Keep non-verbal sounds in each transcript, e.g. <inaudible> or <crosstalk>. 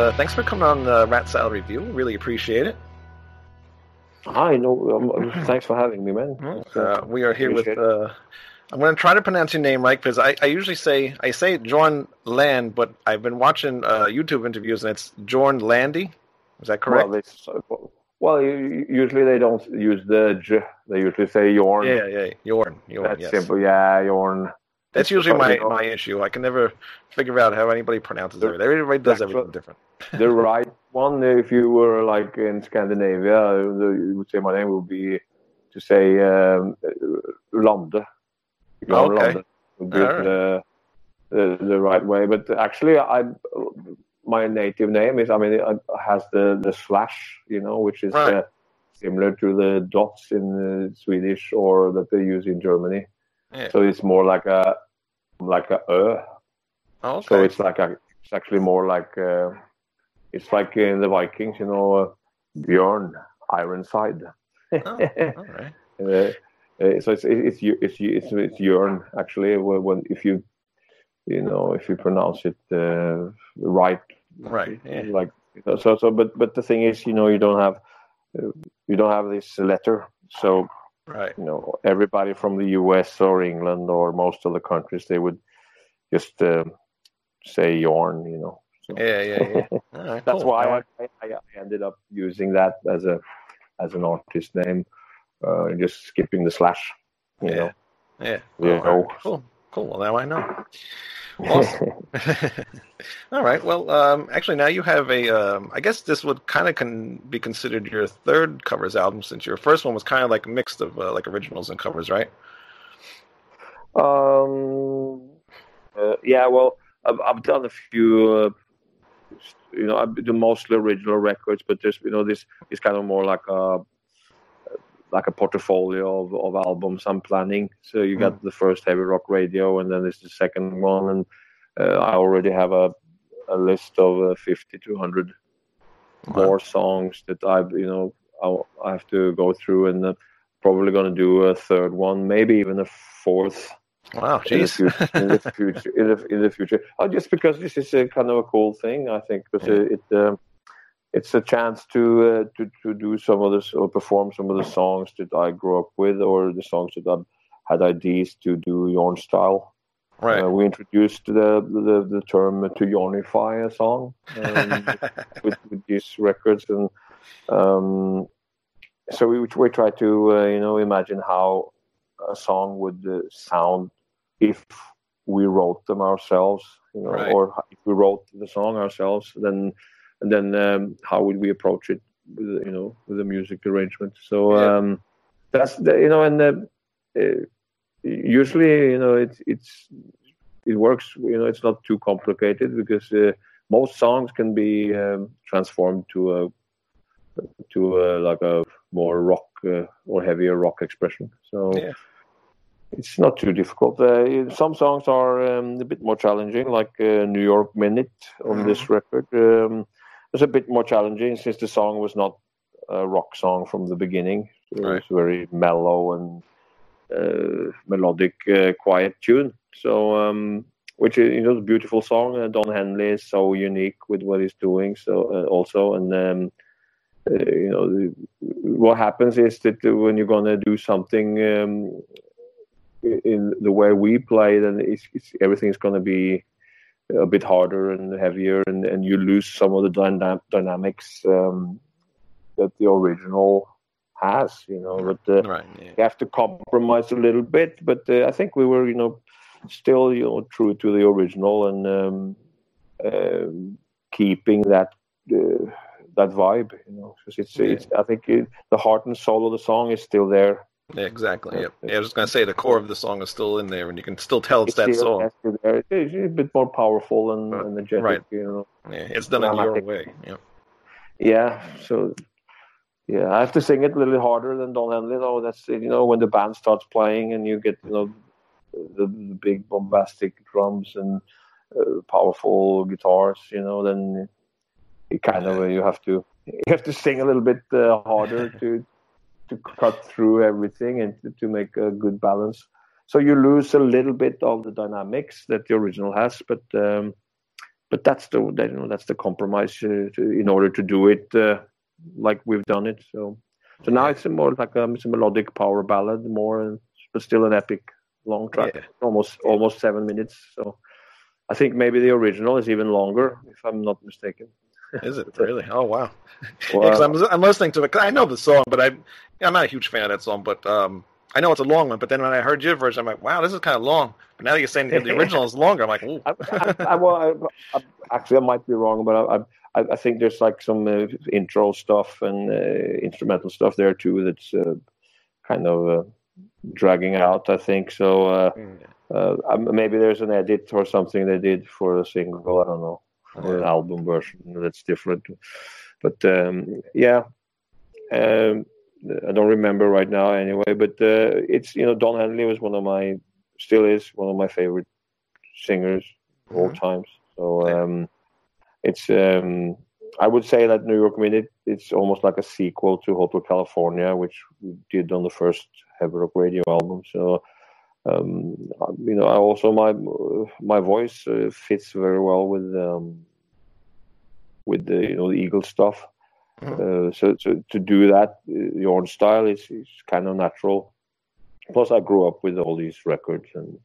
uh, thanks for coming on the Rat Salad Review. Really appreciate it. Hi, no, um, thanks for having me, man. Uh, we are here with. Appreciate Uh, I'm going to try to pronounce your name right because I, I usually say I say Jorn Land, but I've been watching uh, YouTube interviews and it's Jorn Landy. Is that correct? Well, it's, well, usually they don't use the j. They usually say Yorn. yeah, yeah, Jorn. Jorn That's yes. simple. Yeah, Yorn. That's usually my, my issue. I can never figure out how anybody pronounces it. Everybody does everything different. <laughs> the right one. If you were like in Scandinavia, you would say my name would be to say um, Lande. Okay. Lande would be right. the, the the right way. But actually, I my native name is. I mean, it has the the slash, you know, which is Right. uh, similar to the dots in uh, Swedish or that they use in Germany. Yeah. So it's more like a like a ö. Oh, okay. So it's like a, it's actually more like uh, it's like in the Vikings, you know, uh, Björn Ironside. Oh, all right. <laughs> Uh, Uh, so it's it's it's it's it's, it's actually when, when if you you know if you pronounce it uh, right Right. Yeah. like so so but but the thing is you know you don't have uh, you don't have this letter so Right. you know everybody from the US or England or most of the countries they would just um, say yarn you know so Yeah. Yeah. Yeah. <laughs> Right, that's cool. why I, I, ended up using that as a as an artist name uh, just skipping the slash you Yeah. know Yeah. Yeah. Right, Cool. Cool. Well, now I know. Awesome. <laughs> <laughs> All right. Well, um, actually, now you have a. Um, I guess this would kind of can be considered your third covers album, since your first one was kind of like a mix of uh, like originals and covers, right? Um, uh, yeah, well, I've, I've done a few, uh, you know, I've done mostly original records, but there's, you know, this is kind of more like a like a portfolio of, of albums I'm planning. So you got the first heavy rock radio, and then there's the second one, and uh, I already have a a list of uh, 50 to 100 Wow. more songs that I've, you know, I'll, I have to go through, and uh, probably going to do a third one, maybe even a fourth Wow. in the future. In the <laughs> future, in the, in the future. Oh, just because this is a kind of a cool thing, I think, because Yeah. it, it um, it's a chance to uh, to to do some of this or perform some of the songs that I grew up with, or the songs that I've had ideas to do Jorn style. right. Uh, we introduced the the, the term to Jornify a song um, <laughs> with, with these records, and um, so we we try to uh, you know imagine how a song would uh, sound if we wrote them ourselves, you know, Right. or if we wrote the song ourselves, then and then um, how would we approach it, with, you know, with the music arrangement. So Yeah. um, that's the, you know, and uh, uh, usually you know it's it's it works. You know, it's not too complicated because uh, most songs can be um, transformed to a to a, like a more rock uh, or heavier rock expression. So Yeah. it's not too difficult. Uh, some songs are um, a bit more challenging, like uh, New York Minute on this record. It's a bit more challenging since the song was not a rock song from the beginning. It Right. was very mellow and uh, melodic, uh, quiet tune. So, um, which is you know, a beautiful song. Uh, Don Henley is so unique with what he's doing. So uh, also, and um, uh, you know, the, what happens is that when you're gonna do something um, in the way we play, then it's, it's, everything's gonna be a bit harder and heavier, and, and you lose some of the dyna- dynamics um, that the original has. You know, but uh, right. Yeah. you have to compromise a little bit. But uh, I think we were, you know, still, you know, true to the original and um, um, keeping that uh, that vibe. You know. Because it's, Yeah. it's I think it, the heart and soul of the song is still there. Yeah, exactly. Yeah. Yep. Yeah, I was just gonna say the core of the song is still in there, and you can still tell it's that song. there. It's a bit more powerful and Uh, energetic. right. You know. Yeah, it's done in your way. Yeah. Yeah, so yeah, I have to sing it a little harder than Don Henley though. That's you know when the band starts playing and you get you know the, the big bombastic drums and uh, powerful guitars, you know, then it kind of you have to you have to sing a little bit uh, harder <laughs> to to cut through everything and to, to make a good balance. So you lose a little bit of the dynamics that the original has, but um, but that's the that, you know that's the compromise uh, to, in order to do it uh, like we've done it. So so now it's a more like a, it's a melodic power ballad, more but still an epic long track, Yeah. almost almost seven minutes. So I think maybe the original is even longer, if I'm not mistaken. Is it really? Oh wow. <laughs> Well, Because I'm I'm listening to it. 'cause I know the song, but I I'm not a huge fan of that song. But um, I know it's a long one. But then when I heard your version, I'm like, wow, this is kind of long. But now that you're saying the original is longer, I'm like, ooh. I, I, I, well, I, actually, I might be wrong, but I, I, I think there's like some uh, intro stuff and uh, instrumental stuff there too that's uh, kind of uh, dragging out. I think so. Uh, uh, um, maybe there's an edit or something they did for the single. I don't know, or an album version that's different. But um, yeah, um, I don't remember right now anyway. But uh, it's you know Don Henley was one of my still is one of my favorite singers of all times. So um, it's um, I would say that New York Minute it's almost like a sequel to Hotel California, which we did on the first Heavy Rock Radio album. So, um, you know, I also my my voice uh, fits very well with um, with the you know the Eagle stuff. Uh, so, so to do that, uh, your own style is, is kind of natural. Plus, I grew up with all these records, and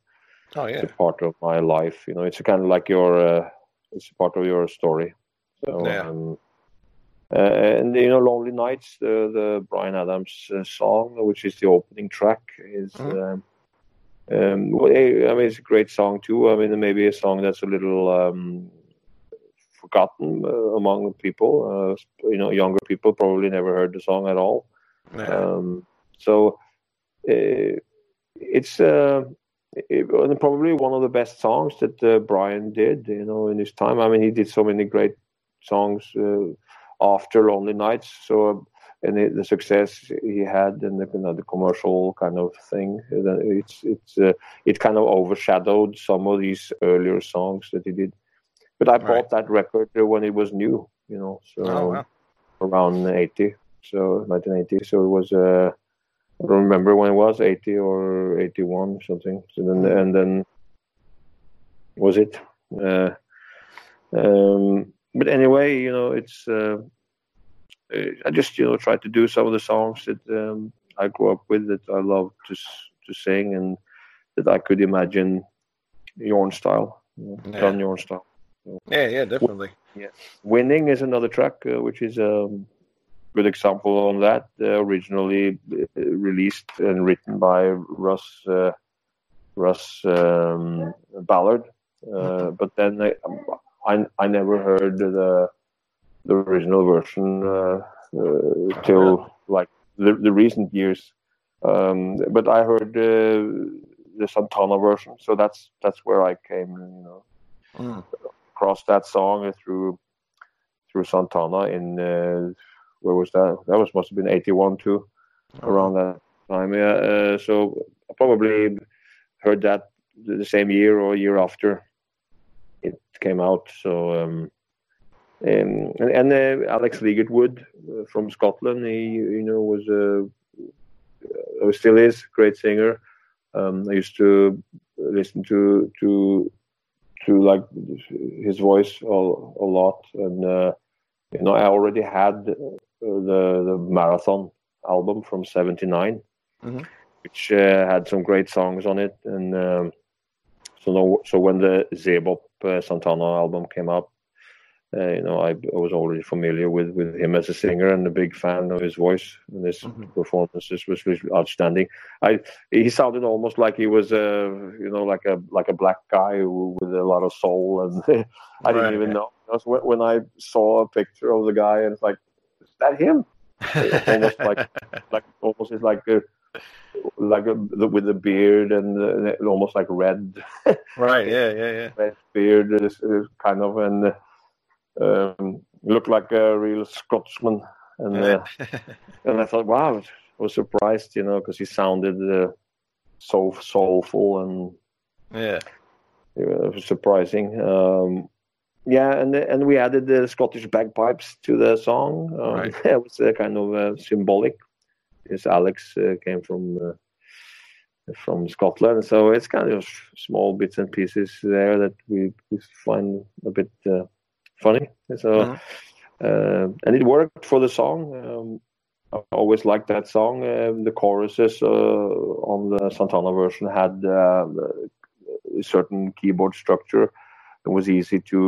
Oh yeah. it's a part of my life. You know, it's kind of like your uh, it's a part of your story. So, Yeah. um, uh, and you know, "Lonely Nights," the the Bryan Adams uh, song, which is the opening track, is. Mhm. Um, well, eh, I mean, it's a great song too. I mean, maybe a song that's a little um, forgotten uh, among people. Uh, you know, younger people probably never heard the song at all. Yeah. Um, so uh, it's uh, it, probably one of the best songs that uh, Bryan did. You know, in his time. I mean, he did so many great songs uh, after Lonely Nights. So and it, the success he had and the, you know, the commercial kind of thing, it's it's uh, it kind of overshadowed some of these earlier songs that he did. But I bought Right. that record when it was new. You know, so oh wow. around 80 so 1980 so it was uh i don't remember when it was 80 or 81 or something so then and then was it uh um but anyway you know it's uh, i just you know tried to do some of the songs that um i grew up with that i love to to sing and that i could imagine your style you know, Yeah. done your style Yeah, yeah, definitely. Yeah, winning is another track, uh, which is a good example on that. Uh, originally uh, released and written by Russ uh, Russ um, Ballard, uh, but then I, I I never heard the the original version uh, uh, till like the, the recent years. Um, but I heard uh, the Santana version, so that's that's where I came. You know Mm. across that song through through Santana in uh, where was that? That was must have been eighty one too, around that time. Yeah, uh, so I probably heard that the same year or year after it came out. So um, um, and, and uh, Alex Ligertwood uh, from Scotland, he you know was a uh, still is a great singer. Um, I used to listen to to to like his voice a, a lot, and uh, you know I already had the the marathon album from '79, Mhm. which uh, had some great songs on it, and um, so no, so when the Zebop uh, Santana album came out, uh, you know I, I was already familiar with with him as a singer and a big fan of his voice, and his Mhm. performances was really outstanding. I he sounded almost like he was a you know like a like a black guy with a lot of soul and <laughs> I didn't Right, even know when, when I saw a picture of the guy and it's like is that him almost like <laughs> like almost it's like a like a, the, with the beard and uh, almost like red <laughs> right. Yeah, yeah, yeah. red beard is, is kind of and um, looked like a real Scotsman and uh, and I thought wow I was surprised you know because he sounded uh, so soulful and yeah. it was surprising. Um, yeah, and and we added the Scottish bagpipes to the song. Um, Right. <laughs> it was uh, kind of uh, symbolic. Because Alex uh, came from uh, from Scotland, so it's kind of small bits and pieces there that we, we find a bit uh, funny. So, Mhm. uh, and it worked for the song. Um, I always liked that song. Um the choruses uh, on the Santana version had uh, a certain keyboard structure. It was easy to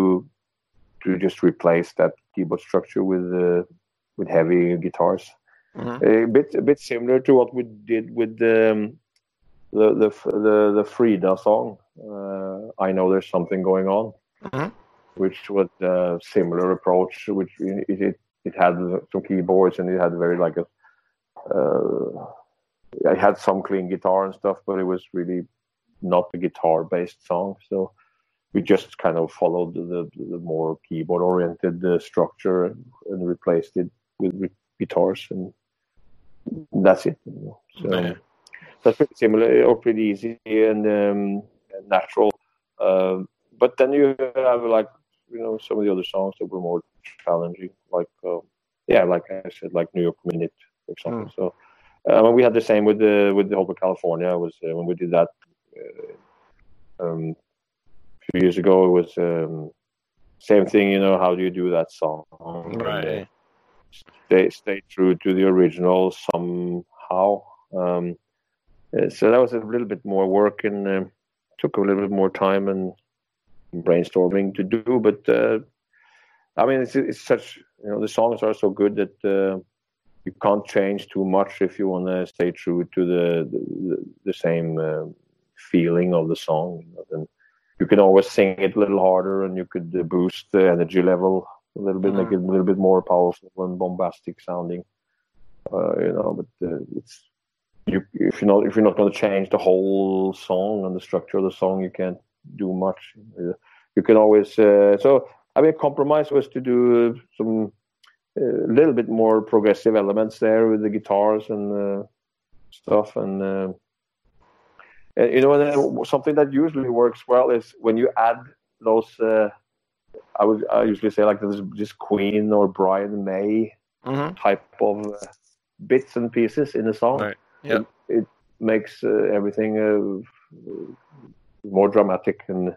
to just replace that keyboard structure with uh, with heavy guitars. Mhm. A bit a bit similar to what we did with um, the the the the Frida song. Uh, I know there's something going on, Mhm. Which was a similar approach. Which it, it it had some keyboards and it had very like a uh, it had some clean guitar and stuff, but it was really not a guitar based song. So we just kind of followed the the more keyboard oriented uh, structure and, and replaced it with, with guitars and that's it. you know. So Yeah. that's pretty similar or pretty easy and um, natural. Um, but then you have like you know some of the other songs that were more challenging, like uh, yeah, like I said, like New York Minute, for example. So I mean, we had the same with the with the Hotel California. It was uh, when we did that uh, um, a few years ago. It was um, same thing. You know, how do you do that song? And, uh, Right. stay stay true to the original somehow. Um, uh, so that was a little bit more work and uh, took a little bit more time and brainstorming to do. But uh, I mean, it's, it's such you know the songs are so good that uh, you can't change too much if you want to stay true to the the, the same uh, feeling of the song. You know, then you can always sing it a little harder, and you could uh, boost the energy level a little bit, make it a little bit more powerful and bombastic sounding. Uh, you know, but uh, it's you if you're not if you're not going to change the whole song and the structure of the song, you can't do much. Uh, you can always uh, so I mean, compromise was to do some a little bit more progressive elements there with the guitars and uh, stuff and. Uh, and, you know, and then something that usually works well is when you add those. Uh, I would I usually say like this, this Queen or Brian May hmm type of uh, bits and pieces in a song. Right. Yeah. It, it makes uh, everything uh, more dramatic, and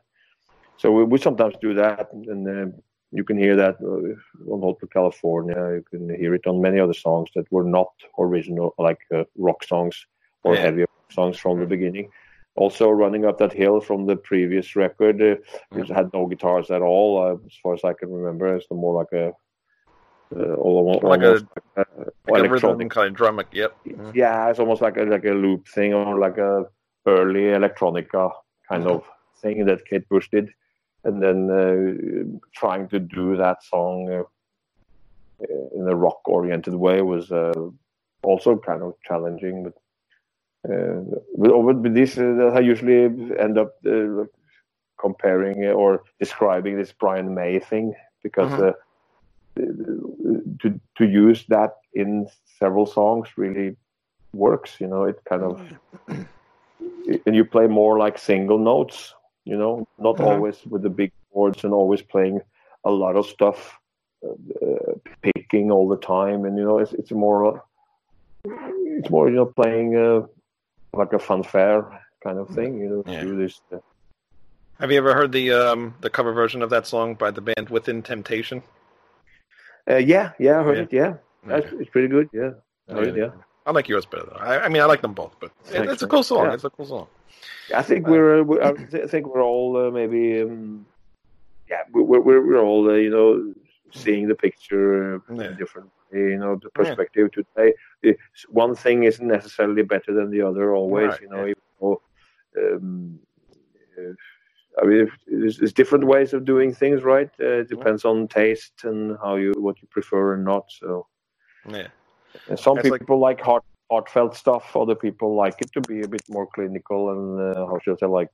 so we, we sometimes do that, and uh, you can hear that uh, on Hotel California. You can hear it on many other songs that were not original, like uh, rock songs or Yeah. heavy songs from the beginning. Also, running up that hill from the previous record, uh, it had no guitars at all, uh, as far as I can remember. It's more like a uh, almost, Like a- like a, Like a electronic rhythm kind of drum. Yep. Yeah, it's almost like a like a loop thing or like a early electronica kind of thing that Kate Bush did, and then uh, trying to do that song uh, in a rock oriented way was uh, also kind of challenging. But uh, with, with this, uh, I usually end up uh, comparing uh, or describing this Brian May thing because. Mhm. Uh, to to use that in several songs really works. You know, it kind of <clears throat> and you play more like single notes. You know, not Mhm. always with the big chords and always playing a lot of stuff, uh, picking all the time. And you know, it's it's more it's more you know playing uh, like a fanfare kind of thing. You know, Yeah. do this. Uh, Have you ever heard the um the cover version of that song by the band Within Temptation? uh, yeah, yeah, I heard Yeah. it. Yeah, That's, Okay. it's pretty good. Yeah, I heard Yeah. yeah. I like yours better though. I, I mean, I like them both, but it, it's a cool song. Yeah. It's a cool song. I think Uh, we're, we I think we're all uh, maybe, um, yeah, we're, we're, we're all, uh, you know, seeing the picture uh, Yeah. different, you know, the perspective to say it's, one thing isn't necessarily better than the other always, Right, you know, yeah. even though, um, uh, I mean, if- there's, there's different ways of doing things, right? Uh, it depends on taste and how you, what you prefer and not. So, Yeah. And some It's people like heart, heartfelt stuff. Other people like it to be a bit more clinical and uh, how should I say, like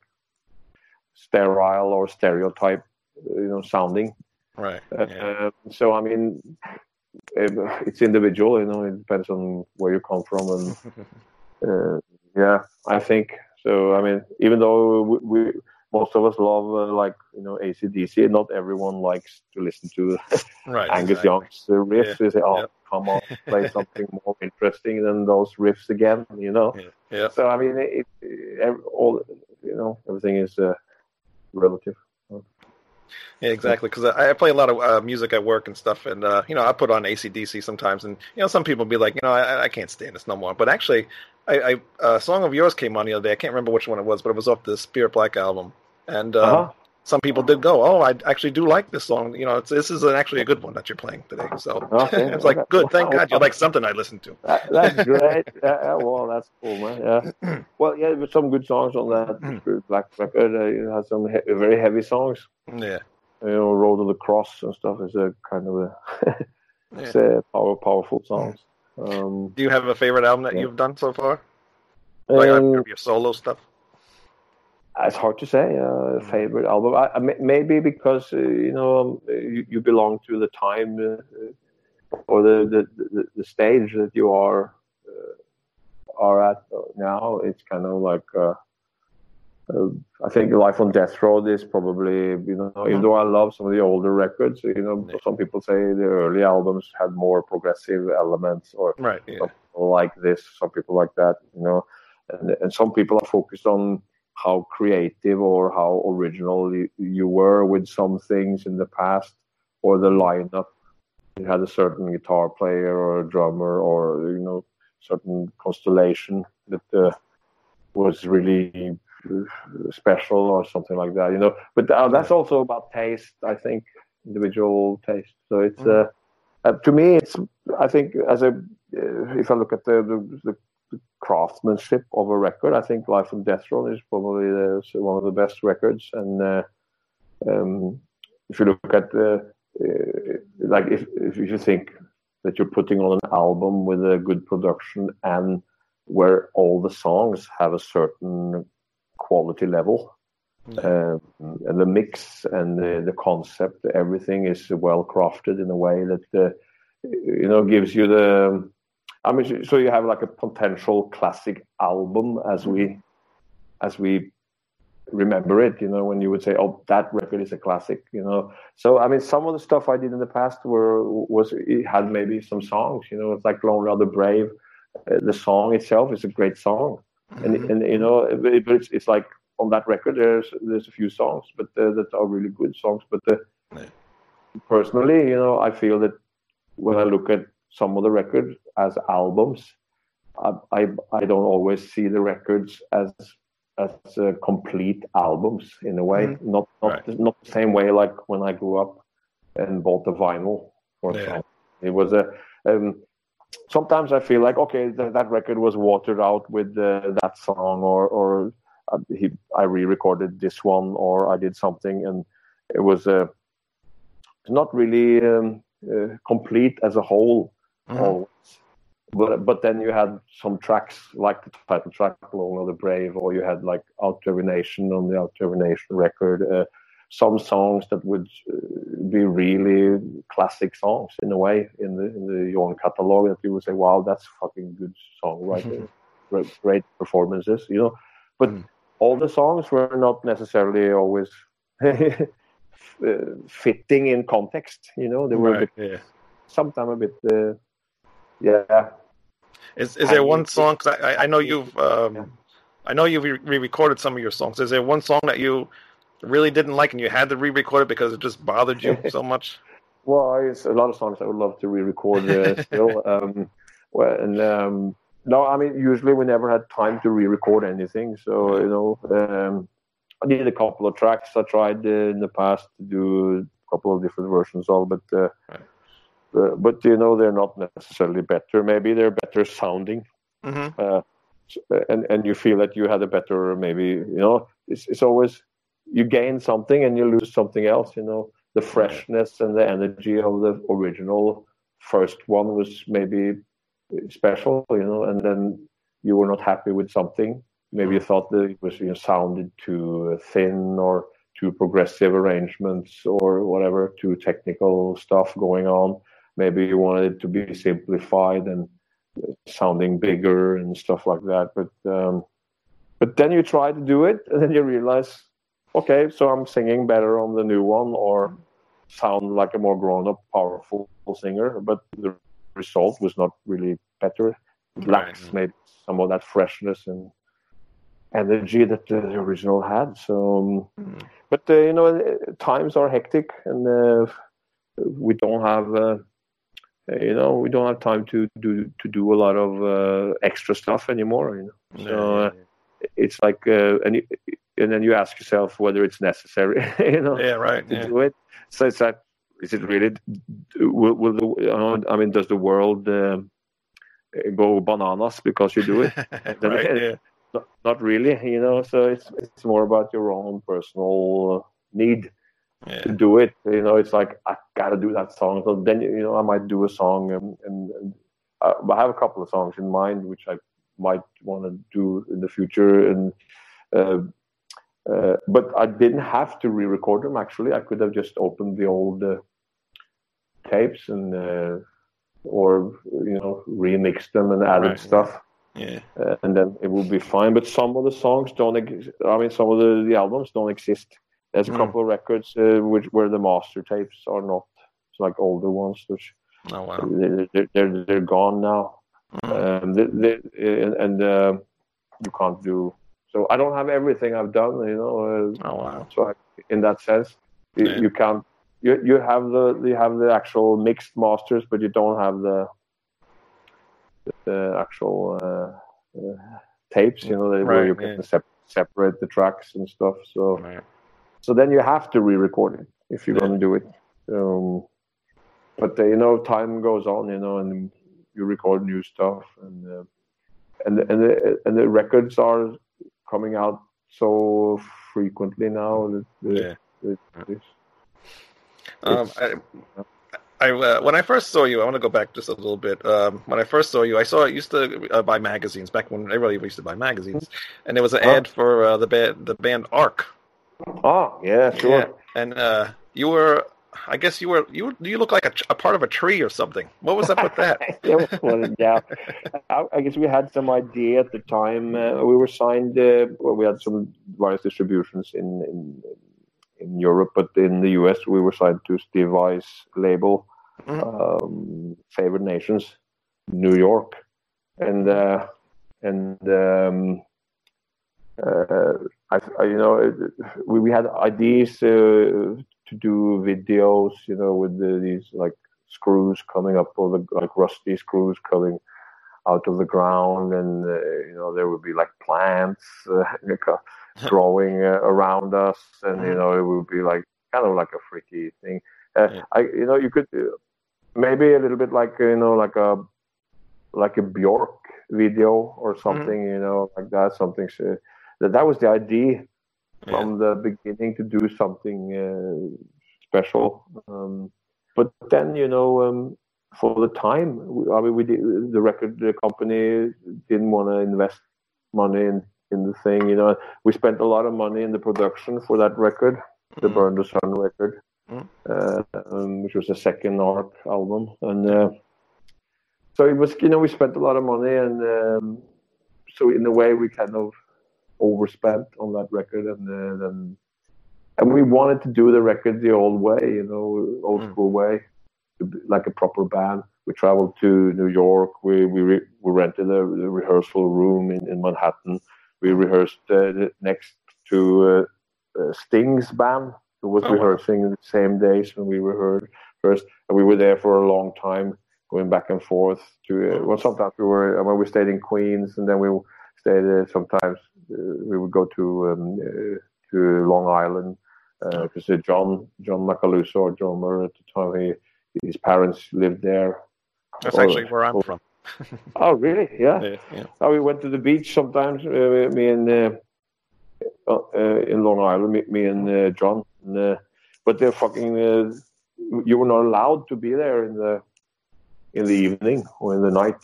sterile or stereotype, uh, you know, sounding. Right. Uh, so I mean, uh, it's individual. You know, it depends on where you come from, and <laughs> uh, yeah, I think so. I mean, even though we, we most of us love uh, like you know ACDC, not everyone likes to listen to <laughs> right. Angus exactly. Young's uh, riffs. They say, "Oh, come on, <laughs> play something more interesting than those riffs again." You know. Yeah. So I mean, it, it, all you know, everything is uh, relative. Yeah, exactly. Because I, I play a lot of uh, music at work and stuff, and uh, you know, I put on ACDC sometimes, and you know, some people be like, you know, I, I can't stand this no more. But actually, I, I a song of yours came on the other day. I can't remember which one it was, but it was off the Spirit Black album, and uh, Uh-huh. some people did go, "Oh, I actually do like this song." You know, it's, this is an, actually a good one that you're playing today. So Okay, <laughs> it's like, good, thank God you like something I listen to. That, that's great. <laughs> yeah, well, that's cool, man. Yeah. <clears throat> Well, yeah, there's some good songs on that <clears throat> Spirit Black record. Uh, it has some he- very heavy songs. Yeah, You know, Road of the Cross and stuff is a kind of a, <laughs> yeah. a power, powerful songs. Um, Do you have a favorite album that Yeah. you've done so far? Like uh, um, your solo stuff? It's hard to say. Uh, favorite album, I, I, maybe because uh, you know um, you, you belong to the time uh, or the, the, the, the stage that you are uh, are at now. It's kind of like uh, I think Life on Death Road is probably you know even though I love some of the older records, you know Yeah. some people say the early albums had more progressive elements or Right. Yeah. like this, some people like that, you know, and and some people are focused on how creative or how original you, you were with some things in the past or the lineup. You had a certain guitar player or a drummer or you know certain constellation that uh, was really special or something like that, you know. But uh, that's also about taste, I think, individual taste. So it's uh, uh, to me, it's I think as a uh, if I look at the, the, the craftsmanship of a record, I think Life on Death Road is probably the, one of the best records. And uh, um, if you look at the uh, like if if you think that you're putting on an album with a good production and where all the songs have a certain quality level. Um, and the mix and the, the concept everything is well crafted in a way that uh, you know gives you the i mean so you have like a potential classic album as we as we remember it you know when you would say oh that record is a classic you know. So i mean some of the stuff i did in the past were was it had maybe some songs you know it's like lonely Are the brave. Uh, the song itself is a great song and, and you know but it's, it's like on that record there's there's a few songs but uh, that are really good songs but uh, Yeah. personally you know i feel that when i look at some of the records as albums i i, I don't always see the records as as uh, complete albums in a way not not Right. not the same way like when i grew up and bought the vinyl for Yeah. it was a um, sometimes I feel like okay, th- that record was watered out with uh, that song, or or uh, he, I re-recorded this one, or I did something, and it was uh, not really um, uh, complete as a whole. Mhm. Always. But but then you had some tracks like the title track "Lonely Are the Brave," or you had like "Out Nation" on the Out record. Some songs that would uh, be really classic songs in a way in the in the Jorn catalog that you would say, "Wow, that's fucking good songwriting, great, great performances," you know. But Mm. all the songs were not necessarily always <laughs> uh, fitting in context. You know, they were a Right, bit, yeah. sometimes a bit, uh, yeah. Is is there I- one song? Cause I I- I know you've um, Yeah. I know you've re-recorded some of your songs. Is there one song that you really didn't like and you had to re-record it because it just bothered you so <laughs> much? Well, it's a lot of songs I would love to re-record uh, <laughs> still. Um, well, and um, no, I mean usually we never had time to re-record anything. So you know, um, I did a couple of tracks. I tried uh, in the past to do a couple of different versions of, but uh, Right. uh, but you know they're not necessarily better. Maybe they're better sounding, hmm uh, and and you feel that you had a better maybe you know it's it's always you gain something and you lose something else. You know the freshness and the energy of the original first one was maybe special, you know, and then you were not happy with something. Maybe you thought that it was you know, sounded too thin or too progressive arrangements or whatever, too technical stuff going on. Maybe you wanted it to be simplified and sounding bigger and stuff like that. But um, but then you try to do it, and then you realize, okay, so I'm singing better on the new one, or sound like a more grown-up, powerful singer. But the result was not really better. It lacks Right. maybe some of that freshness and energy that the original had. So, um, Mm. but uh, you know, times are hectic, and uh, we don't have. Uh, you know, we don't have time to do to do a lot of uh, extra stuff anymore. You know, so uh, it's like, uh, and and then you ask yourself whether it's necessary. <laughs> you know, yeah, right. to Yeah. do it. So it's like, is it really? Will, will the, uh, I mean, does the world um go bananas because you do it? <laughs> <laughs> right. Yeah. not, not really, you know. So it's it's more about your own personal need Yeah. to do it. You know, it's like I gotta do that song. So then you know, I might do a song, and, and, and uh, I have a couple of songs in mind which I might want to do in the future. And uh, uh, but I didn't have to re-record them. Actually, I could have just opened the old uh, tapes and uh, or you know remixed them and added Right, stuff Yeah. uh, and then it would be fine. But some of the songs don't. Ex- I mean, some of the, the albums don't exist. There's a Mm. couple of records uh, which where the master tapes are not. It's like older ones. Which Oh wow. they're, they're, they're gone now. Mm. Um, the, the, and and uh, you can't do. So I don't have everything I've done, you know. Uh, Oh wow. so I, in that sense, you, Yeah. you can't. You, you have the you have the actual mixed masters, but you don't have the the actual uh, uh, tapes. You know, where Right, you can separate the tracks and stuff. So Right. so then you have to re-record it if you're Yeah. going to do it. Um, but uh, you know, time goes on, you know, and you record new stuff, and uh, and the, and the and the records are coming out so frequently now. That, that- Yeah. that Um, I, I uh, when I first saw you, I want to go back just a little bit. Um, when I first saw you, I saw I used to uh, buy magazines back when everybody used to buy magazines, and there was an Huh? ad for uh, the band the band Ark. oh yeah, sure. Yeah, and uh, you were, I guess you were you you look like a, a part of a tree or something. What was up with that? <laughs> yeah. I, I guess we had some idea at the time. Uh, we were signed. Uh, well, we had some various distributions in, in in Europe, but in the US, we were signed to Steve Vai's label, Mhm. um, Favored Nations, New York, and uh, and um, uh, I, I, you know, it- we, we had ideas uh, to do videos, you know, with the, these like screws coming up, or the like rusty screws coming out of the ground, and uh, you know there would be like plants <laughs> uh, growing uh, around us, and you Mhm. know it would be like kind of like a freaky thing. Uh, Yeah. I, you know, you could uh, maybe a little bit like you know like a like a Bjork video or something, you know, like that. Something that that was the idea from the beginning to do something uh, special. Um, but then, you know, um, for the time, we, I mean, we did, the record company didn't want to invest money in, in the thing. You know, we spent a lot of money in the production for that record, the Mhm. Burn the Sun record, Mhm. uh, um, which was the second Ark album, and. Uh, so it was, you know, we spent a lot of money, and um, so in a way, we kind of overspent on that record, and uh, then and we wanted to do the record the old way, you know, old Mm. school way, like a proper band. We traveled to New York. We we re- we rented a, a rehearsal room in, in Manhattan. We rehearsed uh, next to uh, uh, Sting's band, who was Oh, wow. rehearsing the same days when we rehearsed first, and we were there for a long time, going back and forth. To uh, well, sometimes we were. I mean, we stayed in Queens, and then we Uh, sometimes uh, we would go to um, uh, to Long Island because John John Macaluso or John Murray at the time, he, his parents lived there. That's Oh, actually where I'm oh. from. <laughs> Oh, really? Yeah. Yeah, yeah. Oh, we went to the beach sometimes. Uh, me and uh, uh, uh, in Long Island, me, me and uh, John. And, uh, but they're fucking. Uh, you were not allowed to be there in the in the evening or in the night.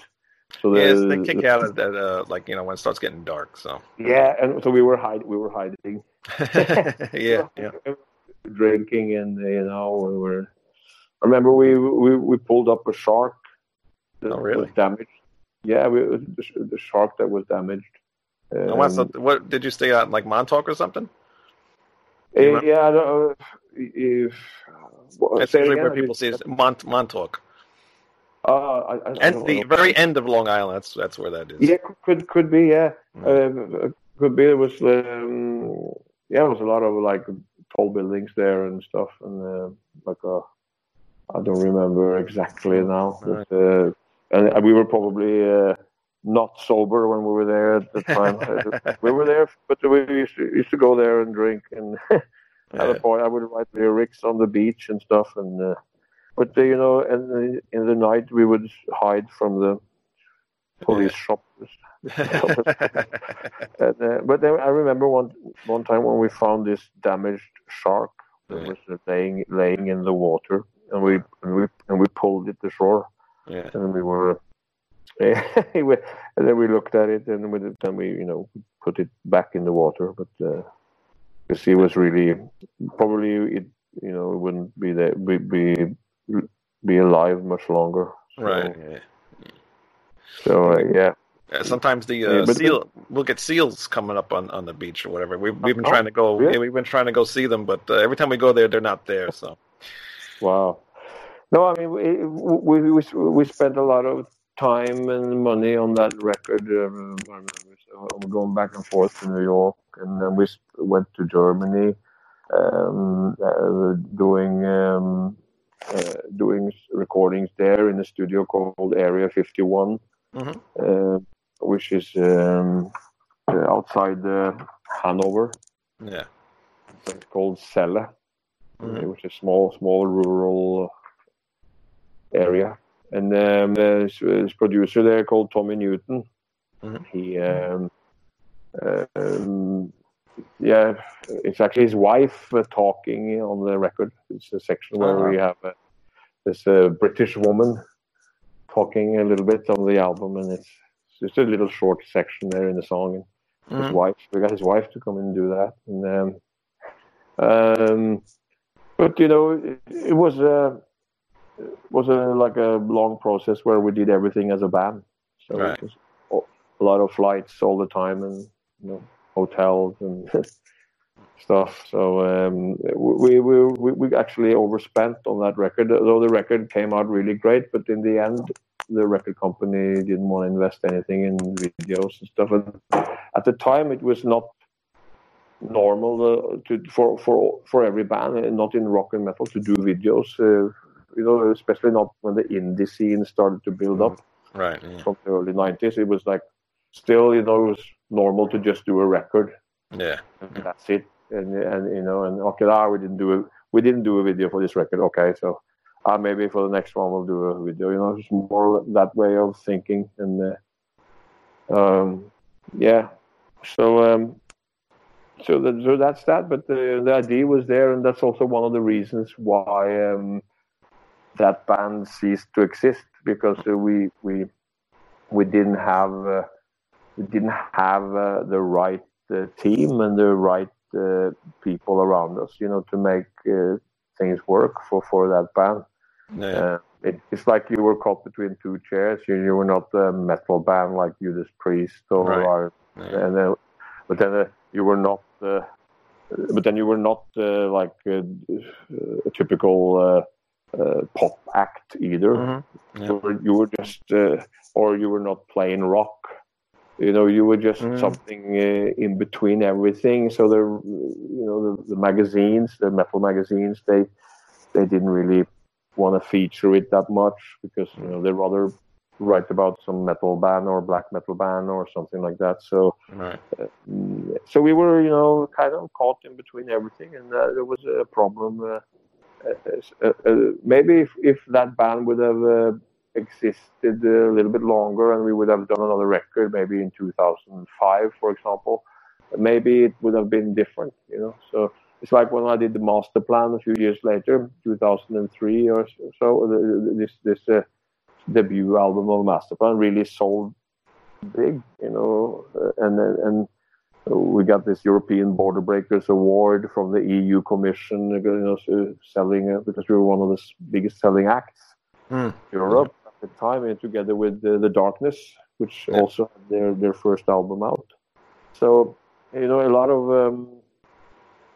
So Yes, the- they kick out at that, uh, like you know when it starts getting dark. So Yeah, and so we were hide we were hiding, <laughs> <laughs> yeah, yeah. drinking, and uh, you know we were. I remember we we, we pulled up a shark that Oh, really? was damaged. Yeah, we, the, the shark that was damaged. And what's Um, the, what did you stay out in like Montauk or something? Uh, yeah, I don't know if, well, That's usually again, where people see. Mont Montauk, Uh, I, I, I and don't the know. very end of Long Island. That's that's where that is. Yeah, could could, be. Yeah, Mm. uh, could be. It was. Um, yeah, it was a lot of like tall buildings there and stuff, and uh, like a. I don't remember exactly now, but uh, and we were probably uh, not sober when we were there at the time. <laughs> we were there, but we used to, used to go there and drink and. <laughs> At a point, I would write lyrics on the beach and stuff, and uh, but uh, you know, and uh, in the night we would hide from the police shop. <laughs> And, uh, but then I remember one one time when we found this damaged shark that Yeah. was laying laying in the water, and we and we and we pulled it ashore, yeah. and we were. <laughs> and then we looked at it, and we, then we, you know, put it back in the water. But uh, because he was really probably it, you know, it wouldn't be there, be be, be alive much longer. So, Right. Yeah. So uh, yeah. Yeah, sometimes the uh, but- seal we'll get seals coming up on, on the beach or whatever. We've we've been Oh, trying to go. Yeah, we've been trying to go see them, but uh, every time we go there, they're not there. So <laughs> Wow. No, I mean we we we, we spent a lot of time and money on that record. Um, I'm going back and forth to New York, and then we went to Germany, um, uh, doing um, doing recordings there in a studio called Area 51, Mhm. uh, which is um, uh, outside uh, Hanover. Yeah. It's called Celle, Mhm. which is small, small rural area. And um, a producer there called Tommy Newton. Mhm. He, um, um, yeah, it's actually his wife uh, talking on the record. It's a section where Oh. we have uh, this uh, British woman talking a little bit on the album, and it's just a little short section there in the song. And his Mhm. wife. We got his wife to come and do that, and um, um, but you know, it, it was a it was a like a long process where we did everything as a band. So Right. it was a- a lot of flights all the time, and you know, hotels and <laughs> stuff. So um, we, we we we actually overspent on that record. Though the record came out really great, but in the end, the record company didn't want to invest anything in videos and stuff. And at the time, it was not normal uh, to for for for every band, uh, not in rock and metal, to do videos. Uh, you know, especially not when the indie scene started to build up Right. Yeah. from the early '90s. It was like still, you know, it was normal to just do a record Yeah. and that's it. And and you know, and okay, ah, we didn't do a we didn't do a video for this record. Okay, so uh, maybe for the next one we'll do a video. You know, it's more that way of thinking. And uh, um, yeah, so um, so that, so that's that. But the the idea was there, and that's also one of the reasons why um, that band ceased to exist because uh, we we we didn't have uh, we didn't have uh, the right uh, team and the right uh, people around us, you know, to make uh, things work for, for that band. Yeah. Uh, it, it's like you were caught between two chairs. You, you were not a metal band like Judas Priest or, Right. or yeah. and then, but then uh, you were not. Uh, but then you were not uh, like a, a typical uh, uh, pop act either Mhm. Yeah. you were, you were just uh, or you were not playing rock you know you were just Mm. something uh, in between everything so the you know the, the magazines the metal magazines they they didn't really want to feature it that much because you know they rather write about some metal band or black metal band or something like that so Right. Mm, so we were, you know, kind of caught in between everything, and uh, there was a problem. Uh, uh, uh, uh, maybe if, if that band would have uh, existed a little bit longer, and we would have done another record, maybe in 2005, for example, maybe it would have been different, you know. So it's like when I did the Masterplan a few years later, 2003 or so. This this uh, debut album of Masterplan really sold big, you know, uh, and and we got this European Border Breakers Award from the EU Commission, you know, selling uh, because we were one of the biggest selling acts Mm. in Europe the time, and together with uh, the Darkness, which Yeah. also had their their first album out. So you know, a lot of um,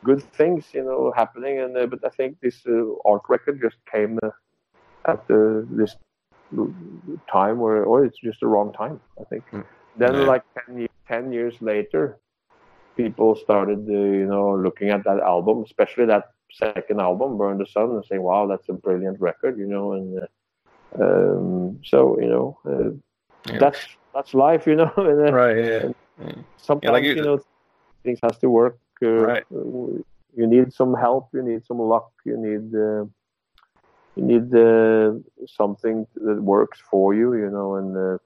good things, you know, happening, and uh, but I think this uh, Ark record just came uh, at the, this time where, or it's just the wrong time, I think. Mm. Then, Yeah. like 10, 10 years later, people started, uh, you know, looking at that album, especially that second album, Burn the Sun, and saying, wow, that's a brilliant record, you know, and uh, um, so, you know, uh, Yeah. that's that's life, you know, <laughs> and uh, Right. Yeah. sometimes, like you- you know, things has to work. Uh, Right. uh, You need some help, you need some luck, you need uh, you need uh, something that works for you, you know, and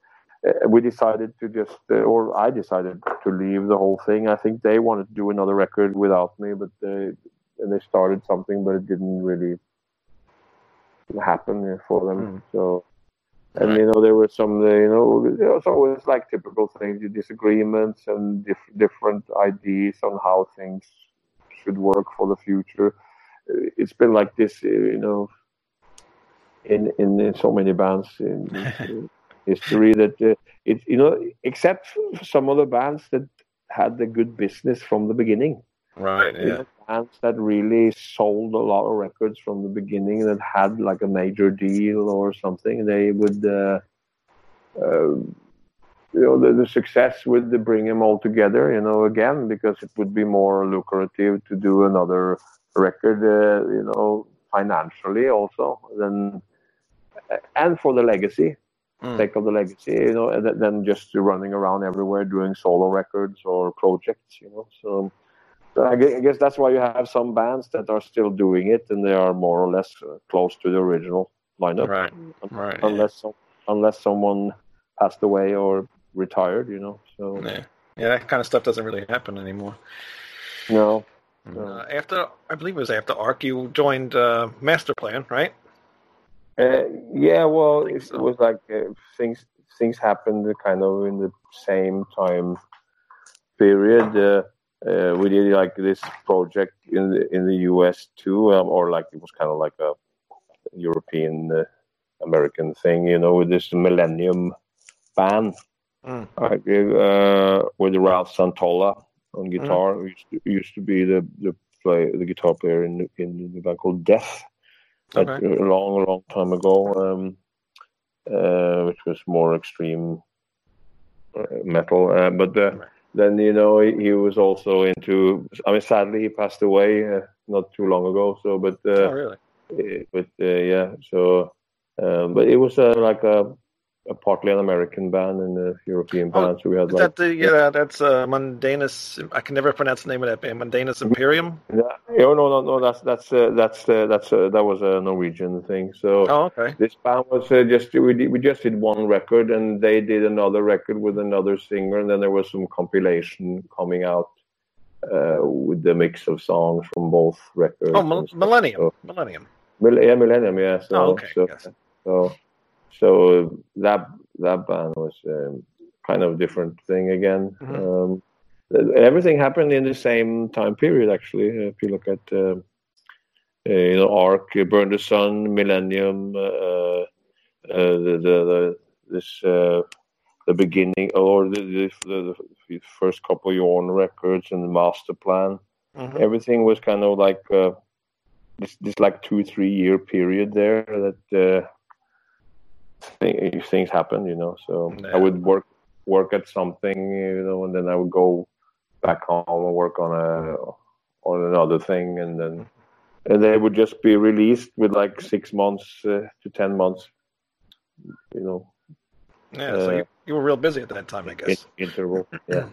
we decided to just, uh, or I decided to leave the whole thing. I think they wanted to do another record without me, but they, and they started something, but it didn't really happen for them. Mm. So, and you know, there were some, you know, was always like typical things, disagreements and dif- different ideas on how things should work for the future. It's been like this, uh, you know, in in, in so many bands in, <laughs> history that uh, it you know except for some of the bands that had the good business from the beginning Right. you Yeah. know, bands that really sold a lot of records from the beginning that had like a major deal or something they would uh, uh, you know the, the success would bring them all together. You know, again because it would be more lucrative to do another record. Uh, you know, financially also than and for the legacy Mm. sake of the legacy, you know, than just running around everywhere doing solo records or projects, you know. So I, guess that's why you have some bands that are still doing it, and they are more or less uh, close to the original lineup, Right. Right. unless some, unless someone passed away or retired, you know. So Yeah. Yeah, that kind of stuff doesn't really happen anymore. no, Uh, after, I believe it was after Ark, you joined uh, Masterplan, right? Uh, yeah, well, it, so. was like uh, things things happened kind of in the same time period. Uh, uh, we did like this project in the in the U.S. too, um, or like it was kind of like a European uh, American thing, you know, with this Millennium band. Mm. Like, uh, with Ralph Santolla on guitar, who used to, used to be the the play the guitar player in in the band called Death Okay. a long, long time ago, um, uh, which was more extreme uh, metal. Uh, but uh, then, you know, he, he was also into. I mean, sadly, he passed away uh, not too long ago. So, but oh, uh, really? eh, but uh, yeah, so. Um, but it was uh, like a partly an American band and a European Oh, band. so we had Is like that the yeah? That's uh, Mundanus. I can never pronounce the name of that band. Mundanus Imperium. Yeah, oh, no, no, no. That's that's uh, that's uh, that's uh, that was a Norwegian thing. So Oh, okay. this band was uh, just we did, we just did one record, and they did another record with another singer, and then there was some compilation coming out uh, with the mix of songs from both records. Oh, Mil- Millennium. So, Millennium. Yeah, Millennium, yeah. So, Oh, okay, So, yes. so, so that that band was um, kind of different thing again. Mhm. Um, everything happened in the same time period, actually. If you look at um uh, you know, Ark, uh, Burn the Sun, Millennium, uh, uh, the, the, the this uh, the beginning or the, the, the, first couple Jorn records and the Masterplan. Mhm. Everything was kind of like uh, this this like two three year period there that things happen, you know. So Yeah. I would work work at something, you know, and then I would go back home and work on a on another thing, and then and they would just be released with like six months uh, to ten months, you know, Yeah. So Uh, you, you were real busy at that time, I in, guess. interval. Yeah,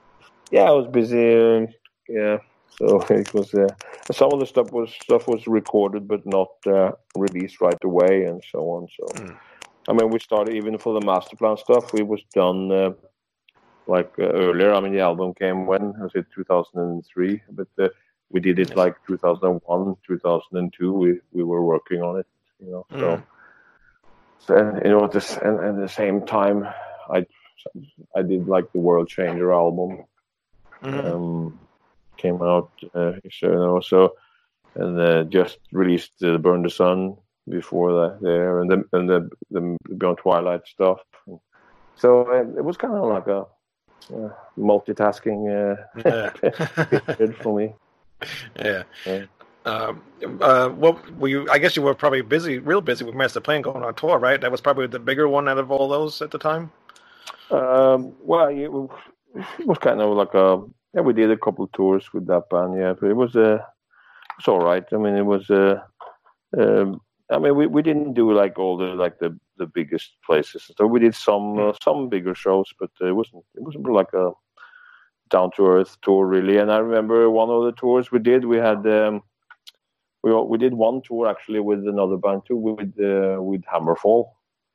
<clears throat> yeah, I was busy. Uh, yeah, so <laughs> it was. Uh, some of the stuff was stuff was recorded but not uh, released right away, and so on. So, Mm. I mean, we started even for the Masterplan stuff. We was done uh, like uh, earlier. I mean, the album came when I said 2003, but uh, we did it like 2001, 2002. We we were working on it, you know. So. Mm. So, and you know, at the, and, and at the same time, I I did like the World Changer album, Mhm. um, came out, uh, so, you know, so and uh, just released uh, Burn the Sun before that there, and the and the, the Beyond Twilight stuff. So uh, it was kind of like a uh, multitasking uh, Yeah. <laughs> period for me. yeah. Yeah. Um, uh, were you? I guess you were probably busy, real busy with Masterplan going on tour, right? That was probably the bigger one out of all those at the time. Um, well, it was, it was kind of like a yeah. We did a couple of tours with that band, yeah. But it was uh, it was all right. I mean, it was uh, um, I mean, we, we didn't do like all the like the, the biggest places. So we did some uh, some bigger shows, but it wasn't it wasn't like a down to earth tour really. And I remember one of the tours we did, we had um, we we did one tour actually with another band too, with uh, with Hammerfall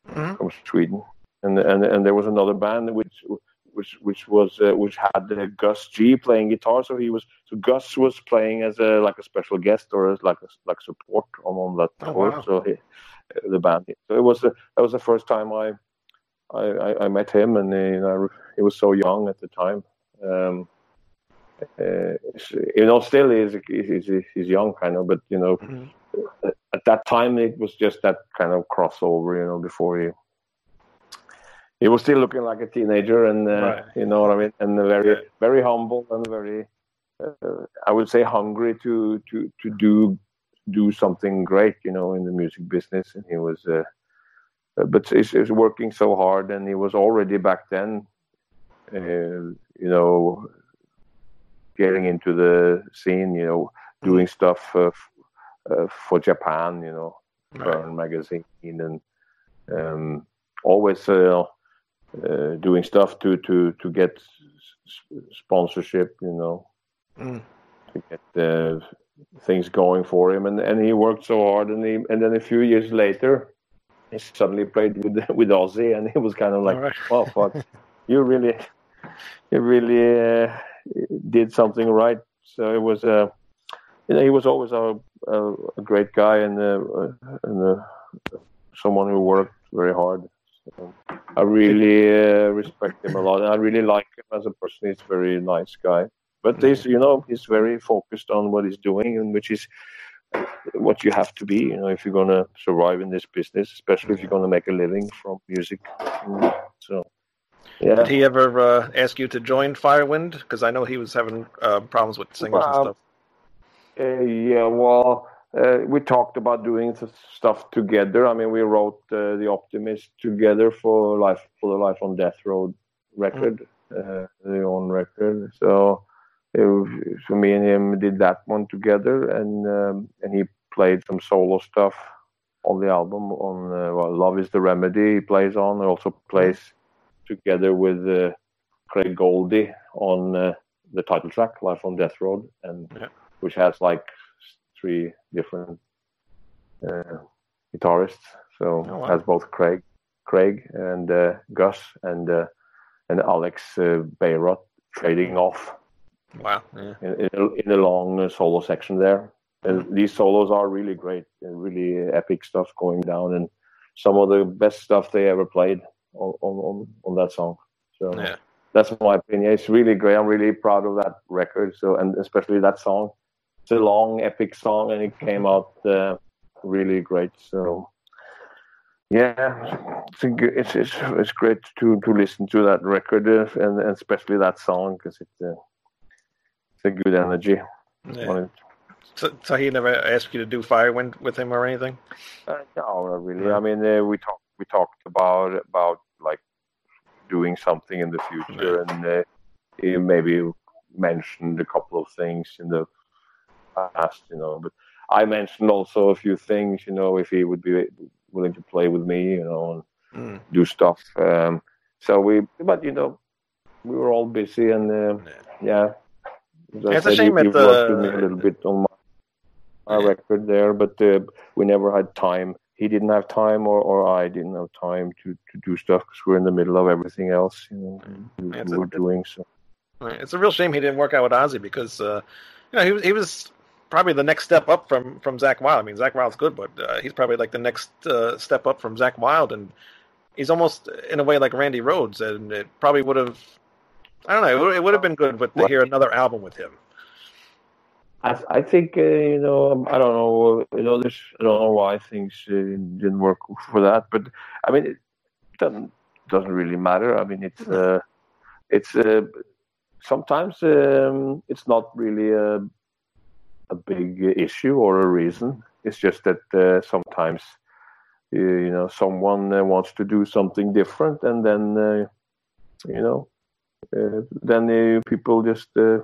Mhm. from Sweden, and and and there was another band which which which was uh, which had uh, Gus G playing guitar. So he was so Gus was playing as a like a special guest or as like a, like support on on that Oh, tour. wow. So he, the band. So it was the, that was the first time I I, I, met him, and uh, you know, he was so young at the time. Um, uh, you know, still he's, he's he's young, kind of, but you know, Mhm. at that time it was just that kind of crossover, you know, before he he was still looking like a teenager, and uh, Right. you know what I mean, and very Yeah. very humble and very, uh, I would say, hungry to to to do do something great, you know, in the music business, and he was. Uh, uh, but he's, he's working so hard, and he was already back then, uh, you know, getting into the scene, you know, doing stuff uh, f- uh, for Japan, you know, Right. Burrn magazine, and um, always uh, uh, doing stuff to to to get sponsorship, you know, Mm. to get uh, things going for him, and and he worked so hard, and he and then a few years later, he suddenly played with <laughs> with Ozzy, and he was kind of like, right. "Oh fuck, <laughs> you really, you really uh, did something right." So it was uh, you know, he was always a a, a great guy and uh, and uh, someone who worked very hard. So I really uh, respect him a lot, I really like him as a person. He's a very nice guy. But he's, you know, he's very focused on what he's doing, and which is what you have to be, you know, if you're gonna survive in this business, especially if you're gonna make a living from music. So, yeah. Did he ever uh, ask you to join Firewind? Because I know he was having uh, problems with singers and stuff. Uh, yeah, well, we talked about doing stuff together. I mean, we wrote uh, the Optimist together for life for the Life on Death Road record, uh, the Jorn record. So, uh, so me and him did that one together, and um, and he played some solo stuff on the album. On uh, well, Love Is the Remedy, he plays on. He also plays together with uh, Craig Goldy on uh, the title track, Life on Death Road, and Yeah. which has like three different uh, guitarists. So Oh, wow. has both Craig, Craig and uh, Gus and uh, and Alex uh, Beyrodt trading off Wow. Yeah. in, in, a, in a long uh, solo section there. And Mm-hmm. these solos are really great, and really epic stuff going down, and some of the best stuff they ever played on on, on, on that song. So Yeah. that's my opinion. It's really great. I'm really proud of that record. So and especially that song. It's a long, epic song, and it came out uh, really great. So yeah, it's, a, good- it's it's it's great to to listen to that record uh, and, and especially that song because it's uh, it's a good energy yeah. So, so he never asked you to do Firewind with him or anything? Uh, no, not really. I mean, uh, we talked we talked about about like doing something in the future, and uh, he maybe mentioned a couple of things in the past, you know. But I mentioned also a few things, you know, if he would be willing to play with me, you know, and Mm. do stuff. Um, so we, but you know, we were all busy, and uh, yeah. I It's a said, he- shame he with the- me a little bit on my, my Yeah. record there, but uh, we never had time. He didn't have time, or, or I didn't have time to, to do stuff because we're in the middle of everything else, you know, we, Yeah, it's we a- were doing. So. It's a real shame he didn't work out with Ozzy because uh, you know he was he was probably the next step up from from Zakk Wylde. I mean, Zakk Wylde's good, but uh, he's probably like the next uh, step up from Zakk Wylde, and he's almost in a way like Randy Rhoads, and it probably would have. I don't know. It would, have been good with, to hear another album with him. I, I think uh, you know um, I don't know you know there's I don't know why things uh, didn't work for that, but I mean it doesn't doesn't really matter. I mean it's uh, it's uh, sometimes um, it's not really a a big issue or a reason. It's just that uh, sometimes you know someone uh, wants to do something different, and then uh, you know uh, then uh, people just. Uh,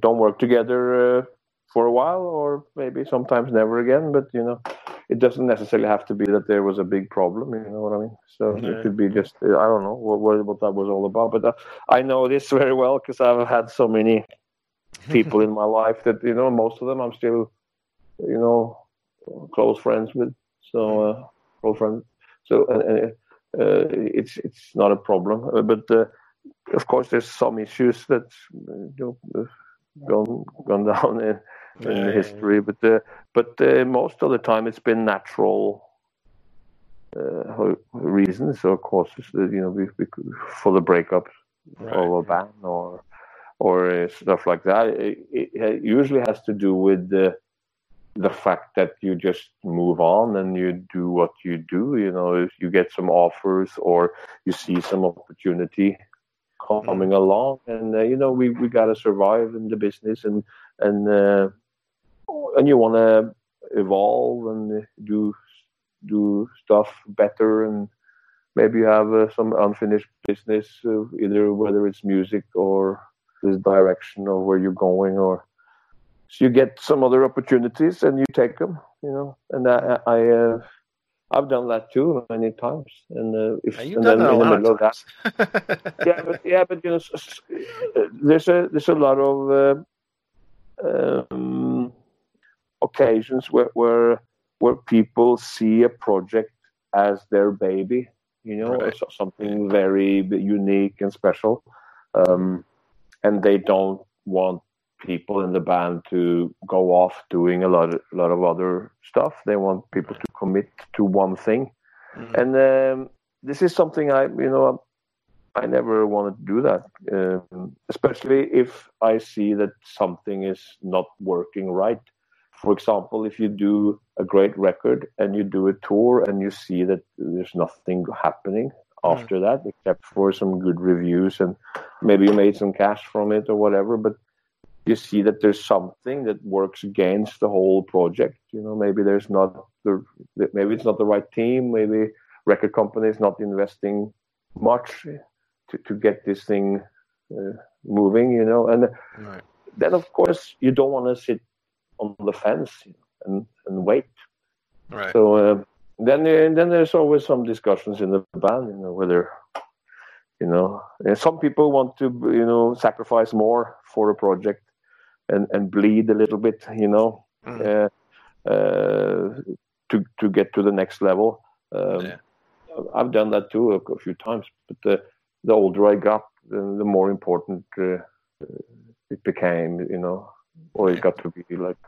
don't work together uh, for a while or maybe sometimes never again but you know it doesn't necessarily have to be that there was a big problem you know what i mean so Yeah. it could be just i don't know what, what, what that was all about but uh, i know this <laughs> very well because i've had so many people in my life that you know most of them i'm still you know close friends with so uh, close friends so uh, uh, uh, it's it's not a problem Uh, but uh, of course there's some issues that you know, gone gone <laughs> down in, in Yeah. history, but uh, but uh, most of the time it's been natural uh, reasons or causes. That, you know, we, we, for the breakup Right. of a band or or uh, stuff like that. It, it, usually has to do with the the fact that you just move on and you do what you do. You know, if you get some offers or you see some opportunity coming along, and uh, you know, we we got to survive in the business, and and uh, and you want to evolve and do do stuff better, and maybe you have uh, some unfinished business, uh, either whether it's music or this direction of where you're going, or so you get some other opportunities and you take them, you know. And I, I uh, I've done that too many times, and uh, if Yeah, you've and done then in the middle of of that, times. <laughs> yeah, but yeah, but you know, there's a there's a lot of uh, um, occasions where, where where people see a project as their baby, you know, Right. so- something very unique and special, um, and they don't want people in the band to go off doing a lot of, lot of other stuff. They want people to commit to one thing Mhm. and um, this is something I, you know, I never wanted to do that, um, especially if I see that something is not working right. For example, if you do a great record and you do a tour and you see that there's nothing happening after that except for some good reviews and maybe you made some cash from it or whatever, but you see that there's something that works against the whole project. You know, maybe there's not the maybe it's not the right team. Maybe record company is not investing much to, to get this thing uh, moving. You know, and Right. then of course you don't want to sit on the fence you know, and and wait. Right. So uh, then uh, then there's always some discussions in the band. You know, whether you know and some people want to you know sacrifice more for a project and and bleed a little bit. You know. Mhm. Uh, uh, to to get to the next level. Um, Yeah. I've done that too a, a few times, but the the older I got, the, the more important uh, it became. You know, or it got to be like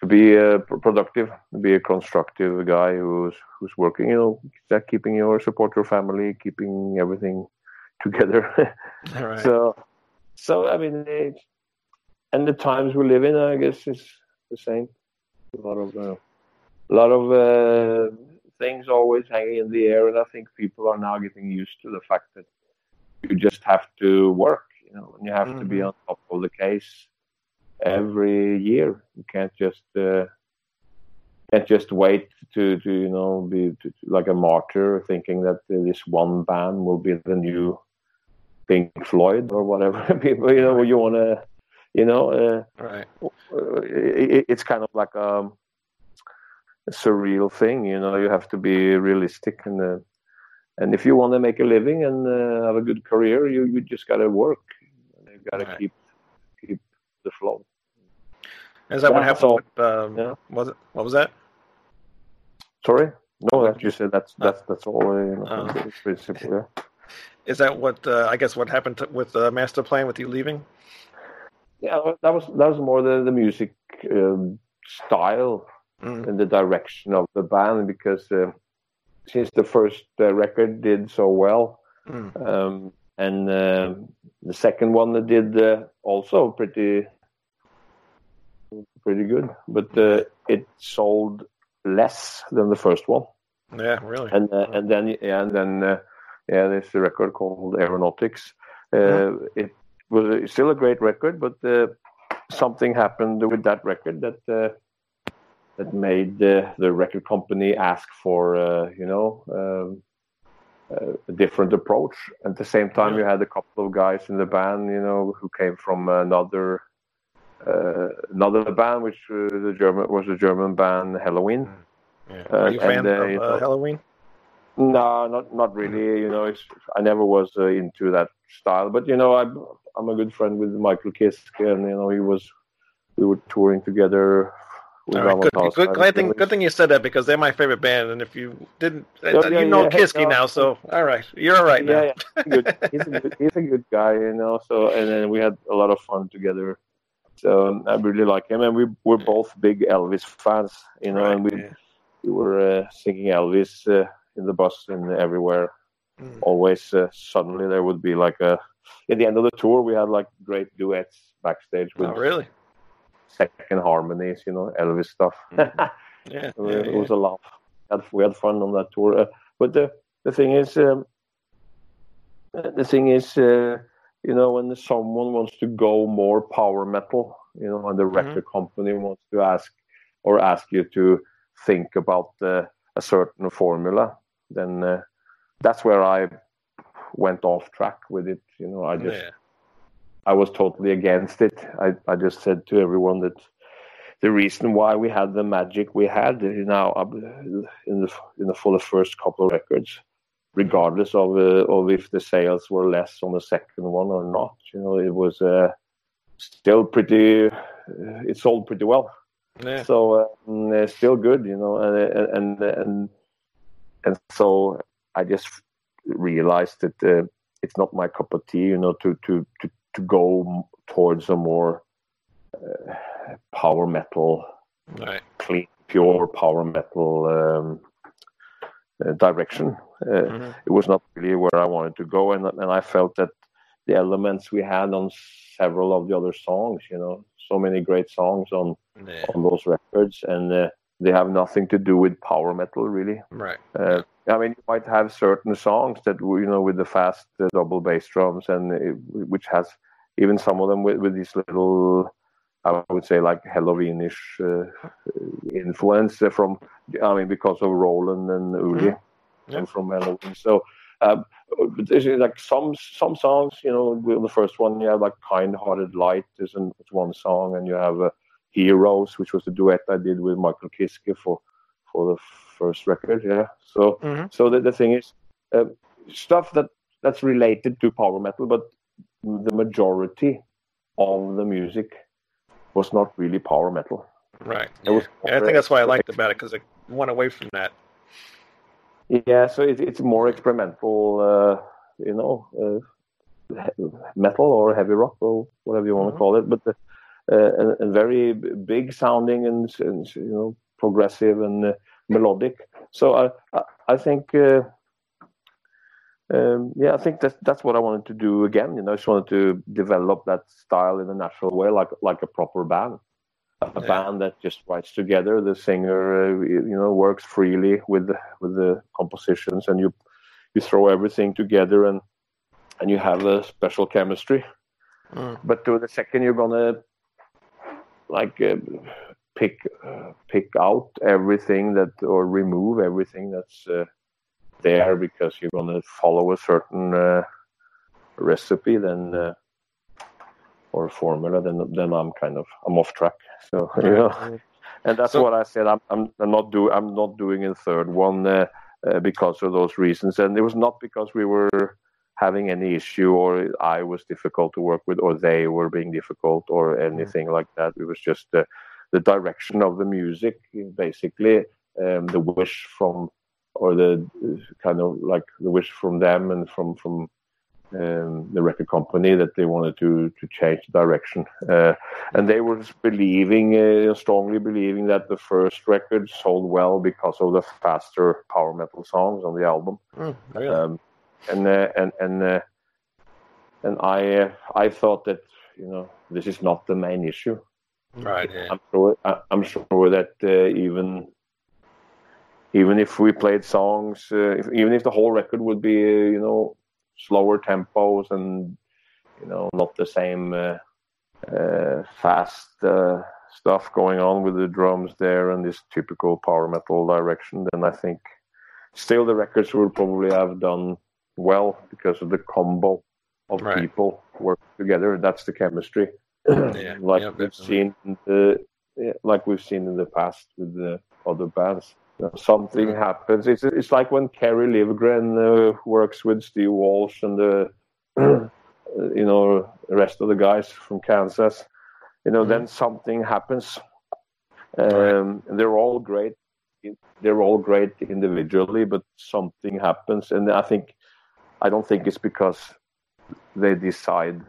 to be uh, productive, to be a constructive guy who's who's working. You know, that keeping your support your family, keeping everything together. Right. So, so I mean, it, and the times we live in, I guess, is the same. A lot of, uh, a lot of uh, things always hanging in the air, and I think people are now getting used to the fact that you just have to work, you know, and you have to be Mhm. on top of the case every year. You can't just uh, can't just wait to, to you know be to, like a martyr, thinking that this one band will be the new Pink Floyd or whatever. <laughs> People, you know, you want to, you know, uh, Right. uh, it, it's kind of like a, a surreal thing. You know, you have to be realistic and. Uh, and if you want to make a living and uh, have a good career, you, you just got to work. You got to Right. keep keep the flow. Is that what happened so-? Um, yeah. Was it? What was that? Sorry, no, that you said that's that's that's all. Uh, you know, Oh. it's. Yeah. Is that what? Uh, I guess what happened to, with the Masterplan with you leaving? Yeah, that was that was more the the music um, style Mm. and the direction of the band because uh, since the first uh, record did so well, Mm. um, and um the second one that did uh, also pretty pretty good, but uh, it sold less than the first one. Yeah, really. and uh, and then yeah, and then uh, yeah, there's a record called Aeronautics. Uh, Yeah. It was still a great record, but uh, something happened with that record that uh, that made uh, the record company ask for uh, you know um, a different approach. At the same time, Yeah. you had a couple of guys in the band, you know, who came from another. Uh, another band, which uh, the German was a German band, Helloween. Yeah. uh, Are you a fan and, of Helloween? No, not not really. You know, it's, I never was uh, into that style. But you know, I'm I'm a good friend with Michael Kiske, and you know, he was we were touring together. With right, good, good, thing, good thing you said that because they're my favorite band, and if you didn't, uh, yeah, you know yeah, Kiski no. now, so all right, you're all right now. Yeah, yeah, good. He's a good, he's a good guy, you know. So and then we had a lot of fun together. So I really like him, and we we're both big Elvis fans, you know, and we yeah. we were uh, singing Elvis uh, in the bus and everywhere. Mm. always uh, suddenly there would be like a at the end of the tour we had like great duets backstage with Oh, really? second harmonies you know elvis stuff Mhm. Yeah, <laughs> yeah, it yeah. was a laugh Had- we had fun on that tour uh, but the the thing is um, the thing is uh, you know when someone wants to go more power metal you know and the record company wants to ask or ask you to think about the a certain formula, then uh, that's where I went off track with it. You know, I just Yeah. I was totally against it. I, I just said to everyone that the reason why we had the magic we had you know in the in the for the first couple of records, regardless of uh, of if the sales were less on the second one or not, you know, it was uh, still pretty. Uh, it sold pretty well Yeah. so um, uh, still good, you know, and and and and so I just realized that uh, it's not my cup of tea, you know, to to to to go towards a more uh, power metal, Right. clean, pure power metal um, uh, direction. Uh, Mhm. It was not really where I wanted to go, and and I felt that the elements we had on several of the other songs, you know, so many great songs on Yeah. on those records, and uh, they have nothing to do with power metal, really. Right. Uh, I mean, you might have certain songs that you know with the fast uh, double bass drums, and it, which has even some of them with, with these little, I would say, like Helloweenish uh, influence from. I mean, because of Roland and Uli, Yeah. and from Helloween. So. Um, there's uh, like some some songs, you know, the first one you have like "Kind-Hearted Light" is an, it's one song, and you have uh, "Heroes," which was the duet I did with Michael Kiske for for the first record. Yeah, so Mhm. so the, the thing is, uh, stuff that that's related to power metal, but the majority of the music was not really power metal. Right. It was Yeah. I think that's why I liked about it because it went away from that. Yeah, so it, it's more experimental, uh, you know, uh, metal or heavy rock or whatever you want Mhm. to call it, but uh, and, and very big sounding and, and you know progressive and uh, melodic. So I I, I think. Uh, um, yeah, I think that's that's what I wanted to do again. You know, I just wanted to develop that style in a natural way, like like a proper band, a Yeah. band that just writes together. The singer, uh, you know, works freely with the, with the compositions, and you you throw everything together, and and you have a special chemistry. Mm. But to the second you're gonna like uh, pick uh, pick out everything that or remove everything that's uh, there because you're gonna follow a certain uh, recipe, then uh, or formula, then then I'm kind of I'm off track. So <laughs> you know, and that's So- what I said. I'm I'm, not do I'm not doing a third one uh, uh, because of those reasons, and it was not because we were having any issue or I was difficult to work with or they were being difficult or anything like that. It was just the the direction of the music, basically, um, the wish from or the uh, kind of like the wish from them and from from um, the record company that they wanted to to change the direction, uh, and they were believing uh, strongly believing that the first record sold well because of the faster power metal songs on the album, Mm, really? um, and uh, and and uh, and I uh, I thought that you know this is not the main issue. right. Yeah. I'm sure. I- I'm sure that uh, even even if we played songs, uh, if, even if the whole record would be, uh, you know, slower tempos and you know not the same uh, uh, fast uh, stuff going on with the drums there and this typical power metal direction, then I think still the records will probably have done well because of the combo of Right. people work together. That's the chemistry Yeah, <clears throat> like yeah, we've definitely. seen in the like we've seen in the past with the other bands. Something Mhm. happens. It's it's like when Kerry Livgren uh, works with Steve Walsh and the <clears throat> you know the rest of the guys from Kansas. You know, then something happens. Um, and they're all great. They're all great individually, but something happens, and I think I don't think it's because they decide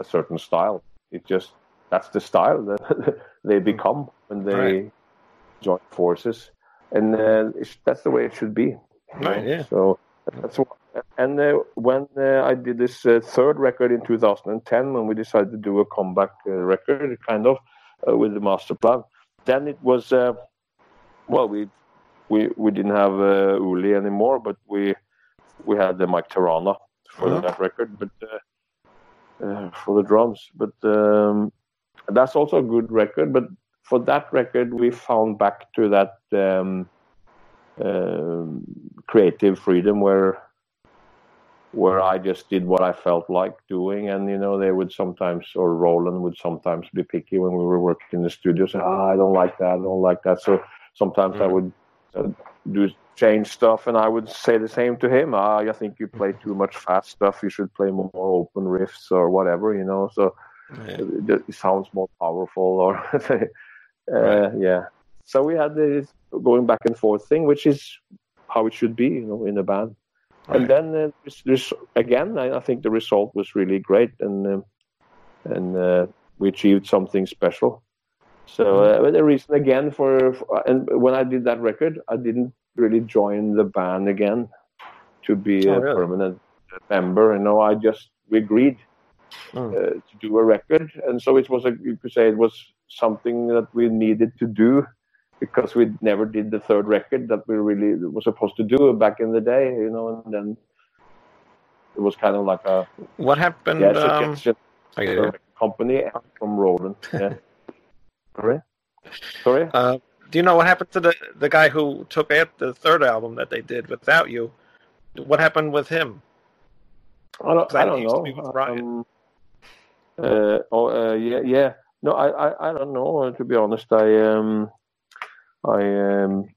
a certain style. It just that's the style that <laughs> they become when they Right. join forces, and uh, it's, that's the way it should be. Right, yeah. So that's what. And uh, when uh, I did this uh, third record in 2010, when we decided to do a comeback uh, record, kind of uh, with the Masterplan, then it was uh, well, we we we didn't have uh, Uli anymore, but we we had the Mike Terrana for that record, but uh, uh, for the drums. But um, that's also a good record. But for that record, we found back to that um, um, creative freedom where where I just did what I felt like doing, and you know they would sometimes or Roland would sometimes be picky when we were working in the studio. Say, ah, I don't like that, I don't like that. So sometimes I Mm. would uh, do change stuff, and I would say the same to him. Ah, I think you play too much fast stuff. You should play more open riffs or whatever, you know. So Yeah. it, it sounds more powerful, or <laughs> uh, Right. yeah. So we had this going back and forth thing, which is how it should be, you know, in a band. Right. And then uh, this, this again, I, I think the result was really great, and um, and uh, we achieved something special. So Mm-hmm. uh, the reason again for, for and when I did that record, I didn't really join the band again to be Oh, a really? permanent member. You know, I just we agreed Mm. uh, to do a record, and so it was a you could say it was something that we needed to do because we never did the third record that we really were supposed to do back in the day, you know, and then it was kind of like a What happened? yeah, um, okay, a company from Roland. Yeah. <laughs> Sorry, sorry. uh, do you know what happened to the the guy who took out the third album that they did without you? What happened with him? I don't, I don't know. be with Ryan. Um, uh, oh, uh, yeah, yeah. No, I, I, I don't know. To be honest, I, um, I, um,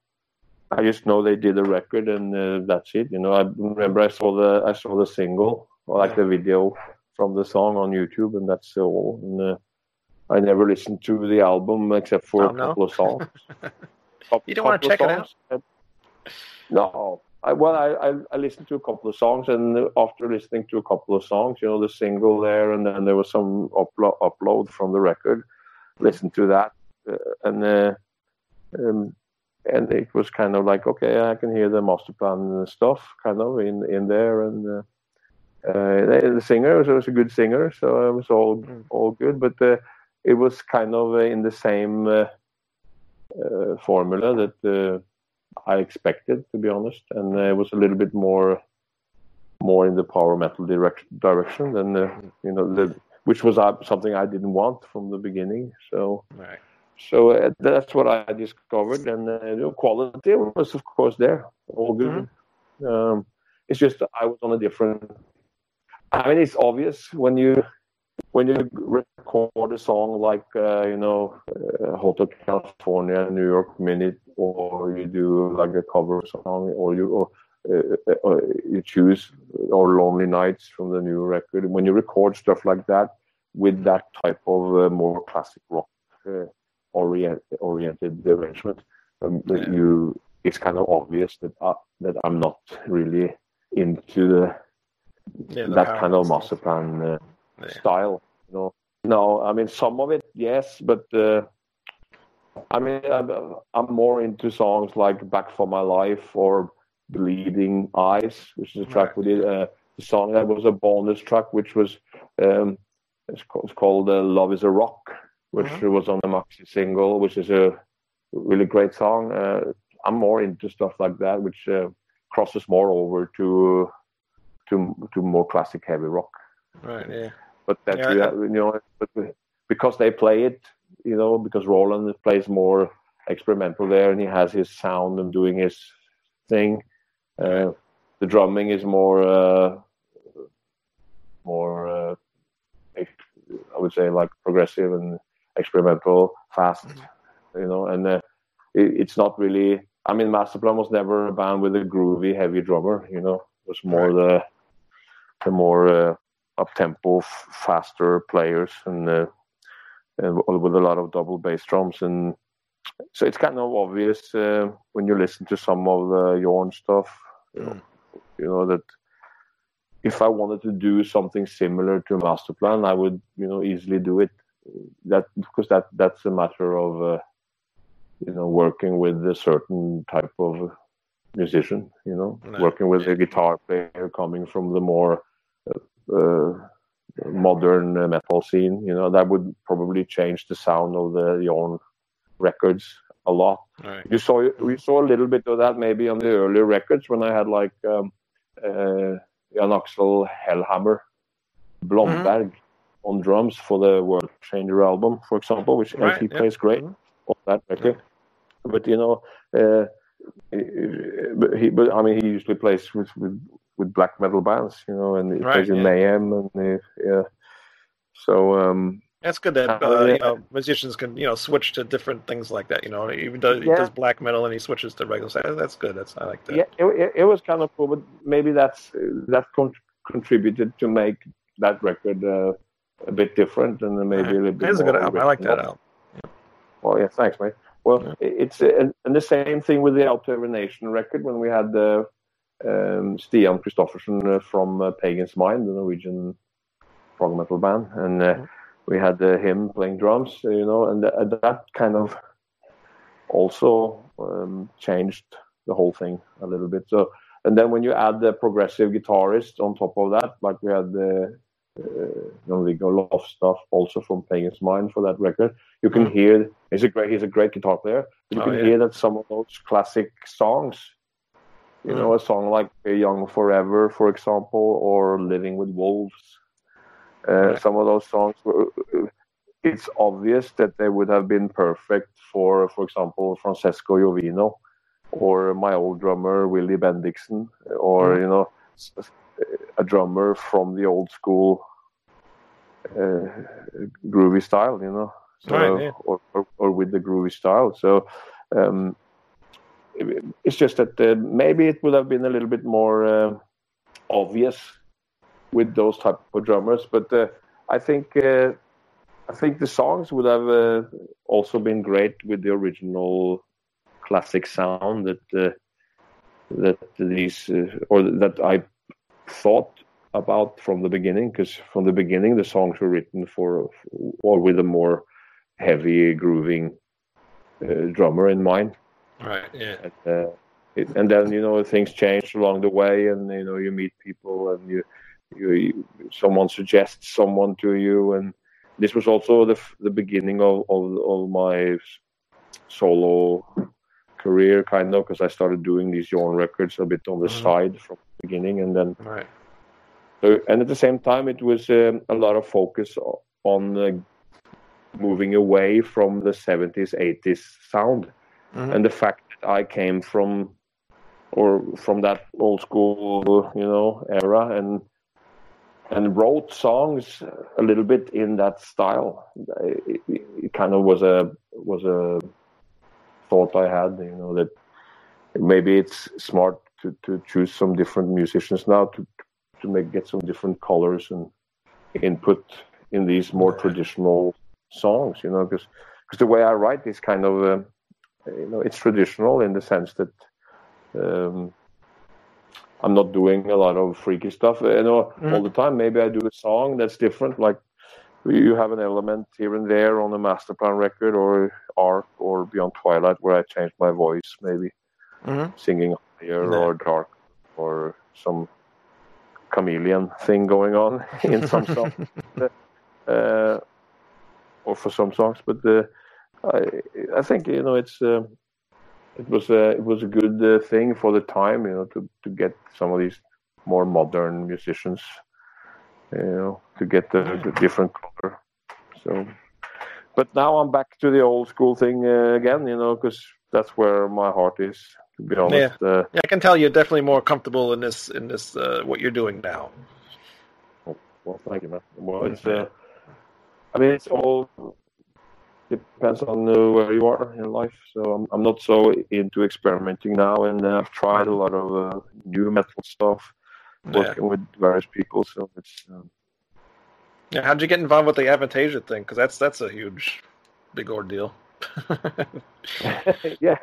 I just know they did a record and uh, that's it. You know, I remember I saw the, I saw the single, or like the video from the song on YouTube, and that's all. And, uh, I never listened to the album except for Oh, a no? couple of songs. <laughs> Couple- You don't couple of check it out? No, I, well, I, I, I listened to a couple of songs, and after listening to a couple of songs, you know, the single there, and then there was some uplo- upload from the record. Listened to that, uh, and uh, um, and it was kind of like, okay, I can hear the Masterplan and stuff, kind of in in there, and uh, uh, the, singer was, was a good singer, so it was all Mm. all good, but uh, it was kind of uh, in the same uh, uh, formula that. Uh, I expected, to be honest, and uh, it was a little bit more, more in the power metal direction, direction than the, you know, the, which was uh, something I didn't want from the beginning. So, Right. so uh, that's what I discovered, and uh, the quality was, of course, there, all good. Um, it's just I was on a different. I mean, it's obvious when you when you record a song like uh, you know uh, Hotel California, New York Minute, or you do like a cover song, or you or, uh, or you choose or Lonely Nights from the new record. When you record stuff like that with that type of uh, more classic rock uh, orient, oriented arrangement, um, you it's kind of obvious that uh, that I'm not really into the Yeah, that kind of Masterplan uh, Yeah. style. You know, no, I mean some of it, yes, but uh, I mean I'm, I'm more into songs like "Back for My Life" or "Bleeding Eyes," which is a track Right. we did. Uh, the song that was a bonus track, which was um, it's, called, it's called uh, "Love Is a Rock," which Mhm. was on the maxi single, which is a really great song. Uh, I'm more into stuff like that, which uh, crosses more over to to to more classic heavy rock Right. Yeah. But that Yeah, you, have- you know but because they play it you know because Roland plays more experimental there and he has his sound and doing his thing uh, the drumming is more uh, more uh, I would say like progressive and experimental fast Mm-hmm. you know and uh, it, it's not really I mean Masterplan was never a band with a groovy heavy drummer you know it was more the the more uh, up tempo, f- faster players, and uh, and with a lot of double bass drums, and so it's kind of obvious uh, when you listen to some of the Jorn stuff, you know, you know that if I wanted to do something similar to Masterplan, I would you know easily do it. That because that that's a matter of uh, you know working with a certain type of musician, you know, Right. working with a guitar player coming from the more modern uh, metal scene. You know, that would probably change the sound of the Jorn records a lot. Right. You saw we saw a little bit of that maybe on the earlier records when I had like um, uh, Jan Axel Hellhammer Blomberg on drums for the World Changer album, for example, which Right, he yeah. plays great Mhm. on that record. But you know, uh, he, but I mean, he usually plays with with, with black metal bands, you know, and he Right, plays in yeah. Mayhem, and uh, yeah. So um, That's good that Oh, uh, yeah. you know musicians can you know switch to different things like that. You know, even though he Yeah. does black metal and he switches to regular side. That's good. That's I like that. yeah, it, it, it was kind of cool, but maybe that's that con- contributed to make that record uh, a bit different and then maybe a little bit. It's a good album. I like that album. Well, yeah, thanks, mate. Well, Yeah. it's uh, and, the same thing with the Out Every Nation record when we had the um, Stian Kristoffersen uh, from uh, Pagan's Mind, the Norwegian prog metal band, and uh, Mhm. we had uh, him playing drums, you know, and th- that kind of also um, changed the whole thing a little bit. So, and then when you add the progressive guitarist on top of that, like we had the uh, Jan-Viggo Lofstad also from Pagan's Mind for that record, you can Mhm. hear he's a great he's a great guitar player. You Oh, can yeah. hear that some of those classic songs, you Mm-hmm. know, a song like "Young Forever," for example, or "Living with Wolves." Uh. Some of those songs were. It's obvious that they would have been perfect for, for example, Francesco Jovino, or my old drummer Willy Bendiksen, or Mhm. you know, a drummer from the old school uh, groovy style, you know, so, Right, yeah. or, or or with the groovy style. So um, it's just that uh, maybe it would have been a little bit more uh, obvious with those type of drummers, but uh, I think uh, I think the songs would have uh, also been great with the original classic sound that uh, that these or that I thought about from the beginning because from the beginning the songs were written for or with a more heavy grooving drummer in mind Right. Yeah. and, uh, it, and then you know things change along the way and you know you meet people and you, you, you someone suggests someone to you and this was also the the beginning of of, of my solo career kind of because I started doing these Jorn records a bit on the Mhm. side from the beginning and then Right. so, and at the same time, it was um, a lot of focus on uh, moving away from the 70s, 80s sound. Mhm. And the fact that I came from, or from that old school, you know, era and and wrote songs a little bit in that style. It, it, kind of was a was a thought I had, you know, that maybe it's smart to, to choose some different musicians now to to make get some different colors and input in these more traditional songs, you know, because because the way I write is kind of um you know it's traditional in the sense that um, I'm not doing a lot of freaky stuff, you know, Mhm. all the time. Maybe I do a song that's different, like you have an element here and there on a Masterplan record or Ark or Beyond Twilight where I change my voice, maybe Mhm. singing higher Yeah. or dark or some chameleon thing going on <laughs> in some songs <laughs> uh, or for some songs. But uh, I, I think you know it's uh, it was a it was a good uh, thing for the time, you know, to to get some of these more modern musicians, you know, to get the, the different color. So, but now I'm back to the old school thing uh, again, you know, because that's where my heart is. To be honest, uh, Yeah, I can tell you're definitely more comfortable in this in this uh, what you're doing now. Well, thank you, man. Well, it's, uh, I mean, it's all depends on uh, where you are in life. So I'm, I'm not so into experimenting now, and uh, I've tried a lot of uh, new metal stuff, Yeah. working with various people. So it's um, yeah. How'd you get involved with the Avantasia thing? Because that's that's a huge, big ordeal. <laughs> yeah,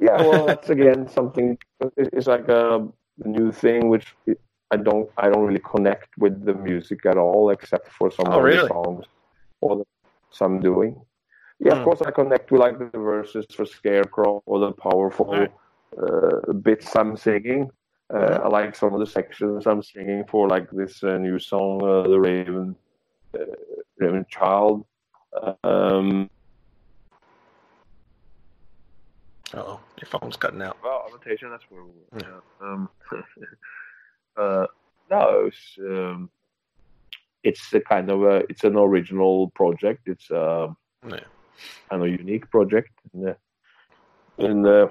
yeah. Well, that's <laughs> again something. It's like a new thing, which I don't, I don't really connect with the music at all, except for some Oh, of really? the songs or the, some doing. Yeah, Hmm. of course, I connect with like the verses for Scarecrow or the powerful Right. uh, bits I'm singing. Uh, Mhm. I like some of the sections I'm singing for, like this uh, new song, uh, "The Raven, uh, Raven Child." Um, Oh, your phone's cutting out. Well, Avantasia, that's where we were. Yeah. Yeah. Um, <laughs> uh, no, it's, um, it's a kind of a, it's an original project. It's a Yeah. Kind of unique project. And, uh, and uh,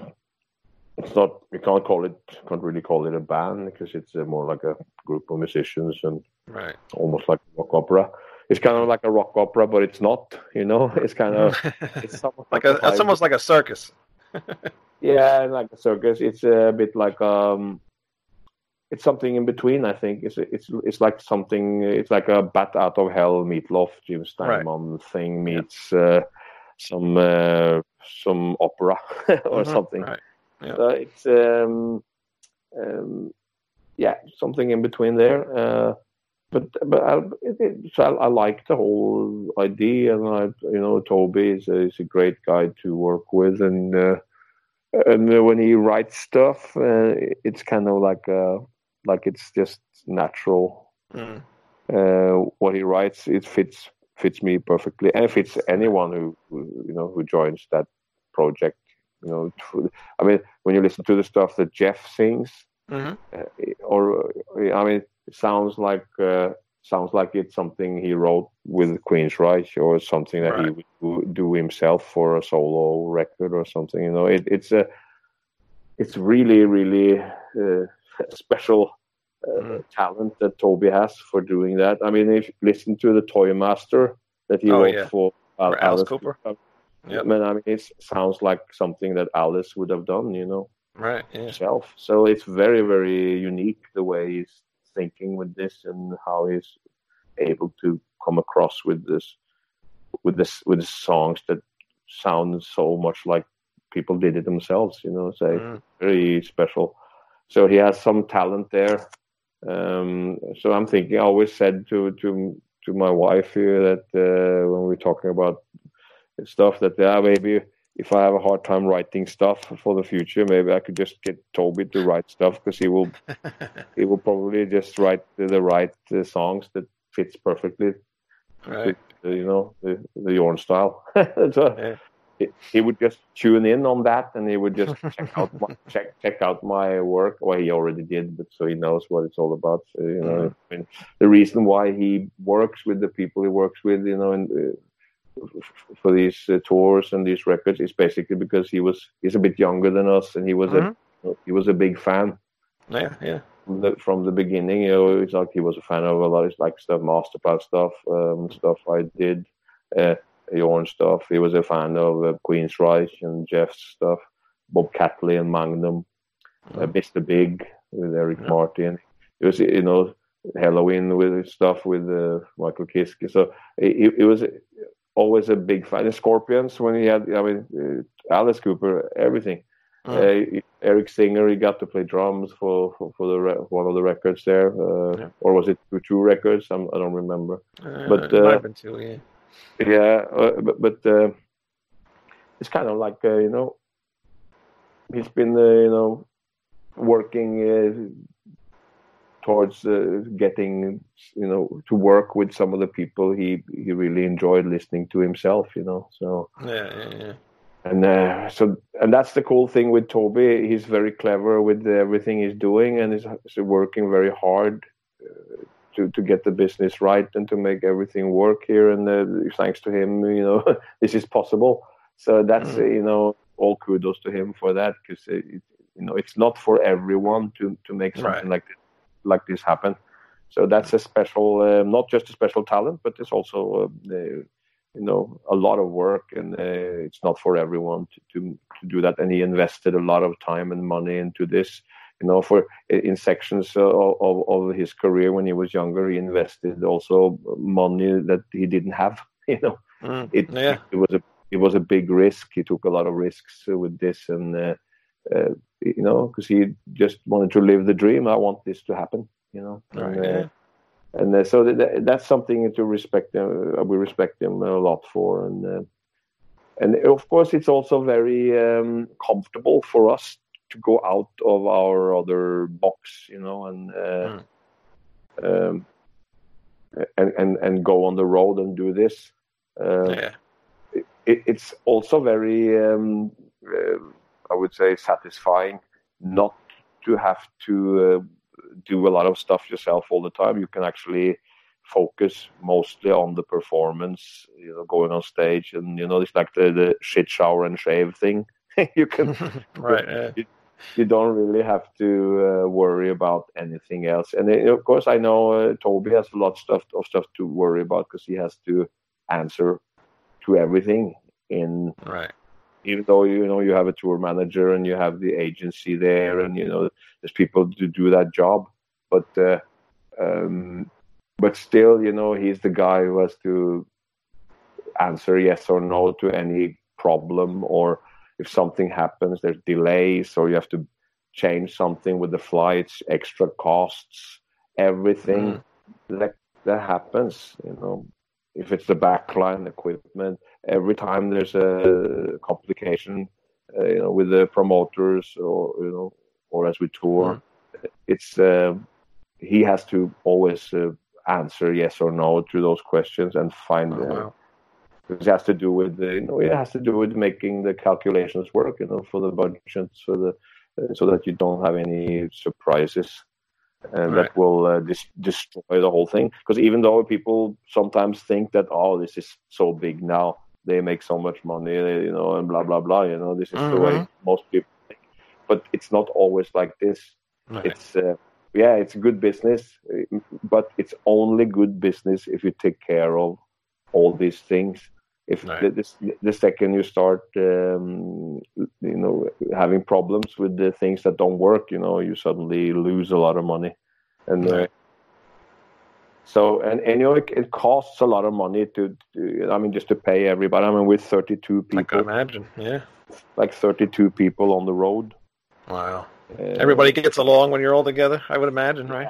it's not you can't call it can't really call it a band because it's uh, more like a group of musicians and Right. almost like rock opera. It's kind of like a rock opera, but it's not. You know, <laughs> it's kind of <laughs> it's almost like a, it's almost like a circus. <laughs> yeah, like a circus. It's a bit like um, it's something in between. I think it's it's it's like something. It's like a bat out of hell Meat Loaf Jim Right. Steinman thing meets uh, some uh, some opera <laughs> or Mhm, something. Right. Yeah. So it's um, um, yeah, something in between there. Uh, but but I, it, it, so I, I like the whole idea, and I you know Toby is a, is a great guy to work with, and uh, and when he writes stuff, uh, it's kind of like uh, like it's just natural. Mm. Uh, what he writes, it fits fits me perfectly, and it fits anyone who, who you know who joins that project. You know, I mean, when you listen to the stuff that Jeff sings, hmm uh, or uh, I mean, it sounds like uh, sounds like it's something he wrote with queen's Queensryche or something that he would do, do himself for a solo record or something. You know, it, it's a it's really really uh, <laughs> special uh, Mm. talent that Toby has for doing that. I mean, if you listen to the Toy Master that he Oh, wrote yeah. for, Al- For Alice Cooper. Yep. Man, I mean, it sounds like something that Alice would have done. You know Right. Yeah. himself. So it's very, very unique the way he's thinking with this and how he's able to come across with this, with this, with the songs that sound so much like people did it themselves. You know, so Mm. very special. So he has some talent there. Um, so I'm thinking. I always said to to to my wife here that uh, when we're talking about stuff that yeah maybe if I have a hard time writing stuff for the future, maybe I could just get Toby to write stuff because he will <laughs> he will probably just write the, the right uh, songs that fits perfectly, right. uh, you know, the the Jorn style. <laughs> so Yeah. He, he would just tune in on that, and he would just <laughs> check out my, check check out my work. Well, he already did, but so he knows what it's all about. So, you know, Mhm. I mean, the reason why he works with the people he works with, you know, and. Uh, for these uh, tours and these records is basically because he was he's a bit younger than us and he was Mhm. a he was a big fan Yeah. Yeah. from the, from the beginning. You know, it's like he was a fan of a lot of like stuff, Masterplan stuff, um, stuff I did, uh, Jorn stuff. He was a fan of uh, Queensryche and Jeff's stuff, Bob Catley and Magnum, uh, Mr. Big with Eric Yeah. Martin. It was you know Helloween with his stuff with uh, Michael Kiske. So it, it was always a big fan. The Scorpions when he had I mean uh, Alice Cooper, everything. Mm. Uh, Eric Singer, he got to play drums for for, for the re- one of the records there, uh, Yeah. or was it two, two records? I'm, I don't remember. Uh, But, it might have been two, yeah. Yeah, uh, but, but uh, it's kind of like uh, you know, he's been uh, you know working uh, towards uh, getting you know to work with some of the people he he really enjoyed listening to himself. You know, so Yeah. Yeah. Yeah. and uh, so and that's the cool thing with Toby. He's very clever with everything he's doing, and he's, he's working very hard to to get the business right and to make everything work here. And uh, thanks to him, you know, <laughs> this is possible. So that's uh, you know all kudos to him for that because you know it's not for everyone to to make something Right. like this, like this happen. So that's a special, uh, not just a special talent, but it's also uh, you know a lot of work and uh, it's not for everyone to, to to do that and he invested a lot of time and money into this you know for in sections of, of, of his career when he was younger he invested also money that he didn't have <laughs> you know Mm. it, Yeah. it was a it was a big risk he took a lot of risks with this and uh, uh, you know because he just wanted to live the dream i want this to happen you know Right. and, uh, and uh, so that, that's something to respect him. Uh, we respect him a lot for, and uh, and of course it's also very um, comfortable for us to go out of our other box, you know, and uh, um, and and and go on the road and do this. Uh, Yeah. it, it's also very, um, uh, I would say, satisfying not to have to uh, do a lot of stuff yourself all the time. You can actually focus mostly on the performance, you know, going on stage, and you know, it's like the, the shit shower and shave thing. <laughs> you can <laughs> right. <laughs> Yeah. you don't really have to uh, worry about anything else. And uh, of course, I know uh, Toby has a lot of stuff of stuff to worry about because he has to answer to everything. In Right. even though you know you have a tour manager and you have the agency there, and you know there's people to do that job, but uh, um, but still, you know, he's the guy who has to answer yes or no to any problem or if something happens there's delays or you have to change something with the flights extra costs everything that that happens you know. If it's the backline equipment every time there's a complication uh, you know with the promoters or you know or as we tour it's uh, he has to always uh, answer yes or no to those questions and find Oh, uh, wow. it has to do with the, you know it has to do with making the calculations work you know for the budgets so the uh, so that you don't have any surprises and Right. that will uh, dis- destroy the whole thing because even though people sometimes think that oh this is so big now they make so much money you know and blah blah blah you know this is the way Mhm. most people think but it's not always like this Right. it's uh, yeah it's good business uh, but it's only good business if you take care of all these things if Right. the, the, the second you start um, you know having problems with the things that don't work you know you suddenly lose a lot of money and uh, so and, and you know it, it costs a lot of money to, to i mean just to pay everybody i mean with 32 people I can imagine. Yeah. like 32 people on the road Wow. uh, Everybody gets along when you're all together. I would imagine, right?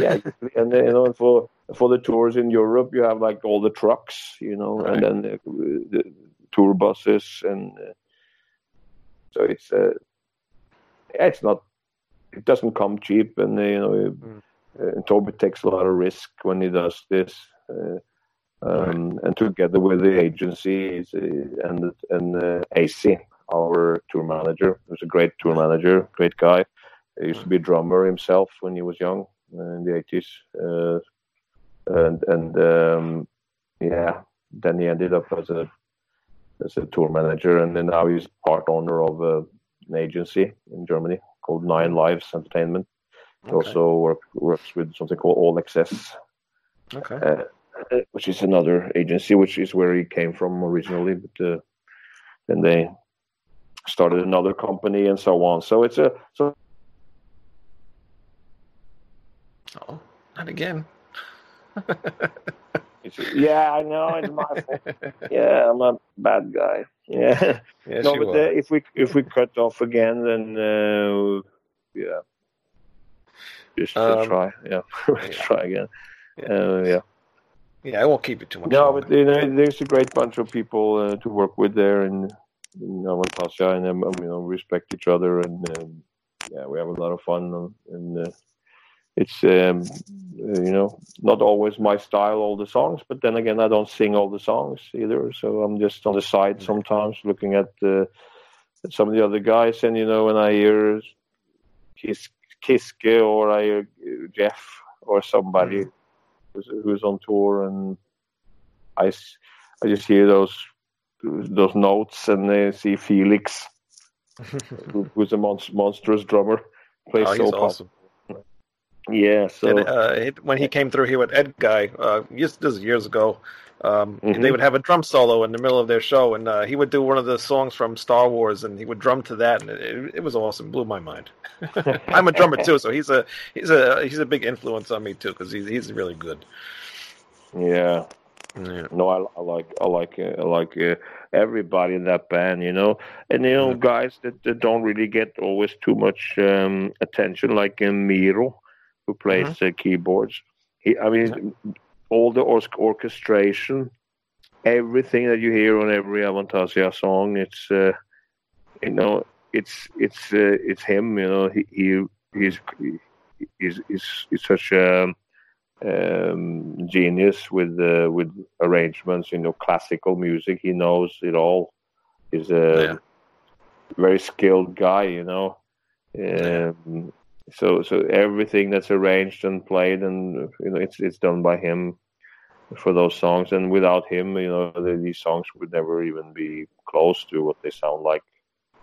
yeah, and then, you know, for for the tours in Europe, you have like all the trucks, you know, Right. and then the, the tour buses, and uh, so it's uh, it's not, it doesn't come cheap, and uh, you know, Mm. uh, Toby takes a lot of risk when he does this. Uh, um, And together with the agency uh, and and uh, AC, our tour manager, who's a great tour manager, great guy. He used to be a drummer himself when he was young uh, in the eighties, uh, and and um, yeah, then he ended up as a as a tour manager, and then now he's part owner of uh, an agency in Germany called Nine Lives Entertainment. He Okay. also work, works with something called All Access, Okay. uh, uh, which is another agency, which is where he came from originally. But uh, then they started another company and so on. So it's a so Oh, not again. <laughs> yeah, I know it's my fault. Yeah, I'm a bad guy. Yeah. yes, no, but uh, if we if we cut off again, then uh, yeah, just Um, try. Yeah, <laughs> let's yeah. try again. Uh, yeah. Yeah, I won't keep it too much. No, longer. but you know, there's a great bunch of people uh, to work with there, and in Avantasia, and um, you know, respect each other, and um, yeah, we have a lot of fun, um, and uh, it's um, uh, you know not always my style, all the songs, but then again, I don't sing all the songs either, so I'm just on the side sometimes looking at uh, at some of the other guys, and you know, when I hear Kis- Kiske or I hear uh, Jeff or somebody who's, who's on tour, and i i just hear those those notes, and I see Felix, <laughs> who, who's a monst- monstrous drummer, plays oh, so awesome. Yeah, so And, uh, it, when he came through here with Edguy, uh, years, this is years ago, um, Mhm. they would have a drum solo in the middle of their show, and uh, he would do one of the songs from Star Wars, and he would drum to that, and it, it was awesome. Blew my mind. <laughs> I'm a drummer too, so he's a he's a he's a big influence on me too, because he's he's really good. yeah. Yeah. No, I, I like I like uh, I like uh, everybody in that band, you know, and you know Mhm. guys that, that don't really get always too much um, attention, like uh, Miro, who plays uh, keyboards. He, I mean, all the or- orchestration, everything that you hear on every Avantasia song, it's uh, you know, it's it's uh, it's him, you know. He, he he's he's he's, he's such a um, genius with uh, with arrangements. You know, classical music. He knows it all. He's a Yeah. very skilled guy. You know. Yeah. Um, so so everything that's arranged and played and you know it's it's done by him for those songs and without him you know the, these songs would never even be close to what they sound like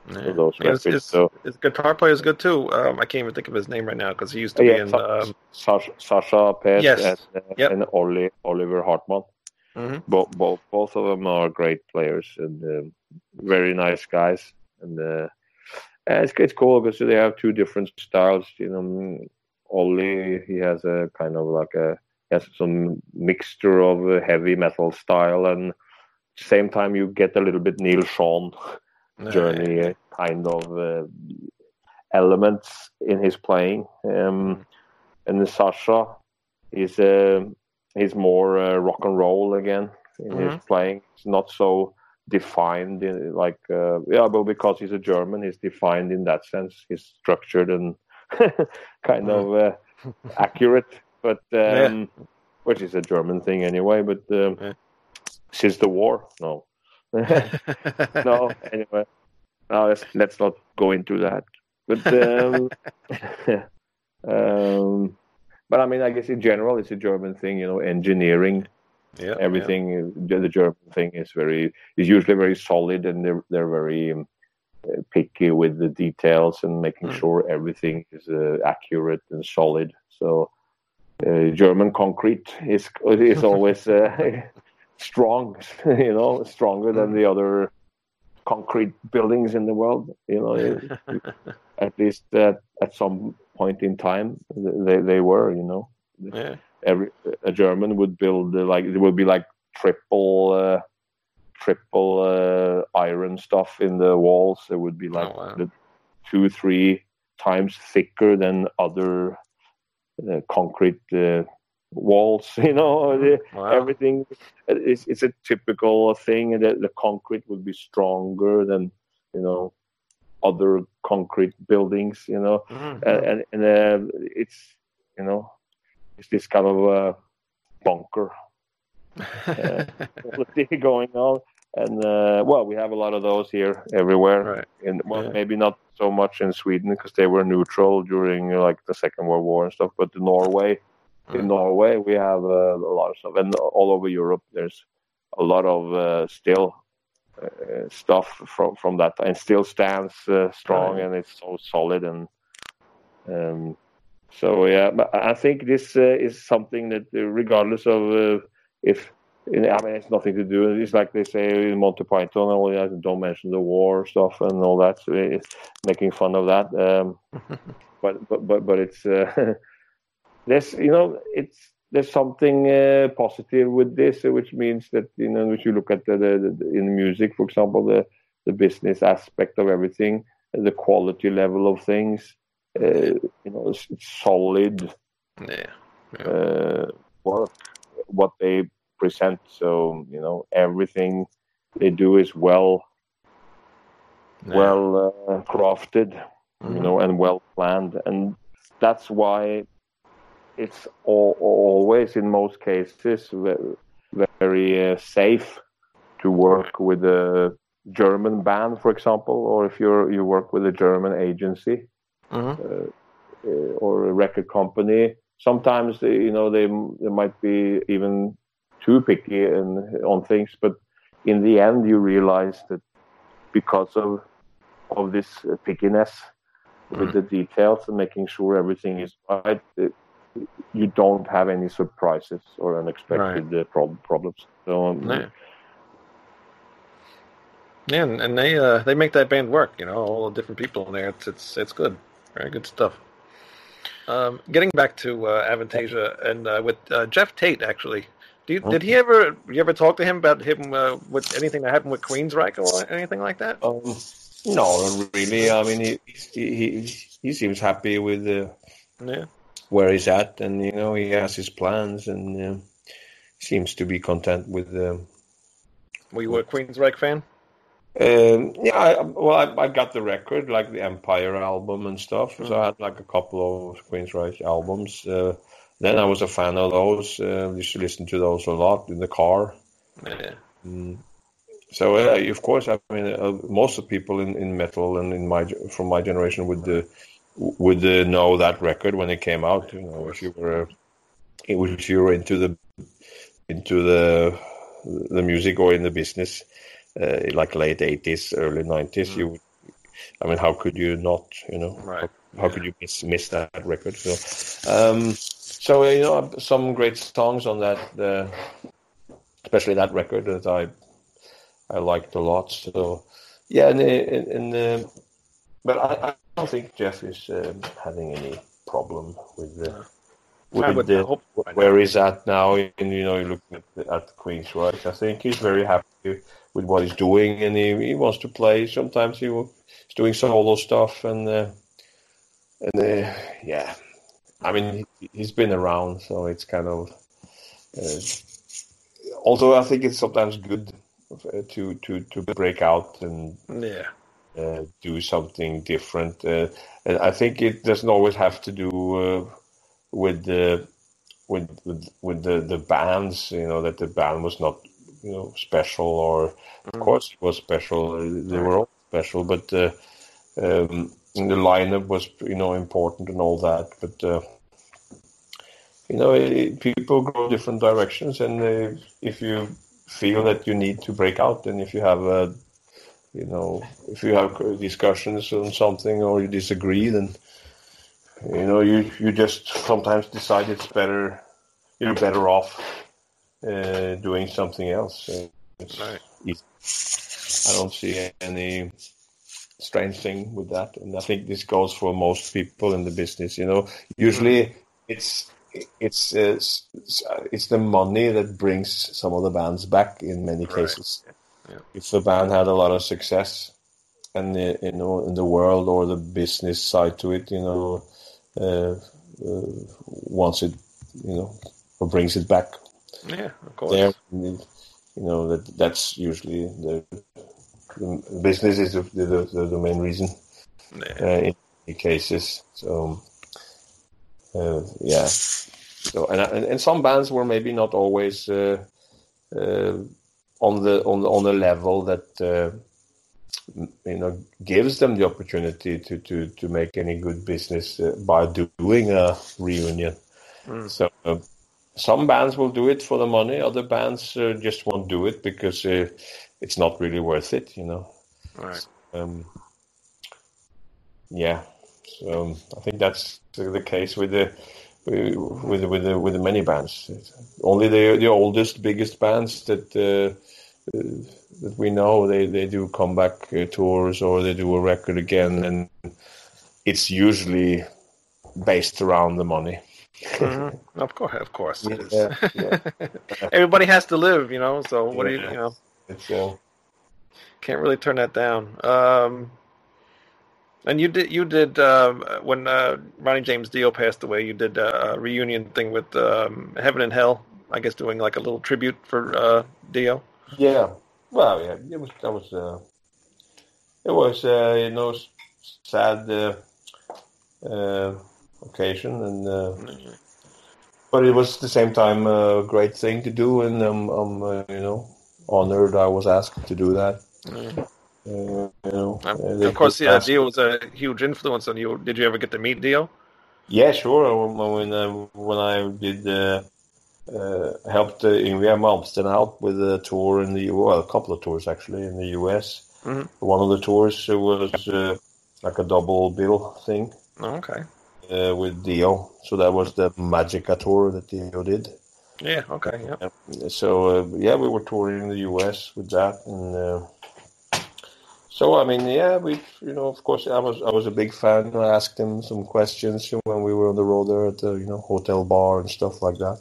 Yeah. those Yeah, his, records. his- So his guitar player is good too. Um, I can't even think of his name right now because he used to yeah, be in. Sa- Um, Sasha, Sascha Paeth Yes. and, uh, Yep. and Olli, Oliver Hartmann. mhm. Both, both, both of them are great players and um, very nice guys. And uh, and it's, it's cool because they have two different styles. You know, Ollie he has a kind of like a he has some mixture of a heavy metal style and same time you get a little bit Neal Schon journey uh, kind of uh, elements in his playing. Um, and the Sasha is uh, he's more uh, rock and roll again in his playing. It's not so defined in, like uh, yeah, but because he's a German, he's defined in that sense. He's structured and <laughs> kind of uh, <laughs> accurate, but um, which is a German thing anyway. But um, Yeah. since the war, no. <laughs> no, anyway, no, let's, let's not go into that. But um, um, but I mean, I guess in general, it's a German thing. You know, engineering, yeah, everything. The, the German thing is very is usually very solid, and they're they're very uh, picky with the details and making Mm. sure everything is uh, accurate and solid. So. Uh, German concrete is is <laughs> always uh, <laughs> strong, <laughs> you know, stronger than the other concrete buildings in the world. You know, at least at, at some point in time, they they were. You know, Yeah, yeah. Every a German would build uh, like it would be like triple uh, triple uh, iron stuff in the walls. It would be like Oh, wow. the two three times thicker than other uh, concrete uh, walls. <laughs> You know, Wow. everything it's, it's a typical thing that the concrete would be stronger than you know other concrete buildings. You know, Mhm. and and, and uh, it's you know it's this kind of <laughs> uh, bunker uh, quality going on. And uh, well, we have a lot of those here everywhere. right. In, well, Yeah. maybe not so much in Sweden because they were neutral during like the Second World War and stuff. But in Norway, in. Norway, we have uh, a lot of stuff, and all over Europe, there's a lot of uh, still uh, stuff from from that, and still stands uh, strong, Right. and it's so solid and. Um, so yeah, but I think this uh, is something that, uh, regardless of uh, if I mean, it's nothing to do. It's like they say in Monty Python, oh, yeah, don't mention the war stuff and all that. So it's making fun of that. Um, <laughs> but but but but it's uh, <laughs> there's you know it's there's something uh, positive with this, which means that you know if you look at the, the, the in music, for example, the the business aspect of everything, the quality level of things, you know, solid Yeah. uh, work, what they present. So you know, everything they do is well Yeah. well uh, crafted, you Mhm. know, and well planned, and that's why it's all, always, in most cases, very, very uh, safe to work with a German band, for example, or if you're you work with a German agency Mhm. uh, or a record company. Sometimes they, you know they they might be even too picky and on things, but in the end you realize that because of of this uh, pickiness with Mm. the details and making sure everything is right, it, you don't have any surprises or unexpected uh, prob- problems. So um, Yeah. Yeah, and, and they uh, they make that band work. You know, all the different people in there. It's it's it's good. Very good stuff. Um, getting back to uh, Avantasia and uh, with uh, Geoff Tate, actually, do you, did he ever you ever talk to him about him uh, with anything that happened with Queensryche or anything like that? Um, no, not really. I mean, he he he, he seems happy with uh, Yeah, where he's at, and you know he has his plans, and uh, seems to be content with. Um, were you a Queensryche fan? Um, yeah, I, well, I, I got the record, like the Empire album and stuff. So I had like a couple of Queen's Queensryche albums. Uh, then I was a fan of those. Uh, used to listen to those a lot in the car. Yeah, Mm. So uh, of course, I mean, uh, most of the people in, in metal and in my from my generation would uh, would uh, know that record when it came out. You know, if you were uh, if you were into the into the the music or in the business, uh, like late eighties, early nineties, you I mean, how could you not? You know, Right. how, how could you miss, miss that record? So, um, so you know, some great songs on that, uh, especially that record that I I liked a lot. So, yeah, and, and, and uh, but I, I don't think Jeff is um, having any problem with the. With would the, by now. where he's at now, and you know, you're looking at at Queen's. I think he's very happy with what he's doing, and he, he wants to play. Sometimes he will, he's doing some solo stuff, and uh, and uh, yeah, I mean, he, he's been around, so it's kind of. Uh, although I think it's sometimes good uh, to to to break out and Yeah. uh, do something different. Uh, and I think it doesn't always have to do uh, with the with with, with the, the bands. You know that the band was not you know special, or of course it was special. They were all special, but uh, um, the lineup was you know important and all that. But uh, you know, it, people go different directions, and uh, if you feel that you need to break out, and if you have a you know, if you have discussions on something or you disagree, then you know you you just sometimes decide it's better. You're better off uh, doing something else. Uh, Right. I don't see any strange thing with that, and I think this goes for most people in the business. You know, usually it's it's uh, it's the money that brings some of the bands back in many Right. cases Yeah. if the band had a lot of success and the, you know in the world or the business side to it you know uh, uh, wants it you know or brings it back Yeah, of course. there you know that that's usually the, the business is the, the, the, the main reason Yeah. uh, in many cases so uh, yeah so and, and and some bands were maybe not always uh, uh, on the on the, on a level that uh, you know gives them the opportunity to to to make any good business uh, by doing a reunion. Mm. So uh, some bands will do it for the money, other bands uh, just won't do it because uh, it's not really worth it. You know. Right. Um, yeah, so um, I think that's the, case with the with with the, with the many bands. Only the the oldest, biggest bands that uh, that we know they they do comeback uh, tours or they do a record again, and it's usually based around the money. Mhm. Of course, of course. Yeah, yeah. <laughs> Everybody has to live, you know. So what do you, Yeah. you know, It's, uh, can't really turn that down. Um, and you did, you did um, when uh, Ronnie James Dio passed away. You did a reunion thing with um, Heaven and Hell. I guess doing like a little tribute for uh, Dio. Yeah. Well, yeah, it was that was uh, it was uh, you know sad uh, uh, occasion, and uh, but it was at the same time a great thing to do, and I'm, I'm uh, you know honored I was asked to do that. Mm. Uh, you know, Um, of course, yeah. Dio was a huge influence on you. Did you ever get to meet Dio? Yeah, sure. When when I, when I did helped uh, Yngwie Malmsteen out with a tour in the well, a couple of tours actually in the U.S. Mhm. One of the tours was uh, like a double bill thing Oh, okay. uh, with Dio. So that was the Magica tour that Dio did. Yeah. Okay. Yeah. So uh, yeah, we were touring in the U.S. with that, and uh, so I mean, yeah, we you know, of course, I was I was a big fan. I asked him some questions when we were on the road there at the you know hotel bar and stuff like that.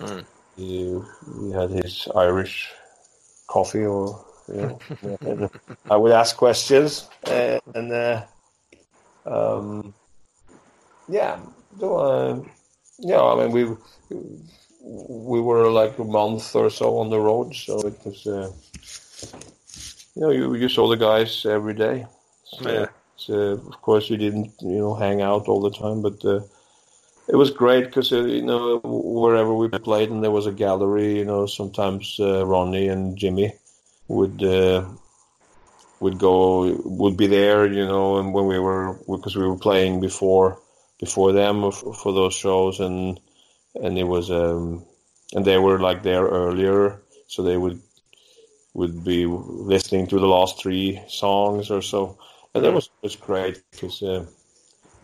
Mm. He, he had his Irish coffee, or you know, <laughs> I would ask questions, uh, and uh, um, yeah, so, uh, yeah, I mean we we were like a month or so on the road, so it was, uh, you know, you, you saw the guys every day. So Yeah. it's, uh, of course, you didn't, you know, hang out all the time, but uh, it was great because, uh, you know, wherever we played and there was a gallery, you know, sometimes uh, Ronnie and Jimmy would uh, would go would be there, you know, and when we were because we were playing before before them for, for those shows and and it was um and they were like there earlier so they would would be listening to the last three songs or so. And that was was great because uh,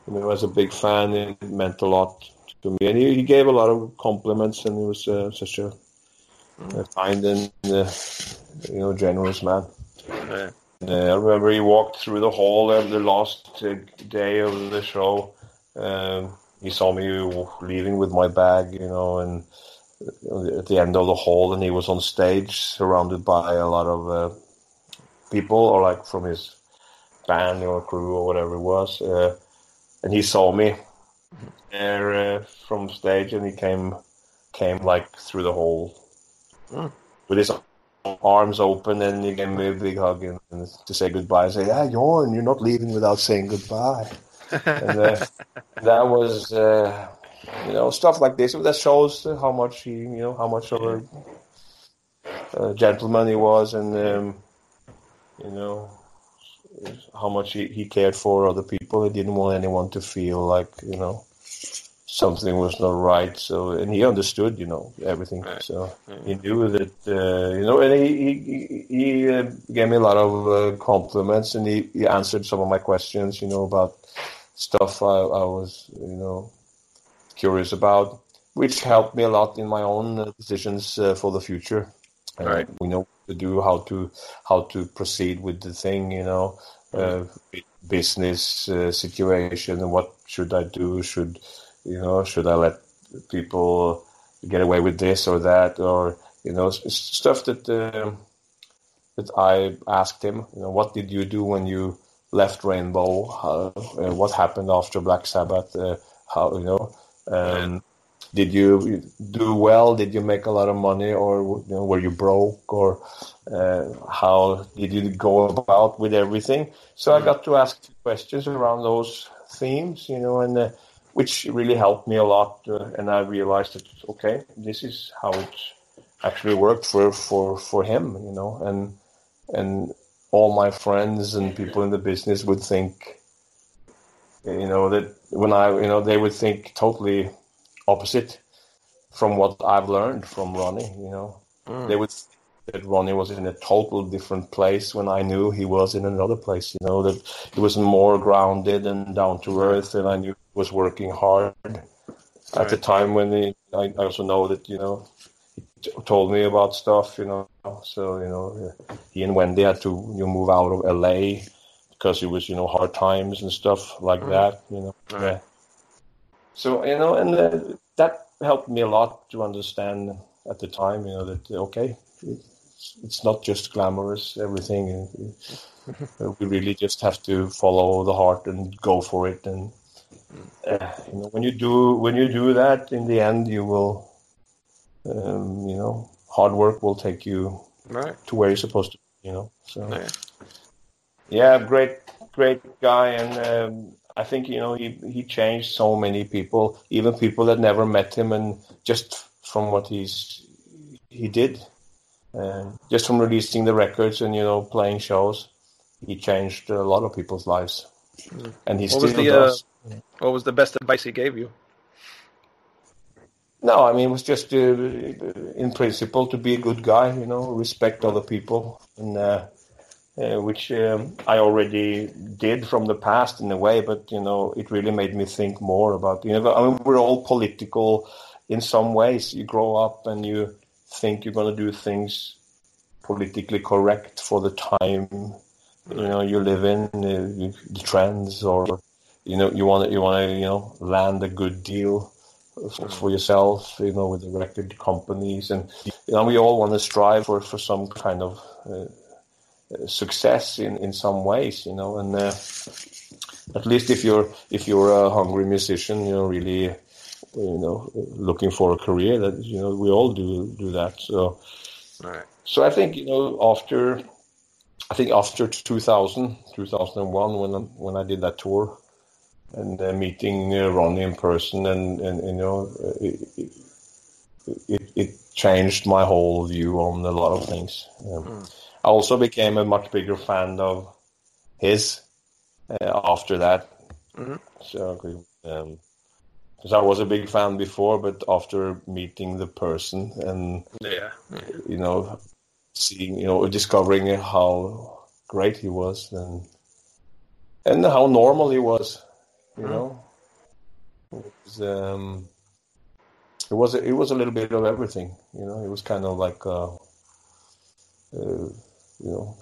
you know, as a big fan, it meant a lot to me, and he, he gave a lot of compliments, and he was uh, such a, a kind and uh, you know generous man. Yeah. Uh, I remember he walked through the hall uh, the last uh, day of the show. Um, he saw me leaving with my bag, you know, and uh, at the end of the hall, and he was on stage surrounded by a lot of uh, people, or like from his band or crew or whatever it was. And he saw me there uh, from stage, and he came came like through the hall Mm. with his arms open, and he gave me a big hug and, and to say goodbye. And say, "Yeah, Jorn, you're not leaving without saying goodbye." <laughs> and uh, that was, uh, you know, stuff like this. That shows how much he, you know, how much of a, a gentleman he was, and um, you know, how much he, he cared for other people. He didn't want anyone to feel like, you know, something was not right. So, and he understood, you know, everything. Right. So he knew that, uh, you know, and he he, he uh, gave me a lot of uh, compliments, and he, he answered some of my questions, you know, about stuff I, I was, you know, curious about, which helped me a lot in my own uh, decisions uh, for the future. Right. We know to do, how to how to proceed with the thing, you know, uh, business uh, situation, and what should I do? Should you know? Should I let people get away with this or that, or you know, stuff that um that I asked him. You know, what did you do when you left Rainbow? How, uh, what happened after Black Sabbath? Uh, how you know? Um, did you do well? Did you make a lot of money, or you know, were you broke, or uh, how did you go about with everything? So I got to ask questions around those themes, you know, and uh, which really helped me a lot. Uh, and I realized that okay, this is how it actually worked for for for him, you know, and and all my friends and people in the business would think, you know, that when I, you know, they would think totally opposite from what I've learned from Ronnie, you know. Mm. They would that Ronnie was in a total different place when I knew he was in another place, you know, that he was more grounded and down to earth and I knew he was working hard. At the time when he, I I also know that, you know, he t- told me about stuff, you know, so, you know, uh, he and Wendy had to you know, move out of LA because it was, you know, hard times and stuff like Mm. that, you know. Right. Yeah. So, you know, and uh, that helped me a lot to understand at the time, you know, that, okay, it's, it's not just glamorous, everything. <laughs> We really just have to follow the heart and go for it. And, uh, you know, when you do, when you do that, in the end, you will, um, you know, hard work will take you Right. to where you're supposed to, you know. So, Yeah. yeah, great, great guy, and um, I think you know he he changed so many people, even people that never met him, and just from what he's he did, uh, just from releasing the records and you know playing shows, he changed a lot of people's lives, and he What still the, uh, does. What was the best advice he gave you? No, I mean it was just uh, in principle to be a good guy, you know, respect other people, and uh, which um, I already did from the past in a way, but you know, it really made me think more about. You know, I mean, we're all political in some ways. You grow up and you think you're going to do things politically correct for the time you know you live in, uh, the trends, or you know you want to you want to you know land a good deal for, for yourself, you know, with the record companies, and you know we all want to strive for for some kind of uh, success in in some ways, you know, and uh, at least if you're if you're a hungry musician, you know, really, you know, looking for a career, that you know we all do do that. So Right. so I think you know after I think after 2000 2001 when I, when I did that tour and uh, meeting uh, Ronnie in person and and you know uh, it, it, it changed my whole view on a lot of things. Um, I also became a much bigger fan of his uh, after that. Mhm. So um, because I was a big fan before, but after meeting the person and Yeah. you know, seeing, you know, discovering how great he was, then and how normal he was, you know. It was, um, it was a, it was a little bit of everything, you know. It was kind of like, uh, uh, you know,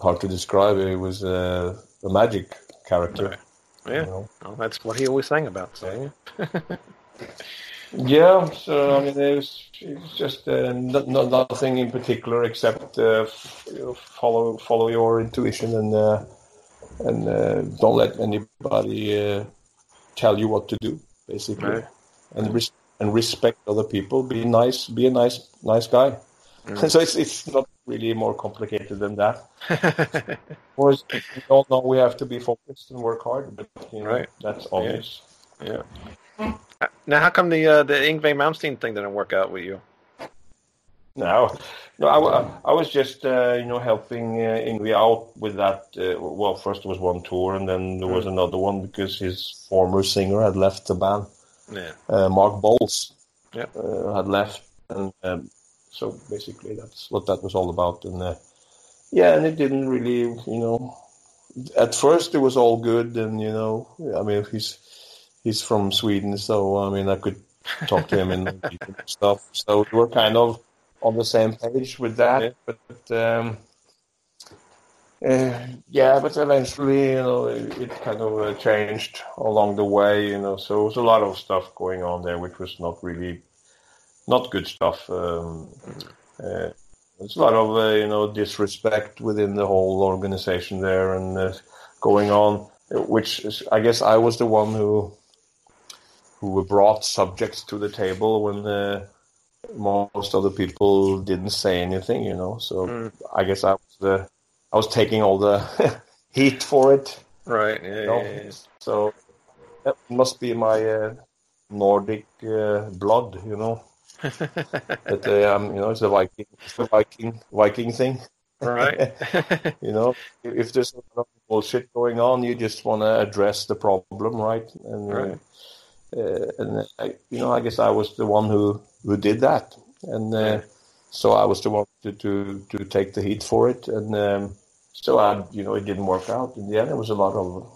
hard to describe. He was uh, a magic character. Right. you Yeah, know. well, that's what he always sang about. So yeah. <laughs> Yeah, so I mean, it was, it was just uh, no, no, nothing in particular except uh, you know, follow follow your intuition and uh, and uh, don't let anybody uh, tell you what to do, basically, Right. and res- and respect other people. Be nice, be a nice nice guy. <laughs> so it's it's not really more complicated than that. <laughs> Of course, we all know we have to be focused and work hard, but you know, Right. that's obvious. yeah. Uh, Now, how come the uh, the Yngwie Malmsteen thing didn't work out with you? No, no, I, I was just uh, you know helping uh, Ingve out with that. Uh, well, first there was one tour, and then there was another one because his former singer had left the band. Yeah. Uh, Mark Boals Yeah. uh, had left, and um, so basically that's what that was all about. And uh, yeah, and it didn't really, you know. At first it was all good, and you know, I mean, he's he's from Sweden, so I mean, I could talk to him and <laughs> stuff. So we were kind of on the same page with that. Yeah. But um, uh, yeah, but eventually, you know, it, it kind of uh, changed along the way. You know, so there was a lot of stuff going on there, which was not really not good stuff. Um, uh, there's a lot of uh, you know disrespect within the whole organization there, and uh, going on, which is, I guess I was the one who who brought subjects to the table when uh, most other people didn't say anything, you know. So Mm. I guess I was the I was taking all the <laughs> heat for it. Right. Yeah. you know. yeah, yeah. So that must be my uh, Nordic uh, blood, you know. Uh, um, you know, it's the Viking, it's the Viking, Viking thing. right. <laughs> You know, if there's a lot of bullshit going on, you just want to address the problem, right? And uh, Right. uh, and I, you know, I guess I was the one who who did that, and uh, so I was the one to, to to take the heat for it, and um, so I, you know, it didn't work out. In the end, there was a lot of,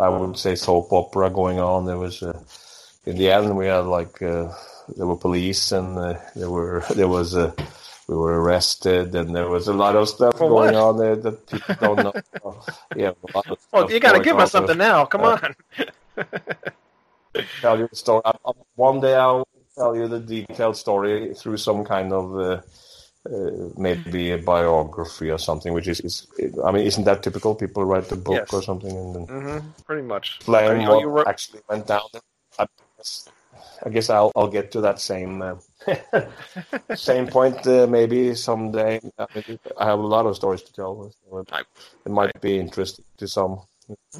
I would say, soap opera going on. There was, uh, in the end, we had like uh, there were police, and uh, there were <laughs> there was a we were arrested, and there was a lot of stuff going what? on there that people don't know. <laughs> yeah, a Well, you got to give us something now. Come Uh, on. tell you the story. I, I, one day I'll tell you the detailed story through some kind of uh, uh, maybe a biography or something. Which is, is, I mean, isn't that typical? People write a book Yes. or something and then hmm Pretty much. Are what you wrote- actually went down. I guess, I guess I'll I'll get to that same uh, <laughs> same point uh, maybe someday. I, mean, I have a lot of stories to tell. So it, I- it might be interesting to some.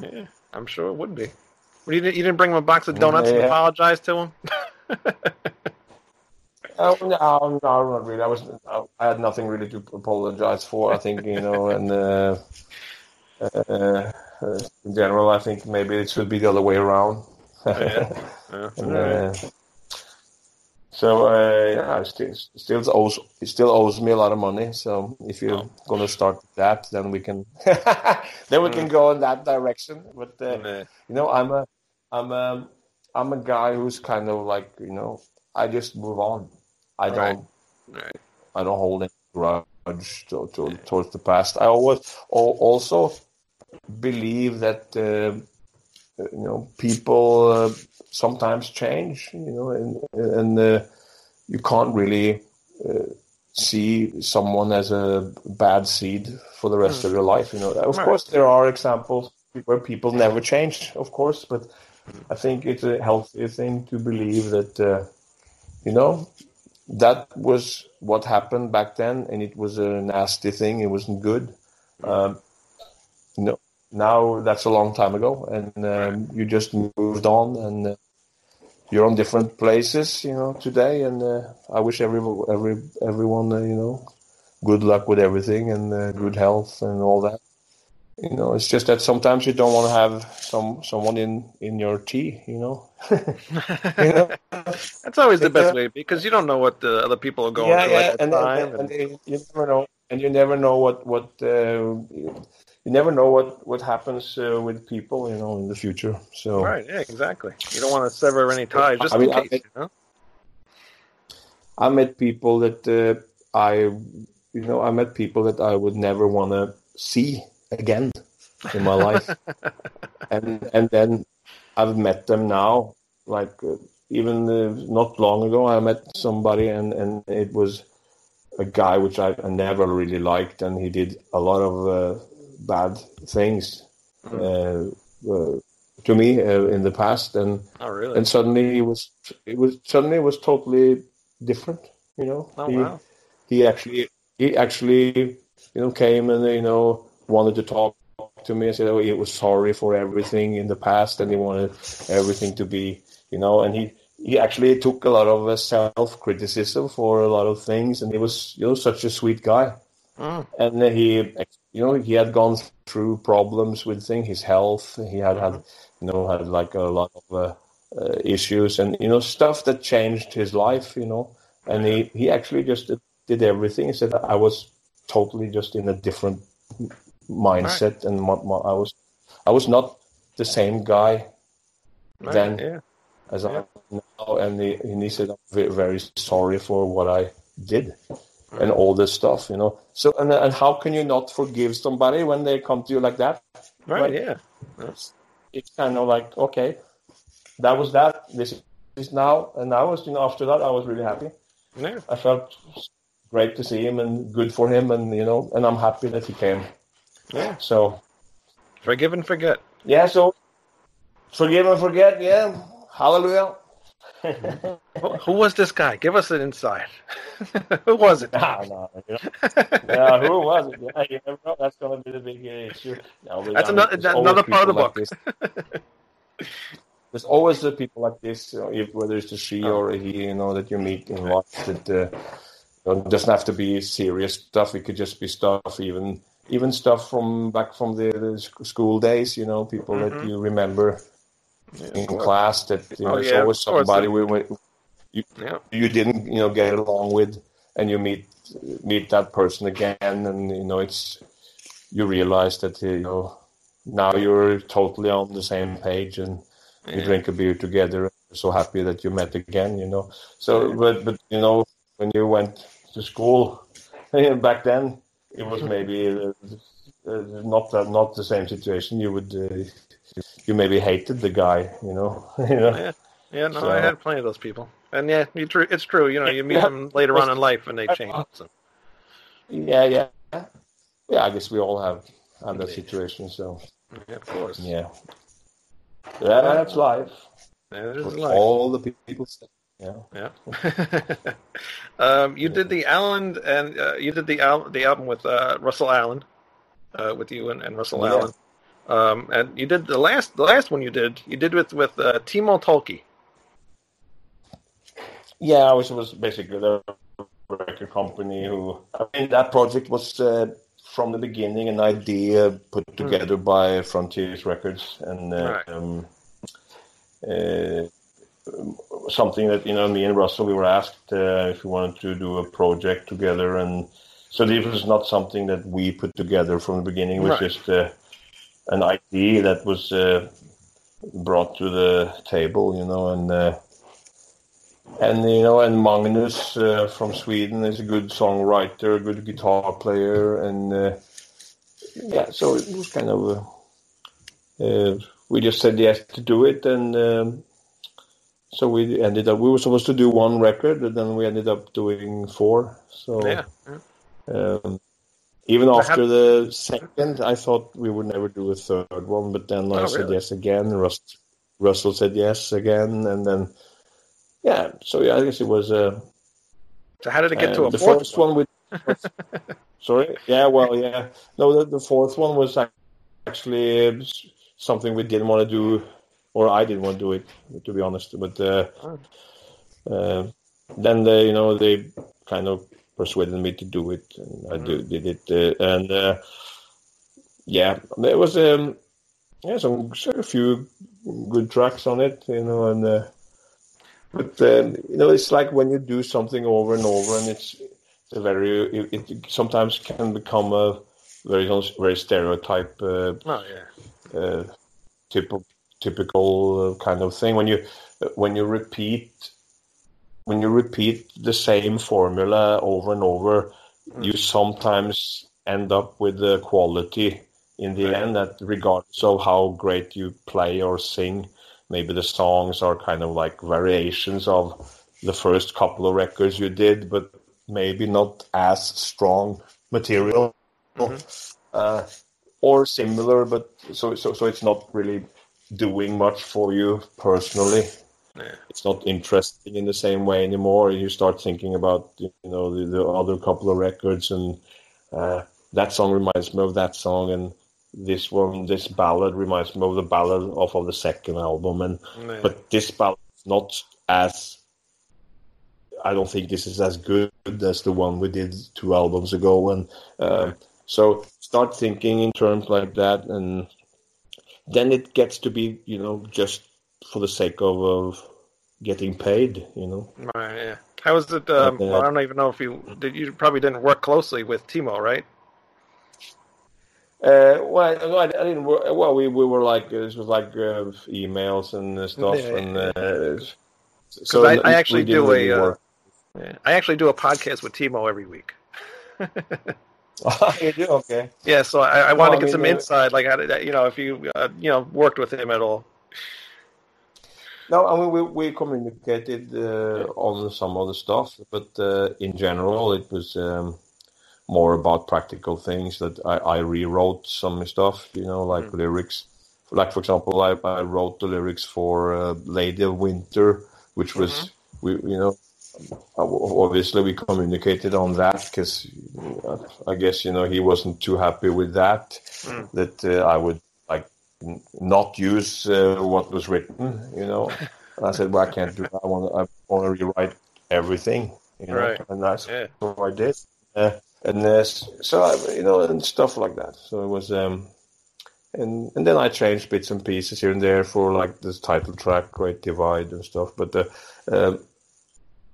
Yeah, I'm sure it would be. Well, you, didn't, you didn't bring him a box of donuts and apologize to him? <laughs> Oh, no, no, not really. I was, I had nothing really to apologize for. I think you know, and uh, uh, uh, in general, I think maybe it should be the other way around. Yeah. Yeah. <laughs> And, uh, so uh, yeah, it still, still owes, it still owes me a lot of money. So if you're Oh. gonna start that, then we can, <laughs> then we can go in that direction. But uh, Yeah. you know, I'm a, I'm a, I'm a guy who's kind of like, you know, I just move on. I Right. don't, Right. I don't hold any grudge to, to, towards the past. I always also believe that uh, you know people uh, sometimes change. You know, and and uh, you can't really uh, see someone as a bad seed for the rest of your life. You know, of Right. course there are examples where people never change, of course, but I think it's a healthy thing to believe that uh, you know that was what happened back then, and it was a nasty thing. It wasn't good. Um, no, now that's a long time ago, and um, you just moved on, and uh, you're on different places, you know, today. And uh, I wish every every everyone, uh, you know, good luck with everything and uh, good health and all that. You know, it's just that sometimes you don't want to have some someone in in your tea, you know. <laughs> you know? <laughs> That's always the best way because you don't know what the other people are going yeah, through yeah, at and, time. and, and, you never know, and you never know what what uh, you never know what what happens uh, with people, you know, in the future. So Right. Yeah. Exactly. You don't want to sever any ties, just I mean, in I case. think- you know? I met people that uh, I, you know, I met people that I would never want to see again in my life, <laughs> and and then I've met them now. Like uh, even uh, not long ago, I met somebody, and and it was a guy which I, I never really liked, and he did a lot of uh, bad things uh, uh, to me uh, in the past, and Oh, really? and suddenly he was it was suddenly it was totally different you know oh, he, wow. he actually he actually you know came and you know wanted to talk to me and said oh he was sorry for everything in the past and he wanted everything to be you know and he he actually took a lot of uh, self criticism for a lot of things and he was you know such a sweet guy Mm. and he you know he had gone through problems with things his health he had had you know had like a lot of uh, uh, issues and you know stuff that changed his life you know and he he actually just did everything he said i was totally just in a different mindset and my, my, i was i was not the same guy Right. then yeah. as Yeah. I am now, and he, and he said, "I'm very sorry for what I did and all this stuff, you know." So, and and how can you not forgive somebody when they come to you like that? Right. Right. Yeah. It's, it's kind of like, okay, that was that. This is now, and I was, you know, after that, I was really happy. Yeah. I felt great to see him and good for him, and you know, and I'm happy that he came. Yeah. So, Forgive and forget. yeah, so forgive and forget, yeah, hallelujah. Who, who was this guy? Give us an insight. <laughs> who was it? <laughs> No, no, you know. yeah, who was it? Yeah, you never know. That's going to be the big issue. No, That's I mean, ano- that's another part of the like this. There's always the people like this, you know, if, whether it's a she Oh. or a he, you know, that you meet in life. That uh, you know, it doesn't have to be serious stuff. It could just be stuff, even even stuff from back from the, the school days. You know, people Mhm. that you remember in class. That you know, Oh, it's yeah, always somebody we, we, you, Yeah. you didn't you know get along with and you meet meet that person again and you know it's you realize that you know now you're totally on the same page and you drink a beer together so happy that you met again you know so but but you know when you went to school <laughs> back then it was <laughs> maybe uh, uh, not that, not the same situation you would uh, you maybe hated the guy you know <laughs> you know Yeah. Yeah, no, So- I had plenty of those people. And yeah, you it's true. You know, you meet Yeah. them later on in life and they change. So. Yeah, yeah, yeah. I guess we all have have that situation. So Yeah, of course. yeah, yeah, that's life. That is life. all the people say. Yeah, Yeah. <laughs> um, you did the Allen and uh, you did the al- the album with uh, Russell Allen, uh, with you and, and Russell Yeah. Allen. Um, and you did the last the last one you did you did with with uh, Timo Tolkki. yeah. I was was basically the record company who. I mean, that project was uh, from the beginning an idea put together by Frontiers Records and uh, Right. um, uh, something that you know me and Russell we were asked uh, if we wanted to do a project together and so this was not something that we put together from the beginning it was Right. just uh, an idea that was uh, brought to the table you know and uh, and you know and Magnus uh, from Sweden is a good songwriter a good guitar player and uh, yeah so it was kind of uh, uh, we just said yes to do it and um, so we ended up we were supposed to do one record and then we ended up doing four so Yeah. um, even after how- the second i thought we would never do a third one but then i Oh, said really? yes again Rus- russell said yes again and then yeah so yeah i guess it was uh, So how did it get to uh, a the fourth first one with <laughs> sorry yeah well yeah no the, the fourth one was actually uh, something we didn't want to do or i didn't want to do it to be honest but uh, Oh. uh, then they you know they kind of persuaded me to do it and i do, Mm. did it uh, and uh, yeah there was um yeah some a few good tracks on it you know and uh, but um, you know it's like when you do something over and over and it's it's a very it, it sometimes can become a very very stereotype uh, Oh yeah. uh, typical typical uh, kind of thing when you when you repeat when you repeat the same formula over and over you sometimes end up with the quality in the end that regardless of how great you play or sing maybe the songs are kind of like variations of the first couple of records you did but maybe not as strong material. Uh, or similar, but so so so it's not really doing much for you personally. Yeah. It's not interesting in the same way anymore. You start thinking about you know the, the other couple of records, and uh, that song reminds me of that song, and this one, this ballad reminds me of the ballad off of the second album, and Yeah. but this ballad is not as I don't think this is as good as the one we did two albums ago, and um, so start thinking in terms like that, and then it gets to be you know just for the sake of, of getting paid, you know. Right, yeah. How was it? Um, Okay. well, I don't even know if you did. You probably didn't work closely with Timo, right? Uh, well, I, I didn't. Work, well, we, we were like uh, this was like uh, emails and uh, stuff, Yeah, and uh, so I- I actually do a, really uh, work. Yeah. I actually do a podcast with Timo every week. <laughs> you do okay. Yeah, so I, I want to I get mean, some uh, insight, like how did that, you know, if you uh, you know worked with him at all. No, I mean we we communicated uh, on some other stuff, but uh, in general it was um, more about practical things that I, I rewrote some stuff, you know, like lyrics. Like for example, I, I wrote the lyrics for uh, "Lady of Winter," which was we you know obviously we communicated on that because I guess you know he wasn't too happy with that that uh, I would not use uh, what was written, you know. And I said, well, I can't do that. I want to, I want to rewrite everything, you know. Right. And that's Yeah. what I did. Uh, and uh, so, I, you know, and stuff like that. So it was, um, and and then I changed bits and pieces here and there for like this title track, Great Divide and stuff. But uh, um,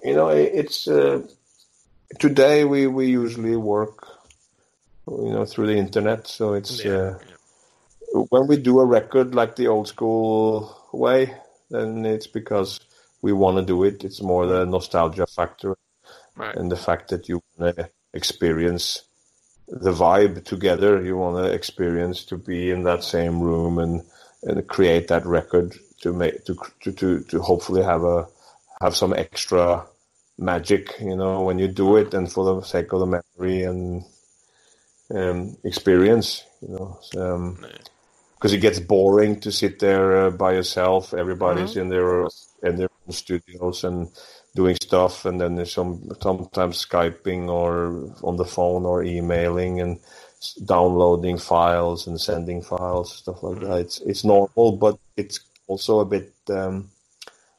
you know, it, it's uh, today we we usually work, you know, through the internet. So it's. Uh, when we do a record like the old school way, then it's because we want to do it. It's more the nostalgia factor Right. and the fact that you want to experience the vibe together. You want to experience to be in that same room and and create that record to make to to to, to hopefully have a have some extra magic, you know, when you do it, and for the sake of the memory and um, experience, you know. So, um, because it gets boring to sit there uh, by yourself. Everybody's in their in their own studios and doing stuff, and then there's some sometimes skyping or on the phone or emailing and downloading files and sending files, stuff like that. It's it's normal, but it's also a bit um,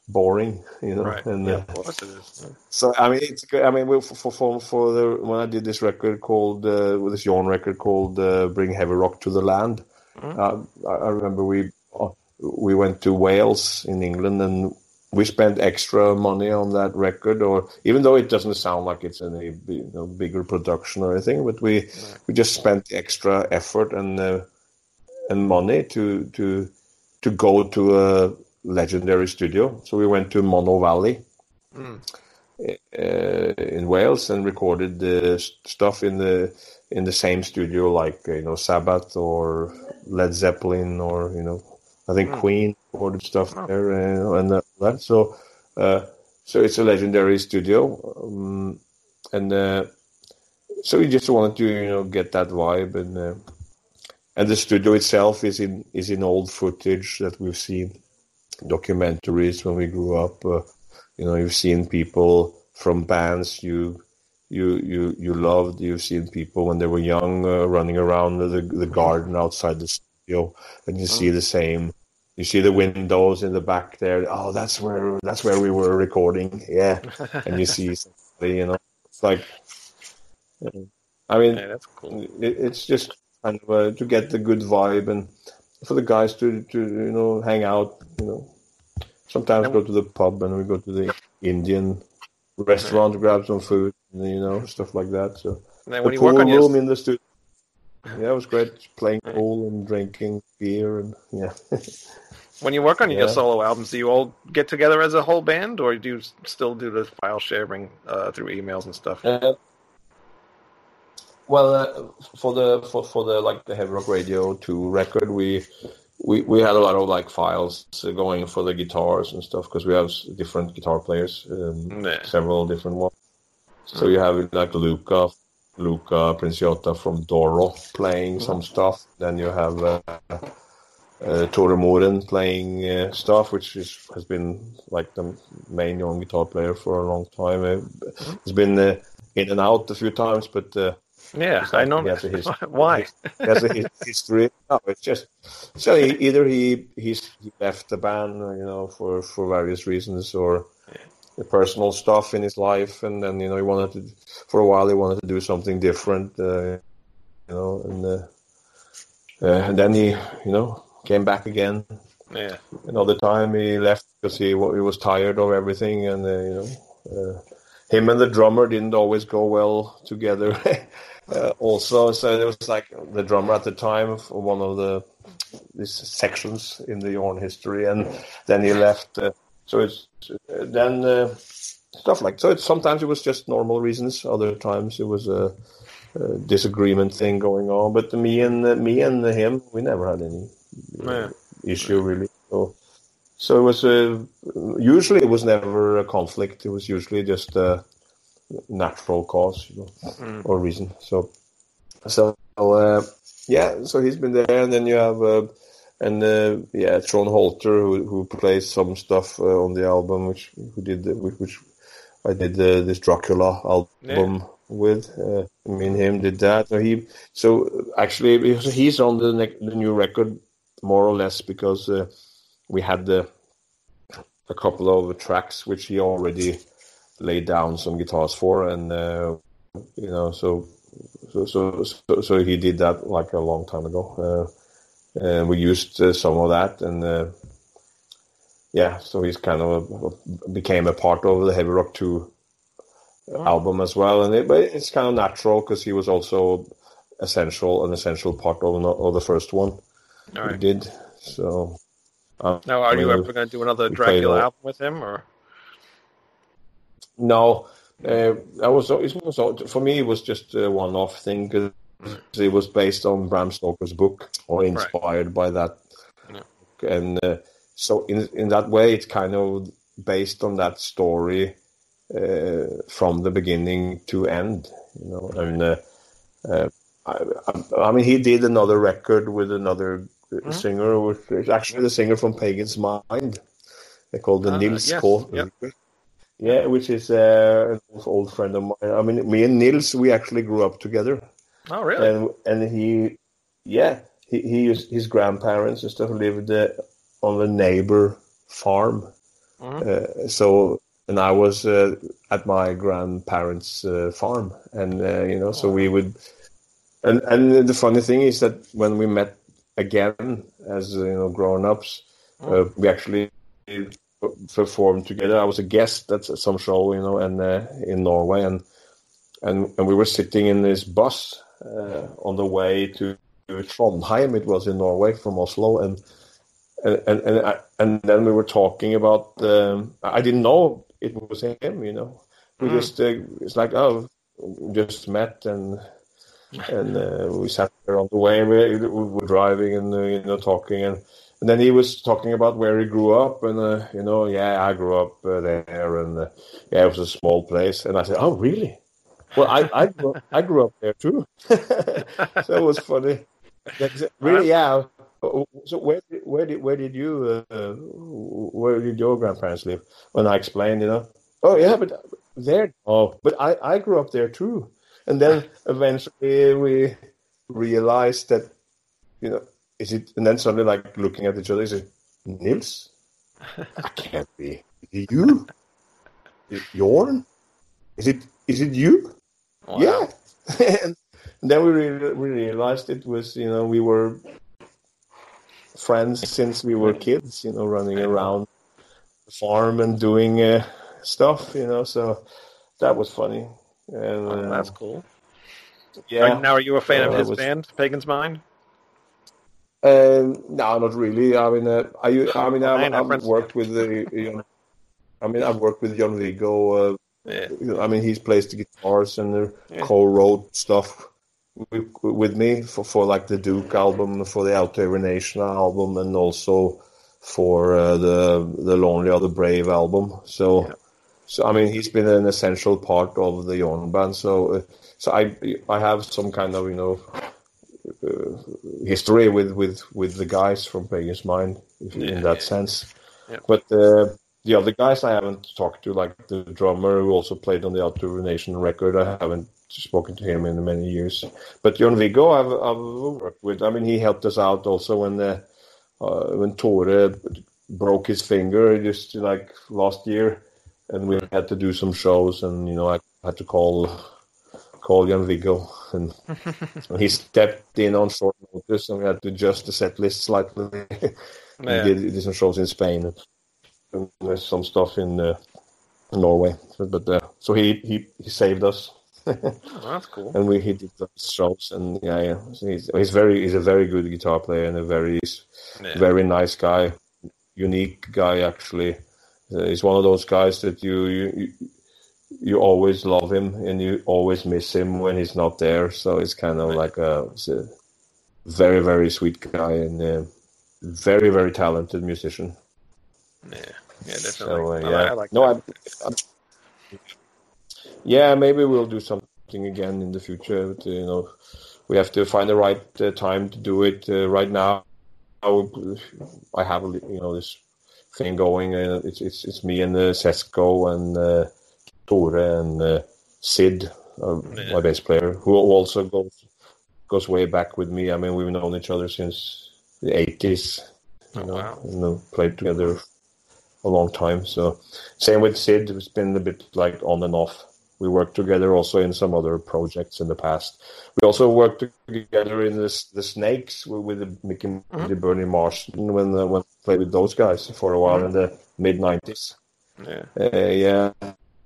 boring, you know. Right. And, yeah, uh, of course it is. so I mean, it's. I mean, we- for for for the when I did this record called uh, with this Jorn record called uh, "Bring Heavy Rock to the Land," uh, I, remember we uh, we went to Wales in England and we spent extra money on that record. Or even though it doesn't sound like it's any you know, bigger production or anything, but we we just spent extra effort and uh, and money to to to go to a legendary studio. So we went to Monnow Valley uh, in Wales and recorded the stuff in the in the same studio like you know Sabbath or Led Zeppelin or you know I think Queen recorded stuff there uh, and uh, that. So uh, so it's a legendary studio um, and uh, so we just wanted to you know get that vibe and uh, and the studio itself is in is in old footage that we've seen documentaries when we grew up uh, you know you've seen people from bands you you you you loved you've seen people when they were young uh, running around the the garden outside the studio and you see the same. You see the windows in the back there. Oh that's where that's where we were recording. Yeah. And you see <laughs> somebody you know it's like i mean Yeah, that's cool. it, it's just kind of uh, to get the good vibe and for the guys to to you know hang out you know. Sometimes go to the pub and we go to the indian restaurant grab some food and, you know stuff like that so And then the when you work pool on your room in the studio Yeah, it was great playing pool and drinking beer and yeah. <laughs> When you work on your Yeah. solo albums, do you all get together as a whole band, or do you still do the file sharing uh, through emails and stuff? Uh, well, uh, for the for, for the like the Heavy Rock Radio Two record, we we we had a lot of like files uh, going for the guitars and stuff because we have different guitar players, um, Yeah. several different ones. So you have like Luca, Luca Princiotta from Doro playing some stuff. Then you have uh, uh, Tore Moren playing uh, stuff, which is, has been like the main Jorn guitar player for a long time. Uh, He's been uh, in and out a few times, but uh, Yeah, I know. he has a his- <laughs> Why? he has a <laughs> history. No, it's just so he, either he he's he left the band, you know, for for various reasons, or the personal stuff in his life, and then you know he wanted to for a while he wanted to do something different, uh, you know, and uh, uh, and then he you know came back again. Yeah. Another time he left because he he was tired of everything, and uh, you know, uh, him and the drummer didn't always go well together. <laughs> uh, also, so there was like the drummer at the time for one of the these sections in the Jorn history, and then he left. Uh, so it's uh, then uh, stuff like so. It's sometimes it was just normal reasons. Other times it was a, a disagreement thing going on. But me and uh, me and him, we never had any Yeah. issue really. So, so it was uh, usually it was never a conflict. It was usually just a natural cause, you know, Mm. or reason. So, so uh, yeah. So he's been there, and then you have uh, and uh, yeah, Trond Holter who who plays some stuff uh, on the album, which who did the, which, which I did the, this Dracula album with. Uh, me and him did that. So he so actually he's on the ne- the new record more or less because uh, we had the a couple of tracks which he already laid down some guitars for, and uh, you know, so so, so so so he did that like a long time ago. Uh, and we used uh, some of that, and uh, yeah, so he's kind of a, became a part of the Heavy Rock Two album as well, and it, but it's kind of natural because he was also essential, an essential part of, of the first one All we did. So uh, Now, are you ever going to do another Dracula album with him, or? No, uh, I was, it was for me. It was just a one-off thing because it was based on Bram Stoker's book or inspired by that, Yeah. and uh, so in in that way, it's kind of based on that story uh, from the beginning to end. You know, and uh, uh, I, I, I mean, he did another record with another Mm-hmm. singer, which is actually the singer from Pagan's Mind. They called the Nils yes, K. yep. Yeah, which is uh, an old friend of mine. I mean, me and Nils, we actually grew up together, Oh, really? and and he, yeah, he, he used, his grandparents and stuff lived uh, on the neighbor farm. Mhm. Uh, so, and I was uh, at my grandparents' uh, farm, and uh, you know, so we would, and and the funny thing is that when we met again as you know grown ups, uh, we actually performed together. I was a guest at some show, you know, and uh, in Norway, and and and we were sitting in this bus uh, on the way to Trondheim. It was in Norway from Oslo, and and and and, I, and then we were talking about. Um, I didn't know it was him, you know. We Mm. just uh, it's like oh, we just met and. And uh, we sat there on the way. We, we were driving and uh, you know talking, and and then he was talking about where he grew up, and uh, you know, yeah, I grew up uh, there, and uh, yeah, it was a small place. And I said, oh, really? Well, I I grew, I grew up there too. <laughs> so it was funny. Said, really? Yeah. So where did- where did where did you uh, where did your grandparents live? When I explained, you know, oh yeah, but there. Oh, but I I grew up there too. And then eventually we realized that, you know, is it? And then suddenly, like looking at each other, is it Nils? I can't be. Is it you? Is it Jorn? Is it? Is it you? Wow. Yeah. <laughs> and then we re- we realized it was you know we were friends since we were kids. You know, running around the farm and doing uh, stuff. You know, so that was funny. And Oh, uh, that's cool. yeah. Now, are you a fan Uh, of his was- band, Pagan's Mind? Um, no, not really. I mean, uh, I, I mean, I've, I've worked with the, you know, I mean, I've worked with John Viggo. Uh, Yeah. you know, I mean, he's plays the guitars and Yeah. co-wrote stuff with, with me for, for like the Duke album, for the Altair Nation album, and also for uh, the the Lonely Are the Brave album. So, Yeah. so I mean, he's been an essential part of the Jorn band. So, uh, so I I have some kind of you know history with with with the guys from Pagan's Mind if- Yeah, in that sense. Yeah. But uh, the other guys I haven't talked to, like the drummer who also played on the Outer Nation record, I haven't spoken to him in many years. But John Viggo, I've, I've worked with. I mean, he helped us out also when the, uh, when Tore broke his finger just like last year, and we had to do some shows, and you know I had to call call Jan Viggo, and he stepped in on short notice, and we had to adjust the set list slightly. <laughs> Yeah. He did, did some shows in Spain and there's some stuff in uh, Norway. But, but uh, so he, he he saved us, <laughs> Oh, that's cool. and we he did those shows. And yeah, yeah, so he's, he's very he's a very good guitar player and a very Yeah. very nice guy, unique guy actually. Uh, he's one of those guys that you, you you always love him and you always miss him when he's not there. So it's kind of like a, a very very sweet guy and very very talented musician. Yeah, yeah, definitely. So uh, yeah, I like no. I, I, yeah, maybe we'll do something again in the future. But, you know, we have to find the right uh, time to do it. Uh, right now, I, have a you know this thing going. Uh, it's it's it's me and uh, Sesko and uh, Tore and uh, Sid, uh, Yeah. my bass player, who also goes goes way back with me. I mean, we've known each other since the eighties. You Oh, know, wow. and uh, played together a long time. So same with Sid. It's been a bit like on and off. We worked together also in some other projects in the past. We also worked together in this, the Snakes with, the Mickey Mhm. the Bernie Marsden when uh, when I played with those guys for a while in the mid nineties. Yeah. Uh, yeah.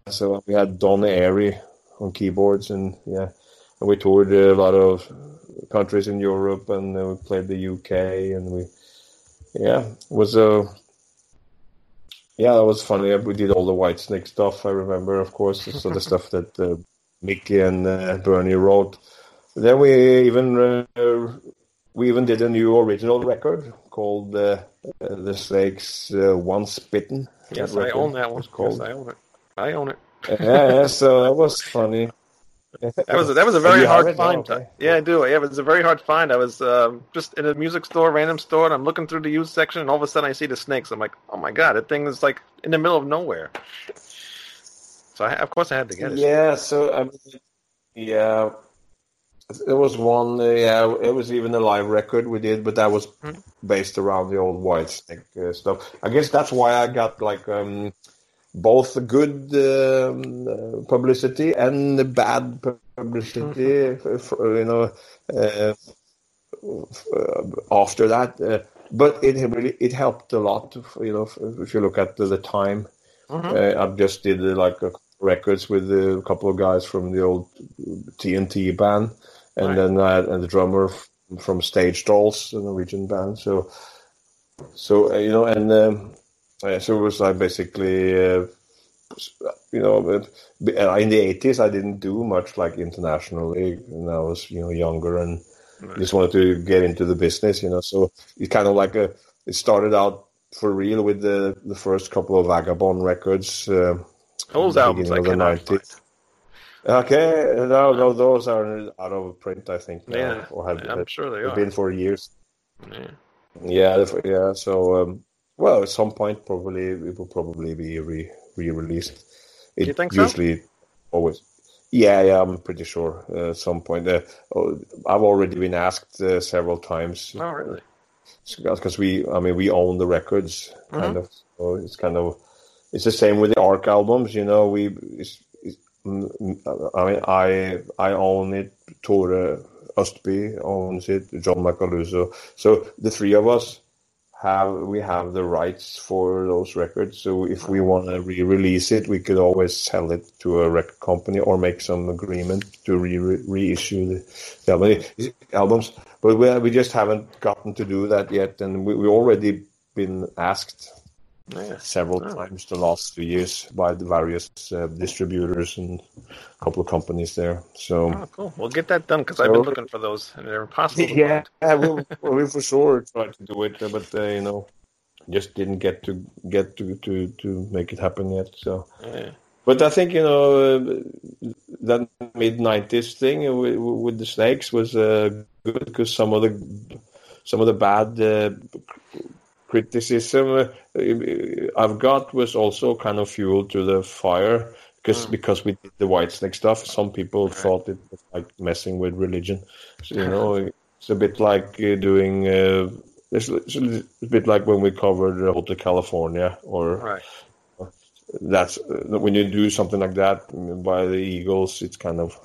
So we had Don Airey on keyboards and yeah, and we toured a lot of countries in Europe and we played the UK and we yeah it was a yeah that was funny. We did all the Whitesnake stuff. I remember, of course, so the stuff that uh, Mickey and uh, Bernie wrote. Then we even uh, we even did a new original record called uh, uh, The Snakes uh, Once Bitten. Yes, I own that one. was Yes, called. I own it. I own it. yeah, so that was funny. That was that was a very hard it? Find. okay. Yeah, I do. Yeah, it was a very hard find. I was um, just in a music store, random store, and I'm looking through the used section, and all of a sudden I see the snakes. I'm like, oh my god, that thing is like in the middle of nowhere. So I, of course I had to get it. Yeah, so I mean, yeah, there was one. Uh, yeah, it was even a live record we did, but that was Hmm. based around the old Whitesnake uh, stuff. I guess that's why I got like um, both the good um, uh, publicity and the bad publicity. f- f- you know, uh, after that. Uh, but it really it helped a lot. You know, if, you look at the, the time. Mhm. Uh, I just did uh, like a records with a couple of guys from the old TNT band, and Right. then I and the drummer from Stage Dolls, the Norwegian band. So, so uh, you know, and um, uh, so it was like basically, uh, you know, uh, in the eighties I didn't do much like internationally, and I was you know younger and Right. just wanted to get into the business, you know. So it kind of like a, it started out for real with the the first couple of Vagabond records. Uh, Those albums of the cannot find. 90s. Okay, no, no, those are out of print, I think. Now, Yeah, or have I'm sure they have are. been for years. Yeah. Yeah, yeah. So, um, well, at some point, probably it will probably be re re released. It You think so? usually always. Yeah, yeah, I'm pretty sure. Uh, at some point, uh, oh, I've already been asked uh, several times Oh, really? because we, I mean, we own the records, kind Mhm. of. So it's kind of, it's the same with the Ark albums. You know, we, it's, it's, I mean, I, I own it. Tore Østby owns it. John Macaluso. So the three of us have we have the rights for those records. So if we want to re-release it, we could always sell it to a record company or make some agreement to re- re- reissue the, the album, albums. But we we just haven't gotten to do that yet, and we we already been asked Yeah. several Oh. times the last two years by the various uh, distributors and a couple of companies there. So. Oh, cool. We'll get that done because I've been looking for those and they're <laughs> impossible. Yeah, we'll, we'll for sure try to do it, uh, but uh, you know, just didn't get to get to to to make it happen yet. So, Yeah. but I think you know uh, that mid '90s thing with, with the Snakes was uh, good because some of the some of the bad uh, criticism uh, I've got was also kind of fuel to the fire. Because Mm. because we did the Whitesnake stuff, some people thought it was like messing with religion. So, you know, it's a bit like uh, doing. Uh, it's, it's a bit like when we covered Hotel California, or Right. that's uh, when you do something like that by the Eagles. It's kind of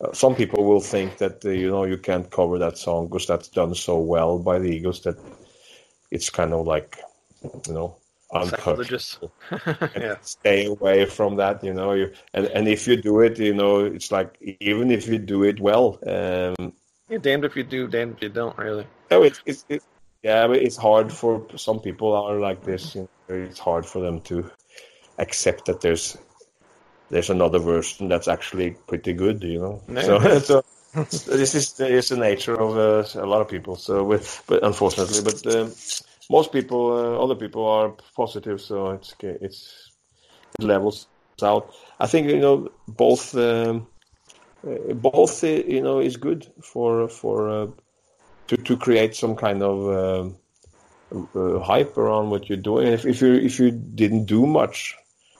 uh, some people will think that uh, you know you can't cover that song because that's done so well by the Eagles that it's kind of like you know untouched. <laughs> <laughs> yeah. Stay away from that, you know. You and and if you do it, you know, it's like even if you do it well, um, You're damned if you do, damned if you don't, really. no, it's it's it, yeah, but it's hard for some people are like this. You know, it's hard for them to accept that there's there's another version that's actually pretty good. You know, so <laughs> so <laughs> this is the, is the nature of uh, a lot of people. So, but unfortunately, but um, most people, uh, other people are positive. So it's it's it levels out. I think you know both. Um, uh, both uh, you know is good for for uh, to to create some kind of um, uh, hype around what you're doing. If, if you if you didn't do much,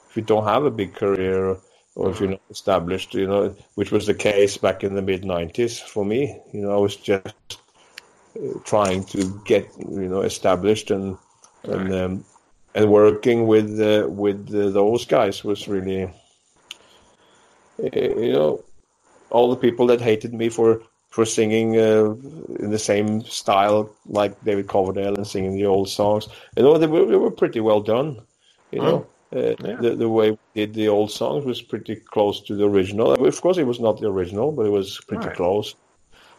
if you don't have a big career, or if you're not established, you know, which was the case back in the mid '90s for me. You know, I was just uh, trying to get you know established and and um, and working with uh, with uh, those guys was really uh, you know all the people that hated me for for singing uh, in the same style like David Coverdale and singing the old songs. You know, they were, they were pretty well done. You know, uh, Yeah. the the way we did the old songs was pretty close to the original. Of course, it was not the original, but it was pretty Right. close,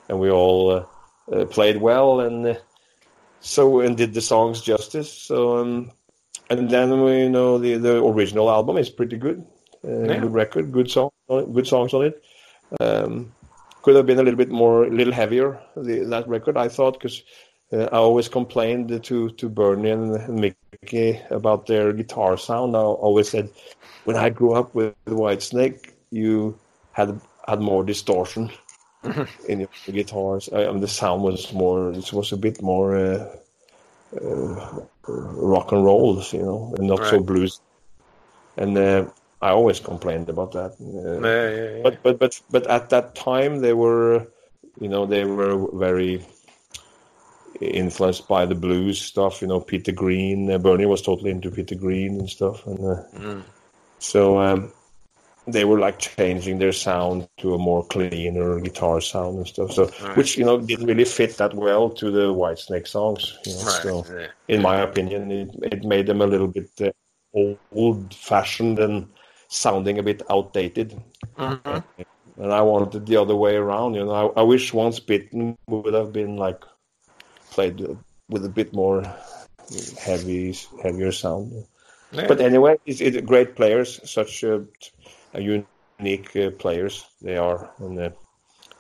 and we all uh, uh, played well and uh, so and did the songs justice. So um, and then we you know the the original album is pretty good. Uh, Yeah. Good record, good song, good songs on it. Um, could have been a little bit more, a little heavier. The, that record, I thought, because uh, I always complained to to Bernie and Mickey about their guitar sound. I always said, when I grew up with Whitesnake, you had had more distortion in your guitars. I, mean, the sound was more. It was a bit more uh, uh, rock and roll, you know, and not so blues. And uh, I always complained about that. Uh, Yeah, yeah, yeah. but but but but at that time they were you know they were very influenced by the blues stuff you know peter green uh, bernie was totally into peter green and stuff and uh, Mm. so um, they were like changing their sound to a more cleaner guitar sound and stuff so Right. which you know didn't really fit that well to the Whitesnake songs you know, right. so yeah. in my opinion, it, it made them a little bit uh, old fashioned and sounding a bit outdated. Mhm. And I wanted the other way around. You know, I, I wish Once Bitten would have been like played with a bit more heavy, heavier sound. Yeah. But anyway, it's, it's great players, such unique uh, players they are, and uh,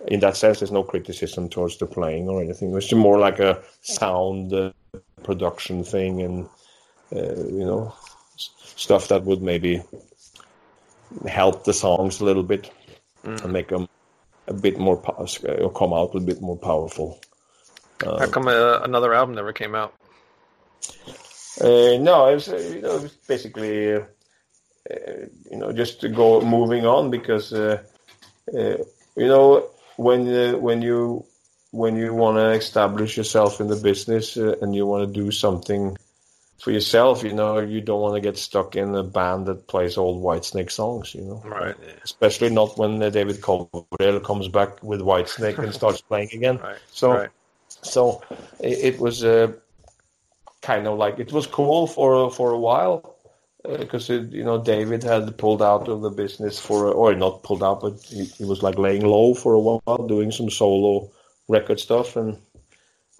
in that sense, there's no criticism towards the playing or anything. It's more like a sound uh, production thing, and uh, you know, stuff that would maybe help the songs a little bit Mm. and make them a bit more or come out a bit more powerful. How come uh, another album never came out? Uh, no, it was, uh, you know, it was basically, uh, uh, you know, just to go moving on because, uh, uh, you know, when uh, when you when you want to establish yourself in the business uh, and you want to do something for yourself, you know, you don't want to get stuck in a band that plays old Whitesnake songs, you know. Right. Yeah. Especially not when uh, David Coverdale comes back with Whitesnake and starts playing again. Right. So right. So it, it was uh, kind of like it was cool for for a while because you know David had pulled out of the business for or not pulled out, but he, he was like laying low for a while, doing some solo record stuff, and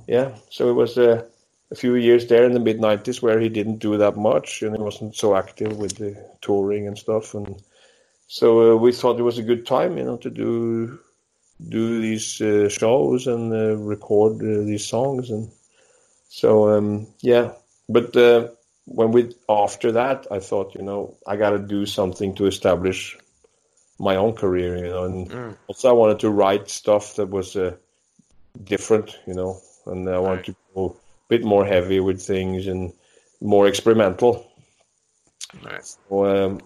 yeah, so it was a, a few years there in the mid '90s where he didn't do that much and he wasn't so active with the touring and stuff, and so uh, we thought it was a good time, you know, to do do these uh, shows and uh, record uh, these songs and so um, yeah but uh, when we after that i thought you know i got to do something to establish my own career you know and Mm. also i wanted to write stuff that was uh, different you know and i wanted Right. to go a bit more heavy with things and more experimental Right. so um,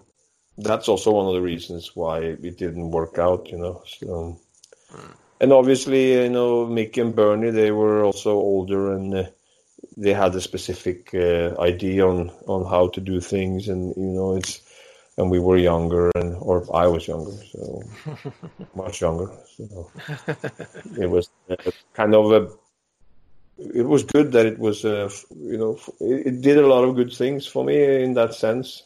that's also one of the reasons why it didn't work out, you know. So, and obviously, you know, Mick and Bernie, they were also older and uh, they had a specific uh, idea on on how to do things, and you know, it's and we were younger, and or I was younger, so <laughs> much younger. So it was uh, kind of a. It was good that it was, uh, you know, it, it did a lot of good things for me in that sense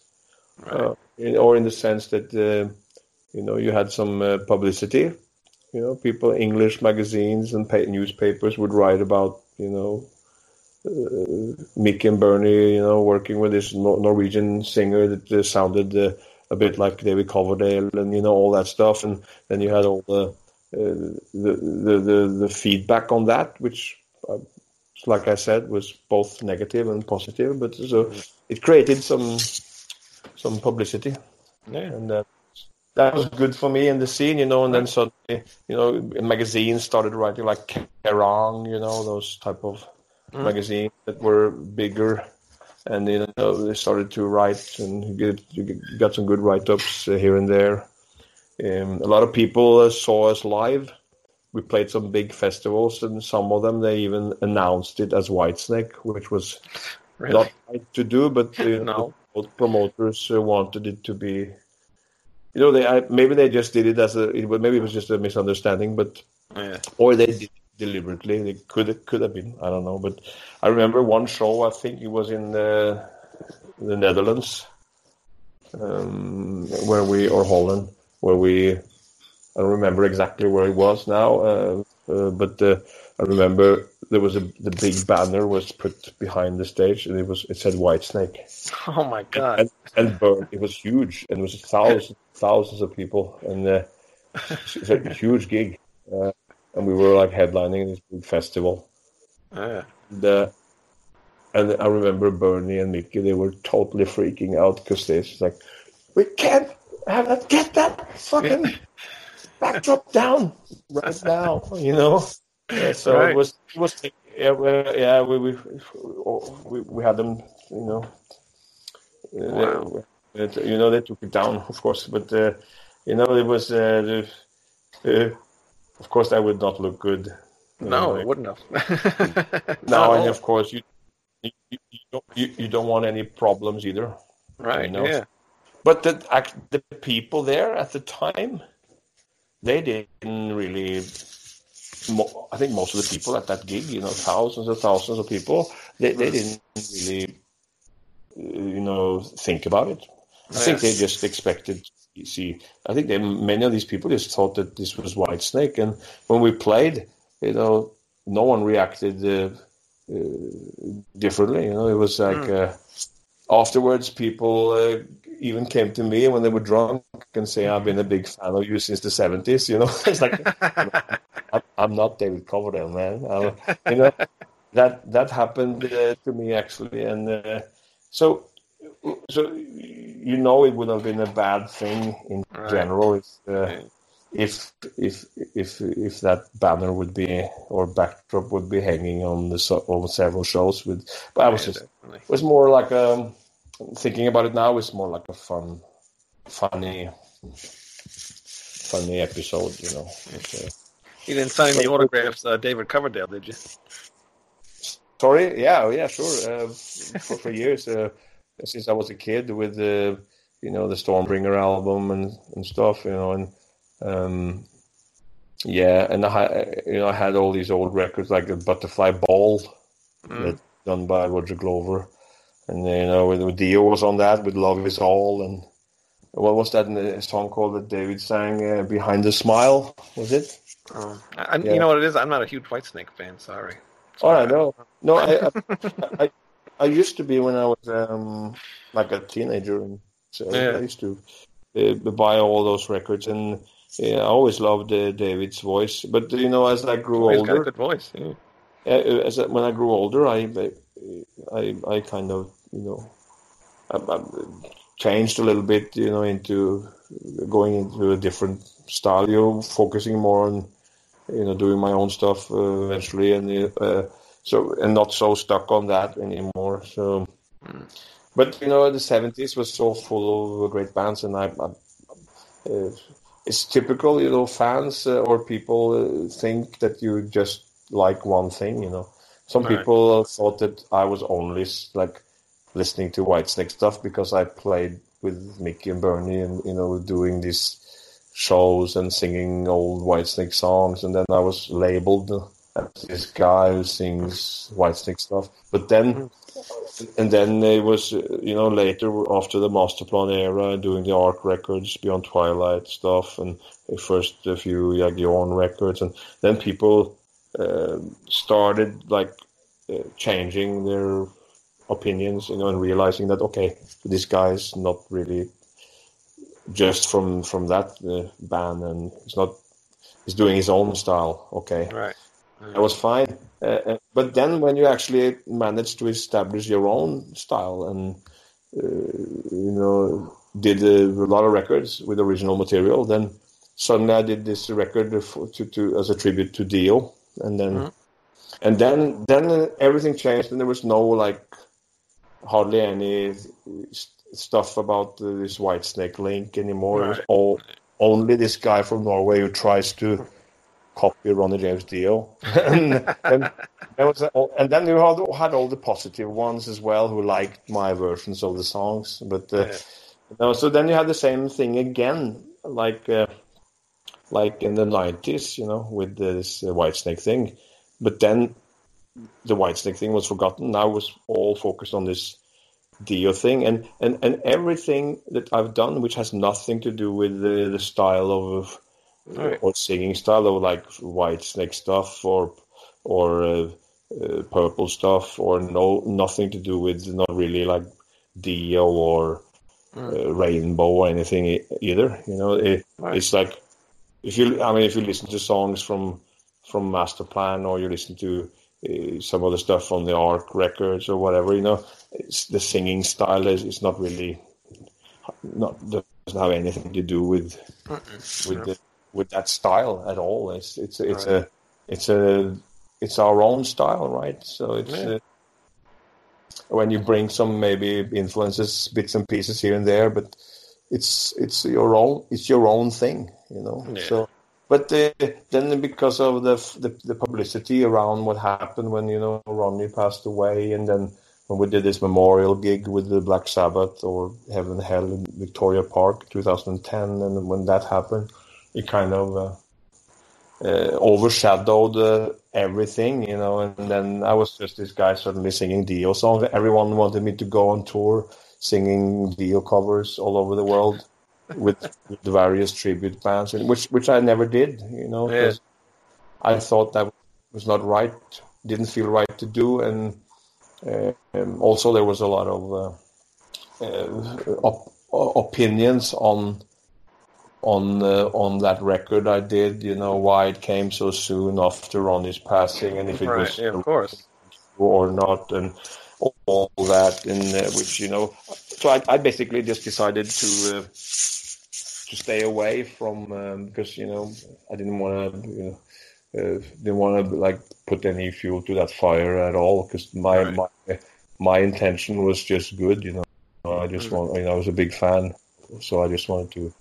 Right. uh, in, or in the sense that uh, you know you had some uh, publicity. You know, people, English magazines and newspapers would write about you know uh, Mick and Bernie, you know, working with this Norwegian singer that uh, sounded uh, a bit like David Coverdale, and you know all that stuff. And then you had all the uh, the, the the the feedback on that, which. Uh, like I said, was both negative and positive, but so it created some some publicity, Yeah. and uh, that was good for me in the scene, you know. And then suddenly, you know, magazines started writing like Kerrang, you know, those type of Mm. magazines that were bigger, and you know they started to write and you get you got some good write ups uh, here and there. Um, a lot of people uh, saw us live. We played some big festivals, and some of them they even announced it as Whitesnake, which was Really? not right to do, but uh, <laughs> No. both promoters uh, wanted it to be. You know, they I, maybe they just did it as a. It, maybe it was just a misunderstanding, but Yeah. or they did it deliberately. They could it could have been. I don't know, but I remember one show. I think it was in the, the Netherlands, um, where we or Holland, where we. I don't remember exactly where it was now, uh, uh, but uh, I remember there was a the big banner was put behind the stage, and it was it said Whitesnake <laughs> Oh my God. and, and burned. It was huge, and it was thousands, thousands of people, and uh, it's a huge gig. Uh, and we were like headlining this big festival. Yeah. And, uh, and I remember Bernie and Mickey; they were totally freaking out because they was like, "We can't have that. Get that fucking backdrop down right <laughs> now," you know. Yeah, so Right. it was it was yeah we, yeah we we, we we had them you know Wow. uh, it- you know they took it down of course but uh, you know it was uh, the, uh, of course that would not look good No, it wouldn't have. <laughs> no and of course you you, you, you don't you, you don't want any problems either Right. you know. Yeah. but the the people there at the time they didn't really mo- I think most of the people at that gig, you know, thousands and thousands of people, they, they didn't really, uh, you know, think about it. I think they just expected to see. I think they, many of these people just thought that this was Whitesnake, and when we played, you know, no one reacted uh, uh, differently. You know, it was like uh, afterwards, people uh, even came to me when they were drunk and say, "I've been a big fan of you since the '70s." You know, <laughs> it's like <laughs> I'm, I'm not David Coverdale, man. I'm, you know, that that happened uh, to me actually, and uh, so so you know it would have been a bad thing in Right. general if, uh, Right. if if if if that banner would be or backdrop would be hanging on the so- on several shows with. But I was Yeah, just definitely. it was more like um thinking about it now. It's more like a fun, funny, funny episode. You know. It's, uh, You didn't sign the autographs, uh, David Coverdale, did you? Sorry, yeah, yeah, sure. Uh, for, for years, uh, since I was a kid, with the, you know, the Stormbringer album and, and stuff, you know, and um, yeah, and I, you know, I had all these old records like the Butterfly Ball Mm. that done by Roger Glover, and you know with Dio was on that with "Love Is All," and what was that uh, song called that David sang? Uh, "Behind the Smile," was it? Um, I, Yeah. You know what it is? I'm not a huge Whitesnake fan. Sorry. Oh, I know. No, I, I, <laughs> I, I used to be when I was um, like a teenager, and so Yeah. I used to uh, buy all those records, and yeah, I always loved uh, David's voice. But you know, as I grew He's got a older, good voice. Yeah. uh, as I, when I grew older, I, I, I kind of, you know, I, I changed a little bit, you know, into going into a different style, you know, focusing more on, you know, doing my own stuff uh, eventually, and uh, so and not so stuck on that anymore. So, but you know, the seventies was so full of great bands, and I. I uh, it's typical, you know, fans uh, or people uh, think that you just like one thing, you know. Some Right. people thought that I was only like listening to Whitesnake stuff because I played with Mickey and Bernie and, you know, doing these shows and singing old Whitesnake songs. And then I was labeled as this guy who sings Whitesnake stuff. But then, mm-hmm. and then it was, you know, later after the Masterplan era, doing the Ark records, Beyond Twilight stuff, and first a few Jagion records, and then people started like uh, changing their opinions, you know, and realizing that okay, this guy's not really just from from that uh, band, and he's not he's doing his own style. Okay, Right. that was fine. Uh, uh, but then when you actually manage to establish your own style and uh, you know did a, lot of records with original material, then suddenly I did this record for, to, to as a tribute to Dio, and then Mhm. and then then everything changed, and there was no like hardly any st- stuff about uh, this Whitesnake link anymore. It was Right. all only this guy from Norway who tries to copy Ronnie James Dio. <laughs> and, and, was and then you had, had all the positive ones as well who liked my versions of the songs. But uh, Yeah. you know, so then you had the same thing again, like uh, like in the nineties, you know, with this uh, Whitesnake thing. But then the Whitesnake thing was forgotten. Now it was all focused on this Dio thing, and and and everything that I've done, which has nothing to do with the, the style of Right. or singing style of like white snake stuff or or uh, uh, purple stuff or no nothing to do with not really like Dio or uh, Rainbow or anything either. You know, it, Right. it's like if you I mean if you listen to songs from from Masterplan or you listen to uh, some of the stuff on the Ark records or whatever, you know, it's, the singing style is, is not really not doesn't have anything to do with with the, with that style at all. It's it's it's Right. a it's a it's our own style, right? So it's Yeah. uh, when you bring some maybe influences, bits and pieces here and there, but it's it's your own it's your own thing, you know. Yeah. So, but uh, then because of the, the the publicity around what happened when you know Ronnie passed away, and then when we did this memorial gig with the Black Sabbath or Heaven and Hell in Victoria Park, 2010, and when that happened, it kind of uh, uh, overshadowed uh, everything, you know. And then I was just this guy suddenly singing Dio songs. Everyone wanted me to go on tour singing Dio covers all over the world with, the various tribute bands, and which which I never did, you know, Yeah. I thought that was not right, didn't feel right to do, and uh, um, also there was a lot of uh, uh, op- opinions on on uh, on that record I did, you know, why it came so soon after Ronnie's passing, and if it Right. was Yeah, of course. or not, and all that, and uh, which you know, so I, I basically just decided to uh, to stay away from um, because you know I didn't want to you know uh, didn't want to like put any fuel to that fire at all because my Right. my my intention was just good, you know. I just Mm. want you know I was a big fan, so I just wanted to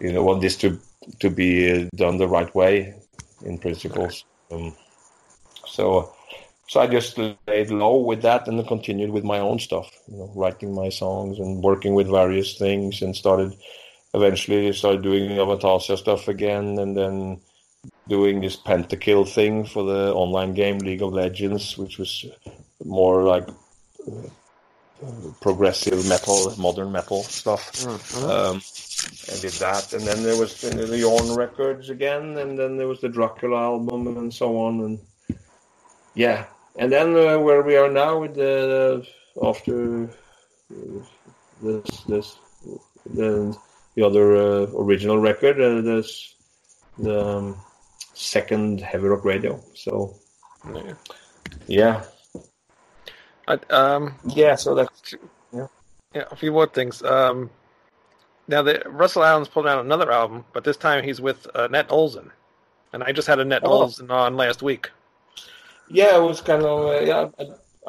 you know want this to to be done the right way in principles. Um, so so I just laid low with that and then continued with my own stuff, you know, writing my songs and working with various things and started eventually started doing Avantasia stuff again and then doing this pentakill thing for the online game League of Legends, which was more like uh, progressive metal, modern metal stuff. Um, and did that, and then there was the the Jorn records again, and then there was the Dracula album, and so on, and yeah, and then uh, where we are now with the after this this the the other uh, original record, uh, this the um, second heavy rock radio. So Yeah. yeah, I, um, yeah. So that's yeah, a few more things. Um, now, the, Russell Allen's pulled out another album, but this time he's with uh, Net Olzon, and I just had a Net Oh. Olzon on last week. Yeah. It was kind of uh, yeah. I,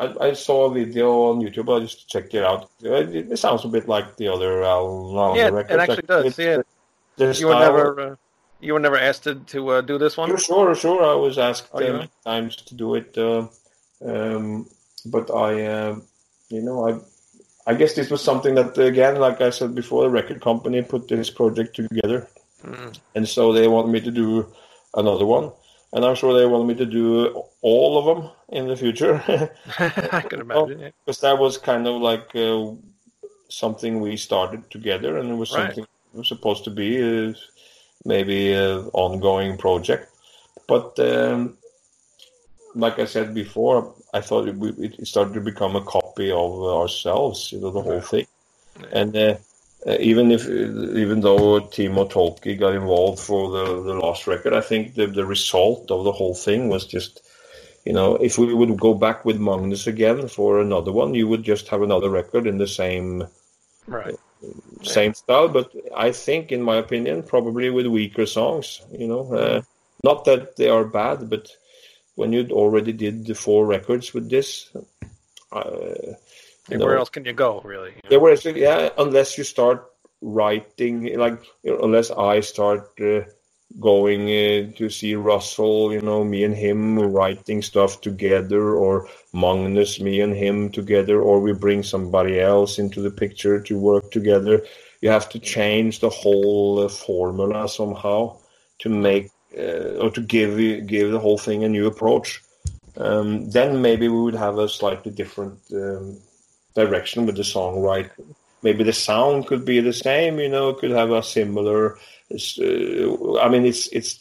I, I saw a video on YouTube. I just checked it out. Uh, It, it sounds a bit like the other album. on Yeah, the it actually does, It's- yeah. You were never, uh, you were never asked to, to uh, do this one. Sure, sure, sure. I was asked Oh, you uh, many times to do it, uh, um, but I, uh, you know, I, I guess this was something that, again, like I said before, the record company put this project together, Mm. and so they wanted me to do another one, and I'm sure they want me to do all of them in the future, <laughs> <laughs> I can imagine. Yeah. because that was kind of like uh, something we started together, and it was Right. something it was supposed to be uh, maybe an ongoing project. But um, like I said before, I thought it, it started to become a copy of ourselves, you know, the whole thing. And uh, uh, even if, even though Timo Tolkki got involved for the, the last record, I think the, the result of the whole thing was just, you know, if we would go back with Magnus again for another one, you would just have another record in the same Right. same style, but I think, in my opinion, probably with weaker songs. You know, uh, not that they are bad, but when you already did the four records with this, uh, you Where else can you go, really? you know? yeah, unless you start writing, like you know, unless I start uh, going uh, to see Russell, you know, me and him writing stuff together, or Magnus, me and him together, or we bring somebody else into the picture to work together. You have to change the whole uh, formula somehow to make uh, or to give give the whole thing a new approach. Um, then maybe we would have a slightly different um, direction with the songwriting. Maybe the sound could be the same, you know, could have a similar. Uh, I mean, it's it's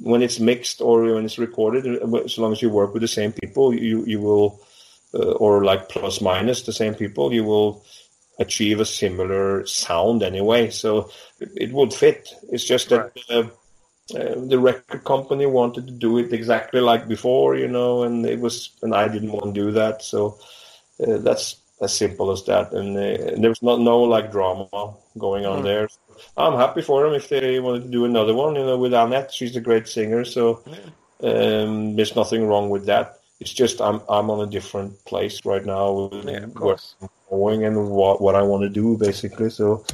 when it's mixed or when it's recorded. As long as you work with the same people, you you will, uh, or like plus minus the same people, you will achieve a similar sound anyway. So it, it would fit. It's just that. Uh, uh, the record company wanted to do it exactly like before, you know, and it was, and I didn't want to do that. So uh, that's as simple as that. And uh, there was not no like drama going on Hmm. there. I'm happy for them if they wanted to do another one, you know, with Annette. She's a great singer, so um, there's nothing wrong with that. It's just I'm I'm on a different place right now with Yeah, where course. I'm going and what what I want to do basically. So,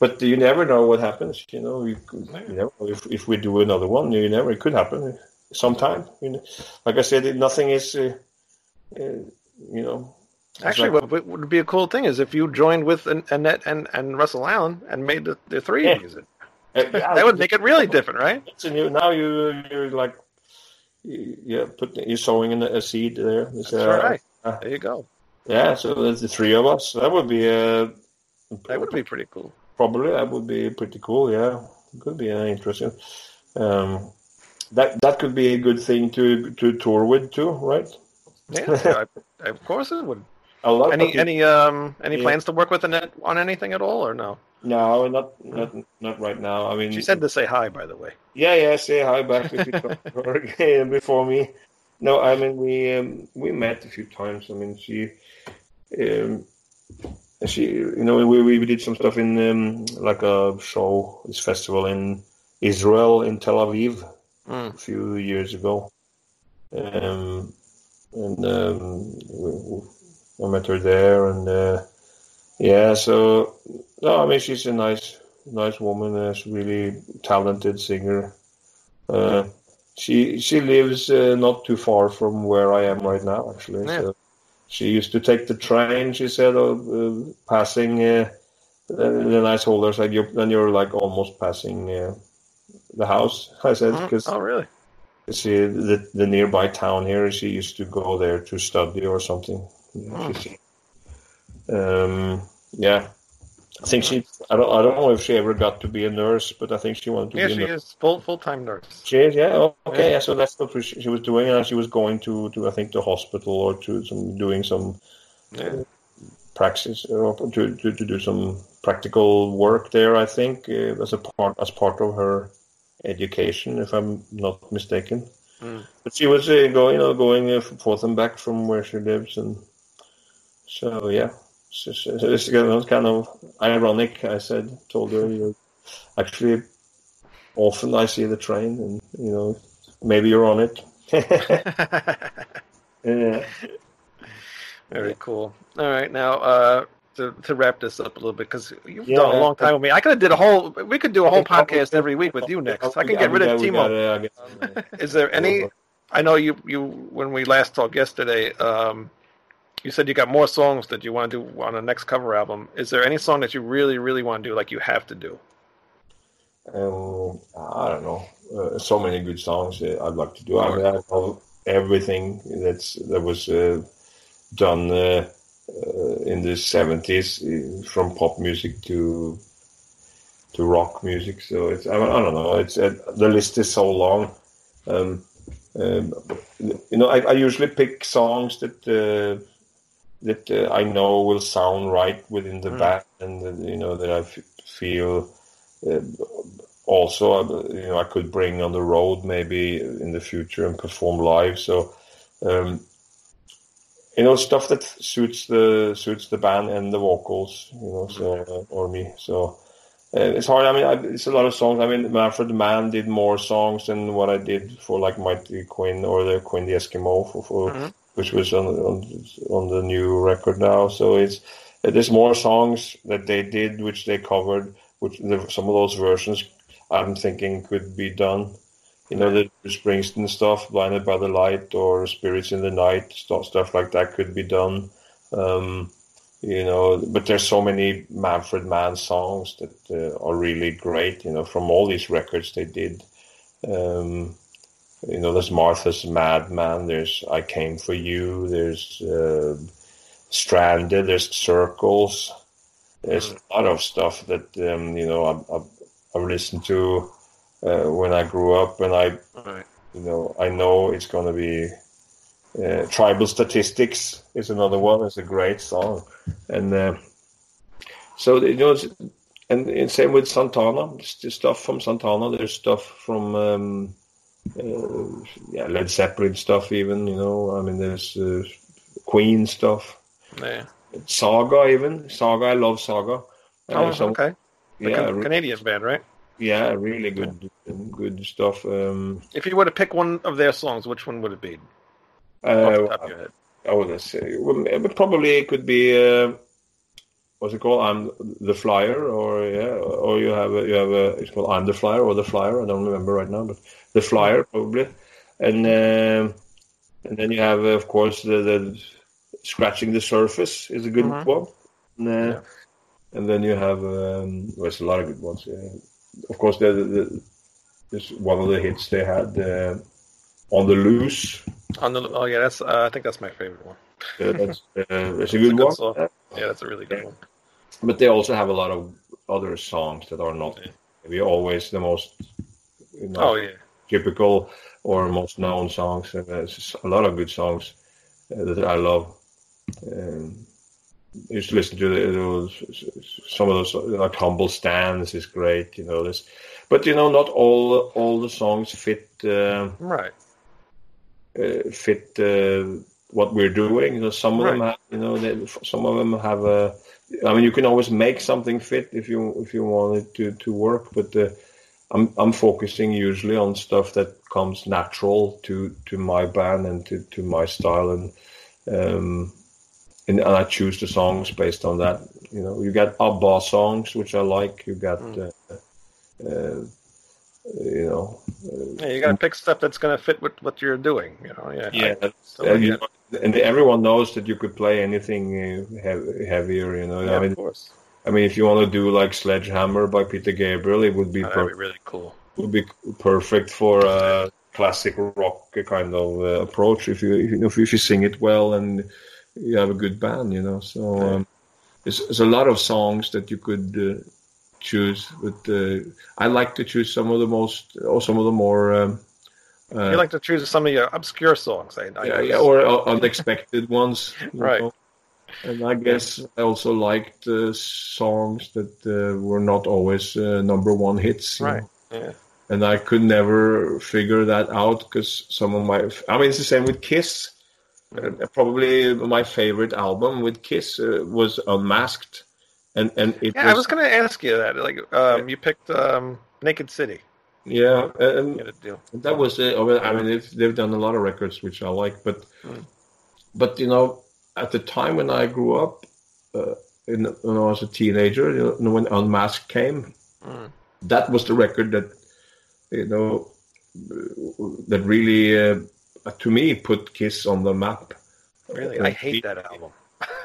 but you never know what happens. You know, you, you never if if we do another one. You never. It could happen sometime. You know, like I said, nothing is. Uh, uh, you know. It's Actually, like- what would be a cool thing is if you joined with Annette and, and Russell Allen and made the, the three music. Uh, <laughs> That would make it really different, right? So you, now you you're like you, put you're sowing in a seed there. It's, That's uh, right. uh, There you go. Yeah, so that's the three of us. That would be uh, That would be pretty cool. probably that would be pretty cool. Yeah, could be uh, interesting. Um, that that could be a good thing to to tour with too, right? Yeah, <laughs> I, of course it would. A lot. Any any um any Yeah. plans to work with Annette on anything at all, or no? no, not not not right now. I mean, She said to say hi, by the way. Yeah, yeah. Say hi back if you <laughs> before me. No, I mean we um, we met a few times. I mean she, um, she you know we we did some stuff in um, like a show, this festival in Israel in Tel Aviv Mm. a few years ago, um, and um, we- I met her there, and uh, yeah. So no, I mean she's a nice nice woman. Uh, she's a really talented singer. Uh, she she lives uh, not too far from where I am right now, actually. Yeah. So she used to take the train. She said, uh, passing. Uh, then I told her, said, you're, then you're like almost passing uh, the house. <laughs> I said because Oh, really? she the, the nearby town here. She used to go there to study or something. Yeah, um, yeah, I think she. I don't. I don't know if she ever got to be a nurse, but I think she wanted to Yeah, be a she nurse. is full full time nurse. She is, yeah. Oh, okay, yeah. So that's what she she was doing, and she was going to, to I think the hospital or to some doing some Yeah. praxis or to, to, to do some practical work there. I think uh, as a part as part of her education, if I'm not mistaken. Mm. But she was uh, going, you know, going uh, forth and back from where she lives, and so yeah. So, so so it's kind of- kind of ironic. I said, told her, you know, actually, often I see the train, and you know, maybe you're on it. <laughs> yeah. Very cool. All right, now uh, to to wrap this up a little bit because you've Yeah. done a long time with me. I could have did a whole. We could do a whole <laughs> podcast every week with you next. I can get rid of Timo. Is there any? I know you you when we last talked yesterday. Um, you said you got more songs that you want to do on the next cover album. Is there any song that you really really want to do, like you have to do? Um, I don't know. Uh, so many good songs uh, I'd like to do. I mean, I love everything that's that was uh, done uh, uh, in the seventies, uh, from pop music to to rock music. So it's I, I don't know. It's uh, the list is so long. Um, um, you know, I, I usually pick songs that uh, that uh, I know will sound right within the Mm. band, and you know that I f- feel uh, also uh, you know I could bring on the road maybe in the future and perform live. So um, you know stuff that suits the suits the band and the vocals, you know, so uh, or me. So uh, it's hard. I mean, I, it's a lot of songs. I mean, Manfred Mann did more songs than what I did for like Mighty Quinn or the Quinn the Eskimo for, for Mhm. Which was on, on on the new record now. So it's there's more songs that they did which they covered, which the, some of those versions I'm thinking could be done. You know, the Springsteen stuff, Blinded by the Light, or Spirits in the Night, stuff, stuff like that could be done. Um, you know, but there's so many Manfred Mann songs that uh, are really great. You know, from all these records they did. Um, you know, there's Martha's Madman. There's I Came for You. There's uh, Stranded. There's Circles. There's a lot of stuff that um, you know I, I, I've listened to uh, when I grew up, and I Right. you know, I know it's going to be. Uh, Tribal Statistics is another one. It's a great song, and uh, so you know, it's, and, and same with Santana. It's the stuff from Santana. There's stuff from um, uh, yeah, Led Zeppelin stuff. Even you know, I mean, there's uh, Queen stuff, Yeah. Saga. Even Saga. I love Saga. Oh, Uh, some- okay. The Yeah, Can- Canadian band, right? yeah, really good, good stuff. Um, If you were to pick one of their songs, which one would it be? Off the uh, top of your head. Oh, let's see. Well, probably it could be uh, what's it called? I'm the flyer, or yeah, or you have a, you have a it's called I'm the flyer or the flyer. I don't remember right now, but the flyer probably, and um, and then you have uh, of course the, the scratching the surface is a good Mhm. one, and, uh, Yeah. and then you have um, well, there's a lot of good ones. Yeah. Of course, the, the, the this one of the hits they had uh, on the loose. On the oh yeah, that's uh, I think that's my favorite one. Uh, that's, uh, that's a a good good one. song. Uh, Yeah, that's a really good one. But they also have a lot of other songs that are not Yeah. maybe always the most you know, Oh yeah. typical or most known songs. And there's a lot of good songs uh, that I love. Um, I used to listen to the, those, some of those like "Humble Stance" is great. You know this, but you know not all all the songs fit. Uh, Right. uh, fit uh, what we're doing. You know, some of them have, you know, they, some of them have a. I mean, you can always make something fit if you if you want it to to work, but uh, I'm I'm focusing usually on stuff that comes natural to to my band and to to my style and. Um, and, and I choose the songs based on that. You know, you got ABBA songs which I like. You got, uh, uh, you know, uh, Yeah, you got to pick stuff that's going to fit with what you're doing. You know. Yeah. yeah, I- so, yeah. And everyone knows that you could play anything uh, heavier. You know, Yeah, I mean, of course. I mean, if you want to do like Sledgehammer by Peter Gabriel, it would be That'd per- be really cool. would be perfect for a classic rock kind of uh, approach. If you if you, if you sing it well and you have a good band, you know. So um, there's, there's a lot of songs that you could uh, choose, but uh, I like to choose some of the most or some of the more. Um, uh, You like to choose some of your obscure songs. I, I yeah, yeah, or uh, unexpected ones, <laughs> Right. know. And I guess I also liked uh, songs that uh, were not always uh, number one hits. Right. know. Yeah. And I could never figure that out because some of my, I mean, it's the same with Kiss. Mm-hmm. Uh, probably my favorite album with Kiss uh, was Unmasked, and and it Yeah, I was going to ask you that. Like, um, you picked um, Naked City. Yeah, and You had to. That was it. I mean, I mean they've, they've done a lot of records which I like, but Mm. but you know, at the time when I grew up, uh, in, when I was a teenager, you know, when Unmasked came, Mm. that was the record that you know that really uh, to me put Kiss on the map. Really, I hate that <laughs> album.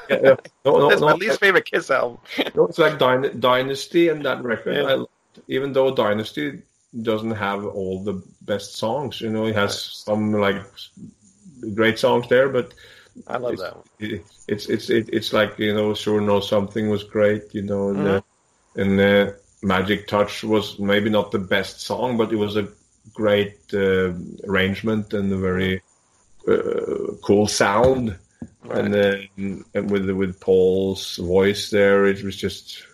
Yeah, yeah. No, no, That's no, my least favorite Kiss album. no, it's like Dyn- Dynasty and that record. Yeah. I even though Dynasty doesn't have all the best songs, you know, it has some like great songs there, but I love it's, that one. it- it's it's it, it's like you know, sure know something was great, you know, and, Mhm. uh, and uh, Magic Touch was maybe not the best song, but it was a great uh, arrangement and a very uh, cool sound and then and with with Paul's voice there, it was just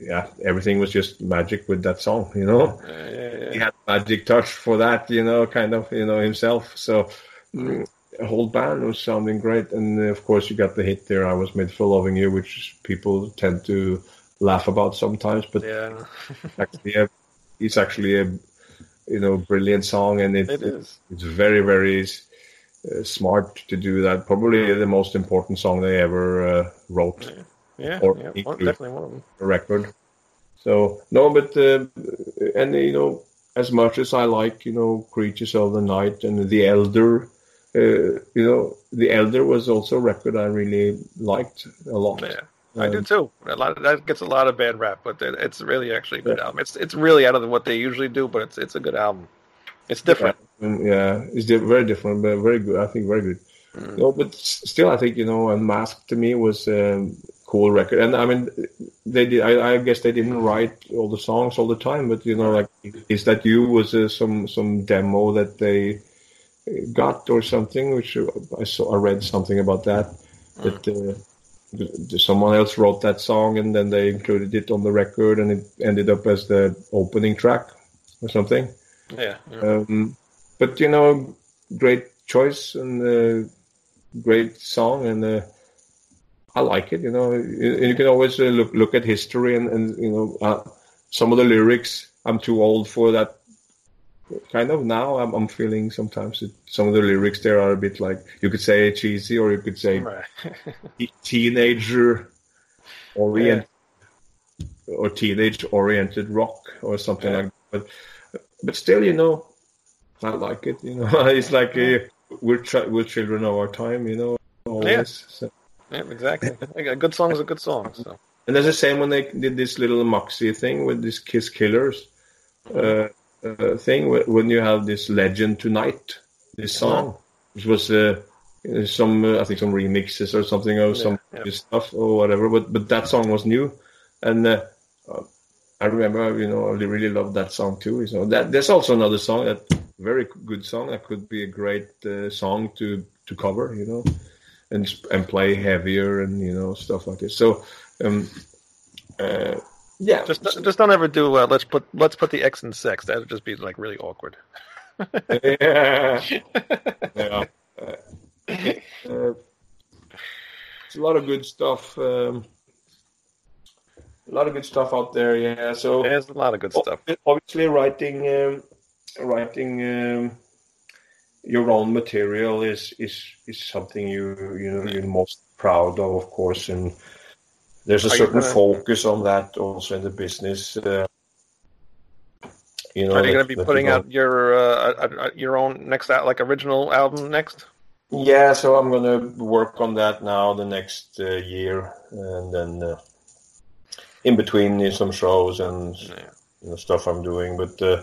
yeah, everything was just magic with that song, you know. Yeah, yeah, yeah. He had a magic touch for that, you know, kind of, you know, himself. So mm, the whole band was sounding great, and uh, of course you got the hit there. I was made for loving you, which people tend to laugh about sometimes, but Yeah, actually, a, it's actually a you know brilliant song, and it, it is. it's very very uh, smart to do that. Probably the most important song they ever uh, wrote Yeah, Or yeah one, definitely one of them. a record. So no, but uh, and you know, as much as I like you know Creatures of the Night and The Elder, uh, you know, The Elder was also a record I really liked a lot. Yeah, I do Um, too. A lot of, that gets a lot of bad rap, but it's really actually a good album. It's it's really out of what they usually do, but it's it's a good album. It's different. Um, yeah, it's di- very different, but very good. I think very good. Mm. No, but still, I think you know, Unmasked to me was a cool record, and I mean, they did. I, I guess they didn't write all the songs all the time, but you know, like, is that you was uh, some some demo that they got or something? Which I saw, I read something about that. That uh, someone else wrote that song, and then they included it on the record, and it ended up as the opening track or something. Yeah, yeah. Um, but you know, great choice and uh, great song, and uh, I like it. You know, you, you can always uh, look look at history, and, and you know, uh, some of the lyrics. I'm too old for that. Kind of now, I'm, I'm feeling sometimes that some of the lyrics there are a bit like you could say cheesy, or you could say <laughs> teenager orient or teenage oriented rock or something Yeah. like that. But but still, you know, I like it. You know, <laughs> it's like uh, we're we're children of our time. You know, always. So- yeah, exactly. A good song is a good song. So and that's the same when they did this little Moxie thing with this Kiss Killers uh, uh, thing. When you have this Legend Tonight, this song, which was uh, some uh, I think some remixes or something of some yeah. stuff or whatever. But but that song was new, and uh, uh, I remember you know I really loved that song too. So that there's also another song that very good song that could be a great uh, song to to cover. You know. And, and play heavier and you know stuff like this. So um, uh, yeah, just just don't ever do. Uh, let's put let's put the X in sex. That would just be like really awkward. yeah. <laughs> yeah. Uh, uh, it's a lot of good stuff. Um, a lot of good stuff out there. Yeah. So There's a lot of good stuff. obviously, writing, um, writing um, your own material is is is something you you know you're most proud of, of course, and there's a Are certain gonna- focus on that also in the business. Uh, you know, Are you going to be putting out your uh, uh, uh, your own next like original album next? Yeah, so I'm gonna work on that now the next uh, year, and then uh, in between some shows and Yeah. you know, stuff I'm doing. But uh,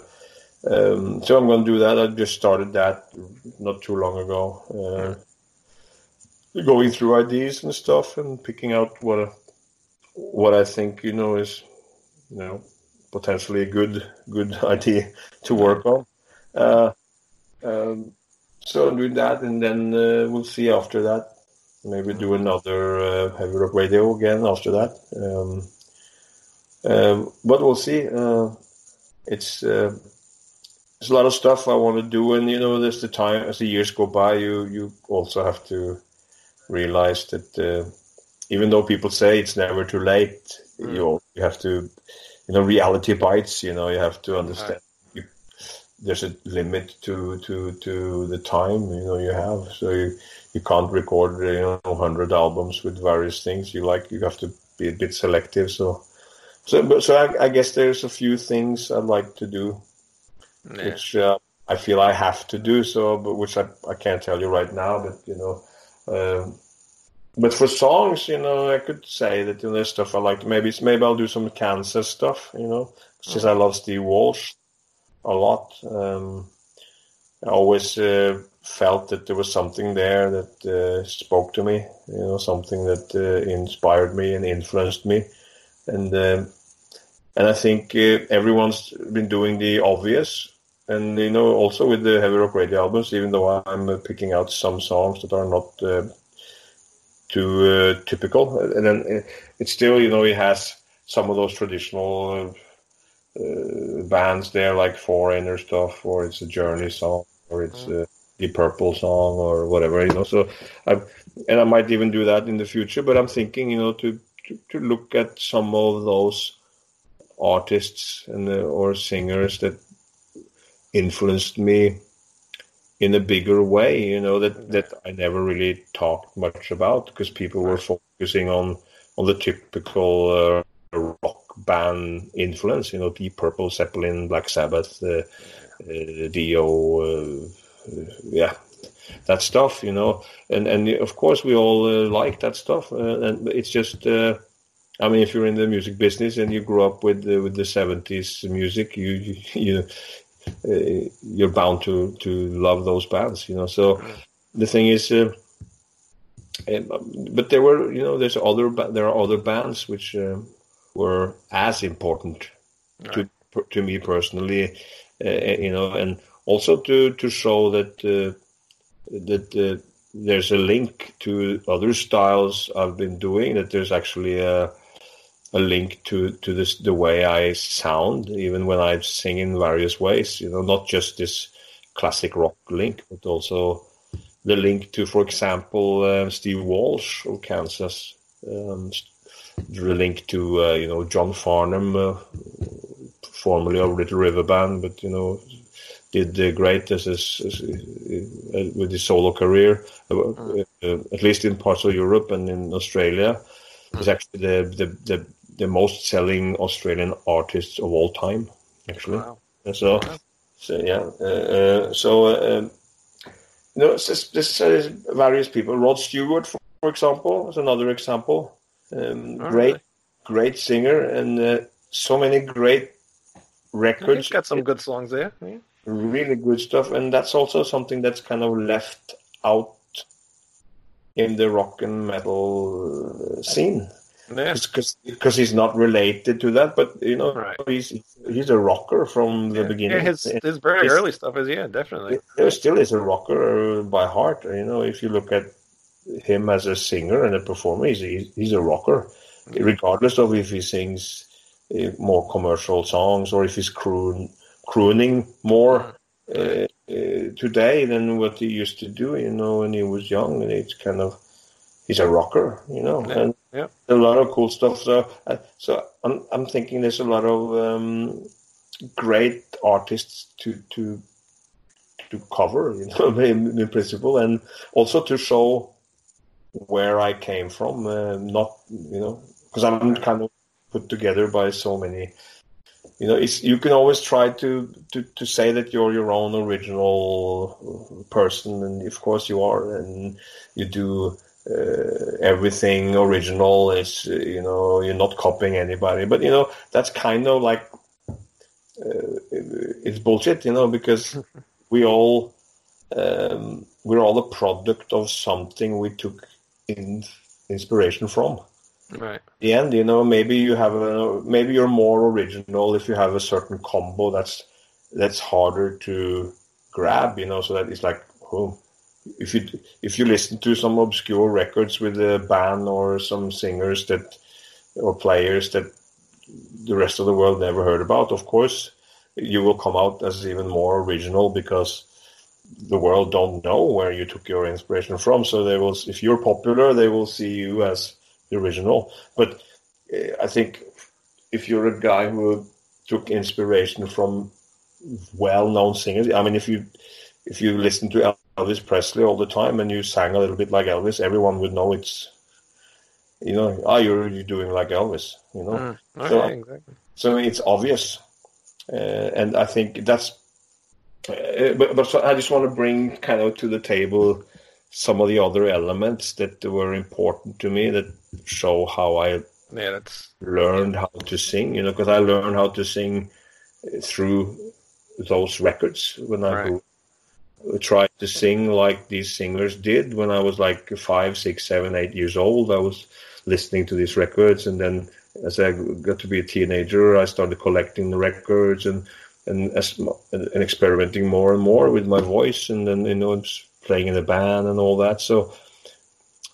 um, so I'm gonna do that. I just started that not too long ago, uh, going through ideas and stuff and picking out what what I think you know is you know potentially a good good <laughs> idea to work on. Uh, um, so do that, and then uh, we'll see after that. Maybe do another uh, heavy rock radio again after that. Um, um, but we'll see. Uh, it's uh, there's a lot of stuff I want to do, and you know, there's the time as the years go by, you you also have to realize that uh, even though people say it's never too late, you you have to, you know, reality bites. You know, you have to understand. You, there's a limit to to to the time you know you have, so you you can't record you know 100 albums with various things. You like you have to be a bit selective. So so so I, I guess there's a few things I'd like to do Yeah. which uh, I feel I have to do so, but which I, I can't tell you right now. But you know, um, but for songs, you know, I could say that you know, there's stuff I like. Maybe it's, maybe I'll do some Kansas stuff. You know, since I love Steve Walsh a lot. Um, I always uh, felt that there was something there that uh, spoke to me. You know, something that uh, inspired me and influenced me, and. um and I think uh, everyone's been doing the obvious, and you know, also with the heavy rock radio albums, even though I'm uh, picking out some songs that are not uh, too uh, typical, and then uh, it's still, you know, it has some of those traditional uh, uh, bands there, like Foreigner stuff, or it's a Journey song, or it's a the Purple song, or whatever, you know. So, I and I might even do that in the future, but I'm thinking, you know, to to, to look at some of those artists and uh, or singers that influenced me in a bigger way you know that that I never really talked much about because people were focusing on on the typical uh, rock band influence you know Deep Purple Zeppelin Black Sabbath uh, uh, Dio uh, yeah that stuff you know. And and of course we all uh, like that stuff uh, and it's just uh, I mean, if you're in the music business and you grew up with the, with the '70s music, you <laughs> you, you you're bound to to love those bands, you know. So the thing is, uh, um, but there were you know there's other there are other bands which uh, were as important to to me personally, uh, you know, and also to to show that uh, that uh, there's a link to other styles I've been doing. That there's actually a a link to to this the way I sound, even when I sing in various ways. You know, not just this classic rock link, but also the link to, for example, uh, Steve Walsh of Kansas. Um, the link to uh, you know John Farnham, uh, formerly of Little River Band, but you know did uh, great as, as, as uh, with his solo career, uh, uh, at least in parts of Europe and in Australia. He's actually the, the, the, the most selling Australian artists of all time, actually. Wow. So, so yeah, uh, uh, so uh, um, you know, just, there's uh, various people. Rod Stewart, for, for example, is another example. Um, All great, right. great singer, and uh, so many great records He's got some good songs there. Yeah. really good stuff and that's also something that's kind of left out in the rock and metal uh, scene Yeah. because he's not related to that but you know Right. he's he's a rocker from the Yeah, beginning his his very His- early stuff is yeah, definitely. he still is a rocker by heart you know if you look at him as a singer and a performer he's, he's, he's a rocker regardless of if he sings uh, more commercial songs or if he's croon, crooning more uh, uh, today than what he used to do, you know, when he was young. And it's kind of, he's a rocker, you know, Yeah, and yeah. a lot of cool stuff. So, uh, so I'm, I'm thinking there's a lot of um, great artists to, to, to cover, <laughs> you know, in, in principle, and also to show where I came from, uh, not, you know, because I'm kind of put together by so many you know it's you can always try to, to to say that you're your own original person and of course you are and you do uh, everything original uh, you know you're not copying anybody but you know that's kind of like uh, it's bullshit you know because <laughs> we all um, we're all a product of something we took in, inspiration from. Right. the end, you know, maybe you have a maybe you're more original if you have a certain combo that's that's harder to grab, you know, so that it's like, oh, if you if you listen to some obscure records with a band or some singers that or players that the rest of the world never heard about, of course, you will come out as even more original because the world don't know where you took your inspiration from. So they will, if you're popular, they will see you as the original. But uh, I think if you're a guy who took inspiration from well-known singers, I mean, if you if you listen to Elvis Presley all the time and you sang a little bit like Elvis, everyone would know it's you know, ah, you're you're doing like Elvis, you know. Mm. Oh, So- exactly. So it's obvious, uh, and I think that's. Uh, but, but so I just want to bring kind of to the table some of the other elements that were important to me that show how I Yeah, that's learned how to sing. You know, because I learned how to sing through those records when I Right. grew- tried to sing like these singers did when I was like five, six, seven, eight years old. I was listening to these records, and then as I got to be a teenager, I started collecting the records and and and experimenting more and more with my voice, and then you know playing in a band and all that. So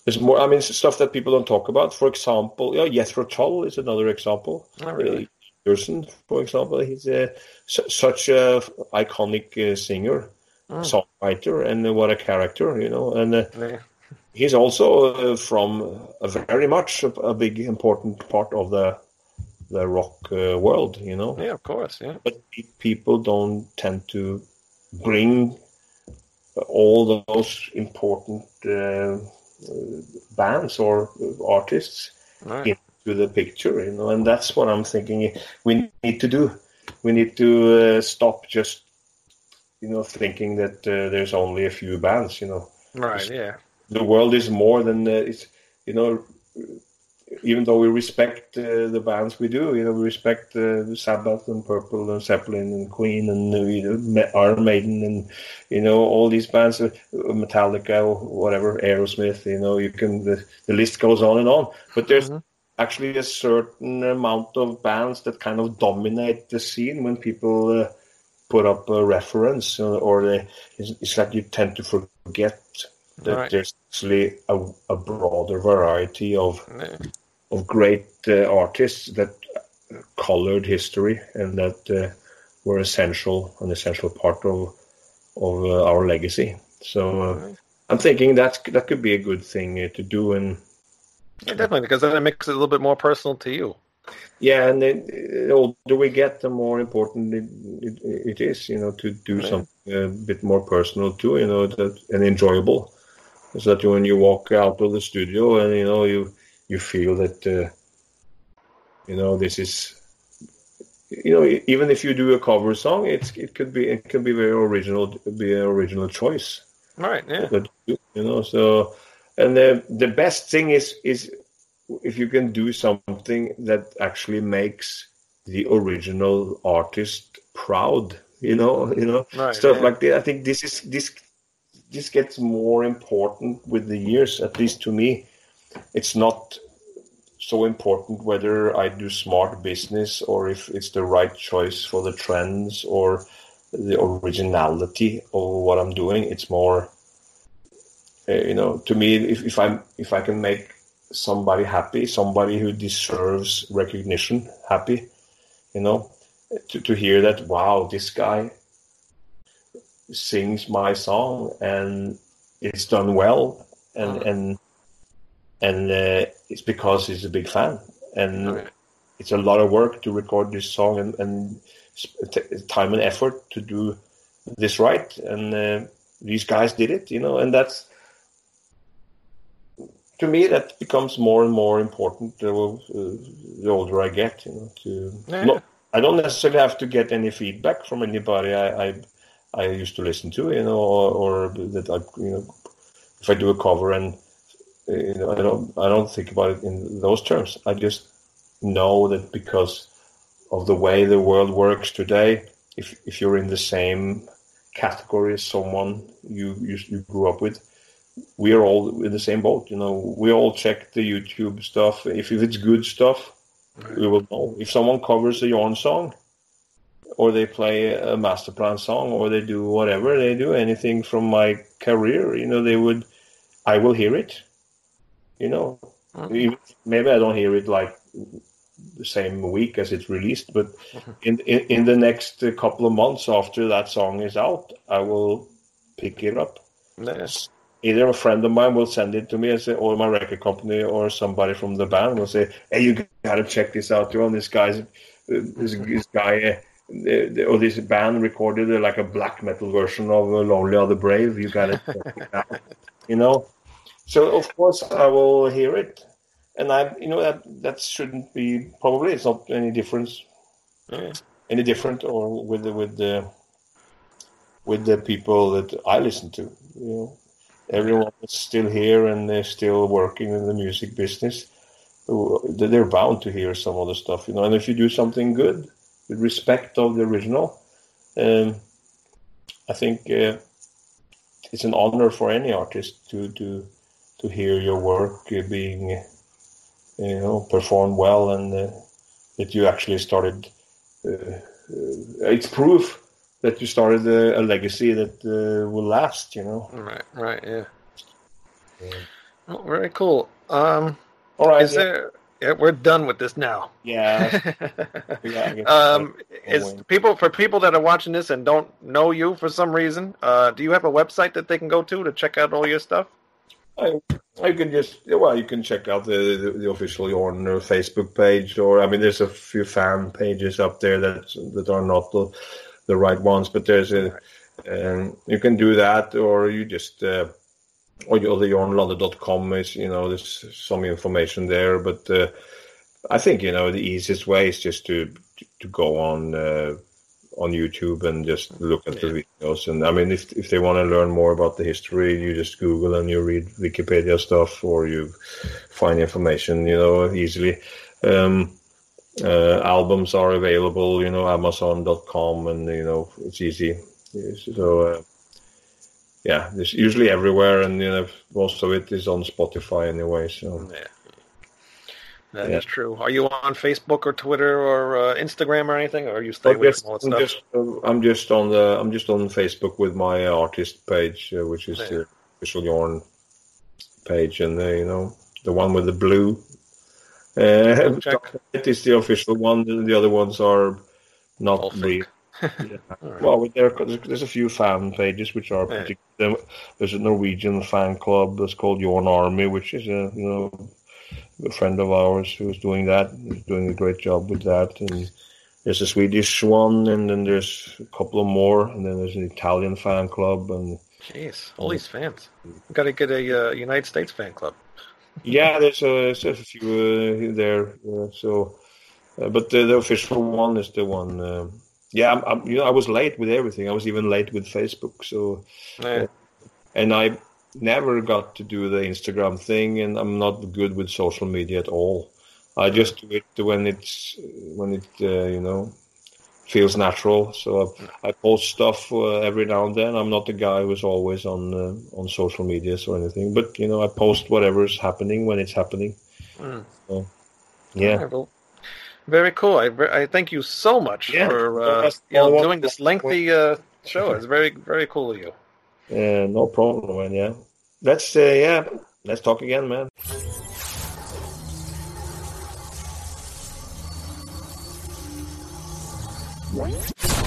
there's more. I mean, it's stuff that people don't talk about. For example, yeah, Jethro Tull is another example. not really. Pearson, for example, he's a, su- such a iconic uh, singer, Mm. songwriter, and what a character, you know. And uh, Yeah. he's also uh, from a very much a, a big important part of the the rock uh, world, you know. yeah, of course. Yeah. But people don't tend to bring all those important uh, uh, bands or artists Right. Yeah. to the picture, you know, and that's what I'm thinking we need to do. We need to uh, stop just, you know, thinking that uh, there's only a few bands, you know. Right. Yeah. The world is more than uh, it's, you know, even though we respect uh, the bands we do, you know, we respect uh, Sabbath and Purple and Zeppelin and Queen and uh, you know, Iron Maiden and you know all these bands, uh, Metallica, whatever, Aerosmith. You know, you can the, the list goes on and on. But there's Mhm. actually a certain amount of bands that kind of dominate the scene when people uh, put up a reference, uh, or they, it's, it's like you tend to forget that Right. there's actually a, a broader variety of Yeah. of great uh, artists that colored history and that uh, were essential, an essential part of of uh, our legacy. So uh, Right. I'm thinking that that could be a good thing uh, to do, and Yeah, definitely, because then it makes it a little bit more personal to you. Yeah, and then uh, the older we get, the more important it, it, it is, you know, to do something a bit more personal too, you know, that and enjoyable, so that when you walk out of the studio and you know you you feel that uh, you know this is you know even if you do a cover song, it's it could be it can be very original, be an original choice Right. Yeah. that you know so and the the best thing is is if you can do something that actually makes the original artist proud you know you know Right. stuff yeah. like that i think this is this this gets more important with the years at least to me it's not so important whether i do smart business or if it's the right choice for the trends or the originality of what i'm doing it's more uh, you know to me if, if i'm if i can make somebody happy somebody who deserves recognition happy you know to, to hear that wow this guy sings my song and it's done well and Mhm. and and uh, it's because he's a big fan and Right. it's a lot of work to record this song and, and t- time and effort to do this right and uh, these guys did it you know and that's to me that becomes more and more important the, uh, the older i get you know to Yeah. not, i don't necessarily have to get any feedback from anybody i i, I used to listen to you know or, or that i you know if i do a cover and uh, you know i don't i don't think about it in those terms i just know that because of the way the world works today, if if you're in the same category as someone you you, you grew up with, we are all in the same boat. You know, we all check the YouTube stuff. If, if it's good stuff, we will know. If someone covers a Jorn song, or they play a Masterplan song, or they do whatever they do, anything from my career, you know, they would, I will hear it. You know, Even- maybe I don't hear it like the same week as it's released, but in, in in the next uh, couple of months after that song is out, I will pick it up Nice. Either a friend of mine will send it to me and say, or my record company or somebody from the band will say, "Hey, you gotta check this out, Jorn. This guy's this, this guy." Uh, or this band recorded uh, like a black metal version of uh, "Lonely Are the Brave." You gotta check it out, <laughs> you know. So of course I will hear it, and I, you know, that that shouldn't be probably it's not any difference, Yeah. any different or with the with the with the people that I listen to. You know, everyone is still here and they're still working in the music business. They're bound to hear some other stuff, you know. And if you do something good with respect of the original, um, I think uh, it's an honor for any artist to to to hear your work being, you know, performed well and uh, that you actually started. Uh, uh, it's proof that you started a, a legacy that uh, will last. You know. Right. Right. Yeah. Yeah. Oh, very cool. Um, All right. is there? Yeah, we're done with this now. Yeah. <laughs> Yeah, um, is Wayne. people for people that are watching this and don't know you for some reason? Uh, do you have a website that they can go to to check out all your stuff? I, I can just well, you can check out the the, the official Jorn uh, Facebook page, or I mean, there's a few fan pages up there that that are not the the right ones, but there's a um, you can do that, or you just uh, or you, the jornlande.com is you know there's some information there, but uh, I think you know the easiest way is just to to go on. Uh, on YouTube and just look at the videos. And I mean, if if they want to learn more about the history, you just Google and you read Wikipedia stuff, or you find information, you know, easily. Um, uh, albums are available, you know, Amazon.com, and you know, it's easy. So. Uh, yeah, it's usually everywhere, and you know most of it is on Spotify anyway. So Yeah. that is Yeah. true. Are you on Facebook or Twitter or uh, Instagram or anything, or you stay away just, from all that I'm stuff? just, I'm just on the I'm just on Facebook with my artist page, uh, which is Yeah. the official Jorn page, and uh, you know the one with the blue. Uh, it is the official one. The the other ones are not All real. <laughs> Yeah. All right. Well, there, there's a few fan pages which are Yeah. particular. There's a Norwegian fan club that's called Jorn Army, which is a you know a friend of ours who's doing that. He's doing a great job with that. And there's a Swedish one, and then there's a couple of more, and then there's an Italian fan club, and Jeez, all these fans. Got to get a uh, United States fan club. Yeah, there's a, there's a few uh, there. Uh, so, uh, but the, the official one is the one. um yeah, I'm, I'm, you know, I was late with everything. I was even late with Facebook. So. Yeah. and I never got to do the Instagram thing, and I'm not good with social media at all. I just do it when it's when it uh, you know feels natural. So I, I post stuff uh, every now and then. I'm not the guy who's always on uh, on social medias or anything, but you know I post whatever's happening when it's happening. Mm. So, yeah. All right, well, very cool. I, I thank you so much Yeah. for uh, you know, doing this lengthy uh, show. It's very very cool of you. Yeah, no problem, man. Yeah, let's uh, yeah, let's talk again, man. What?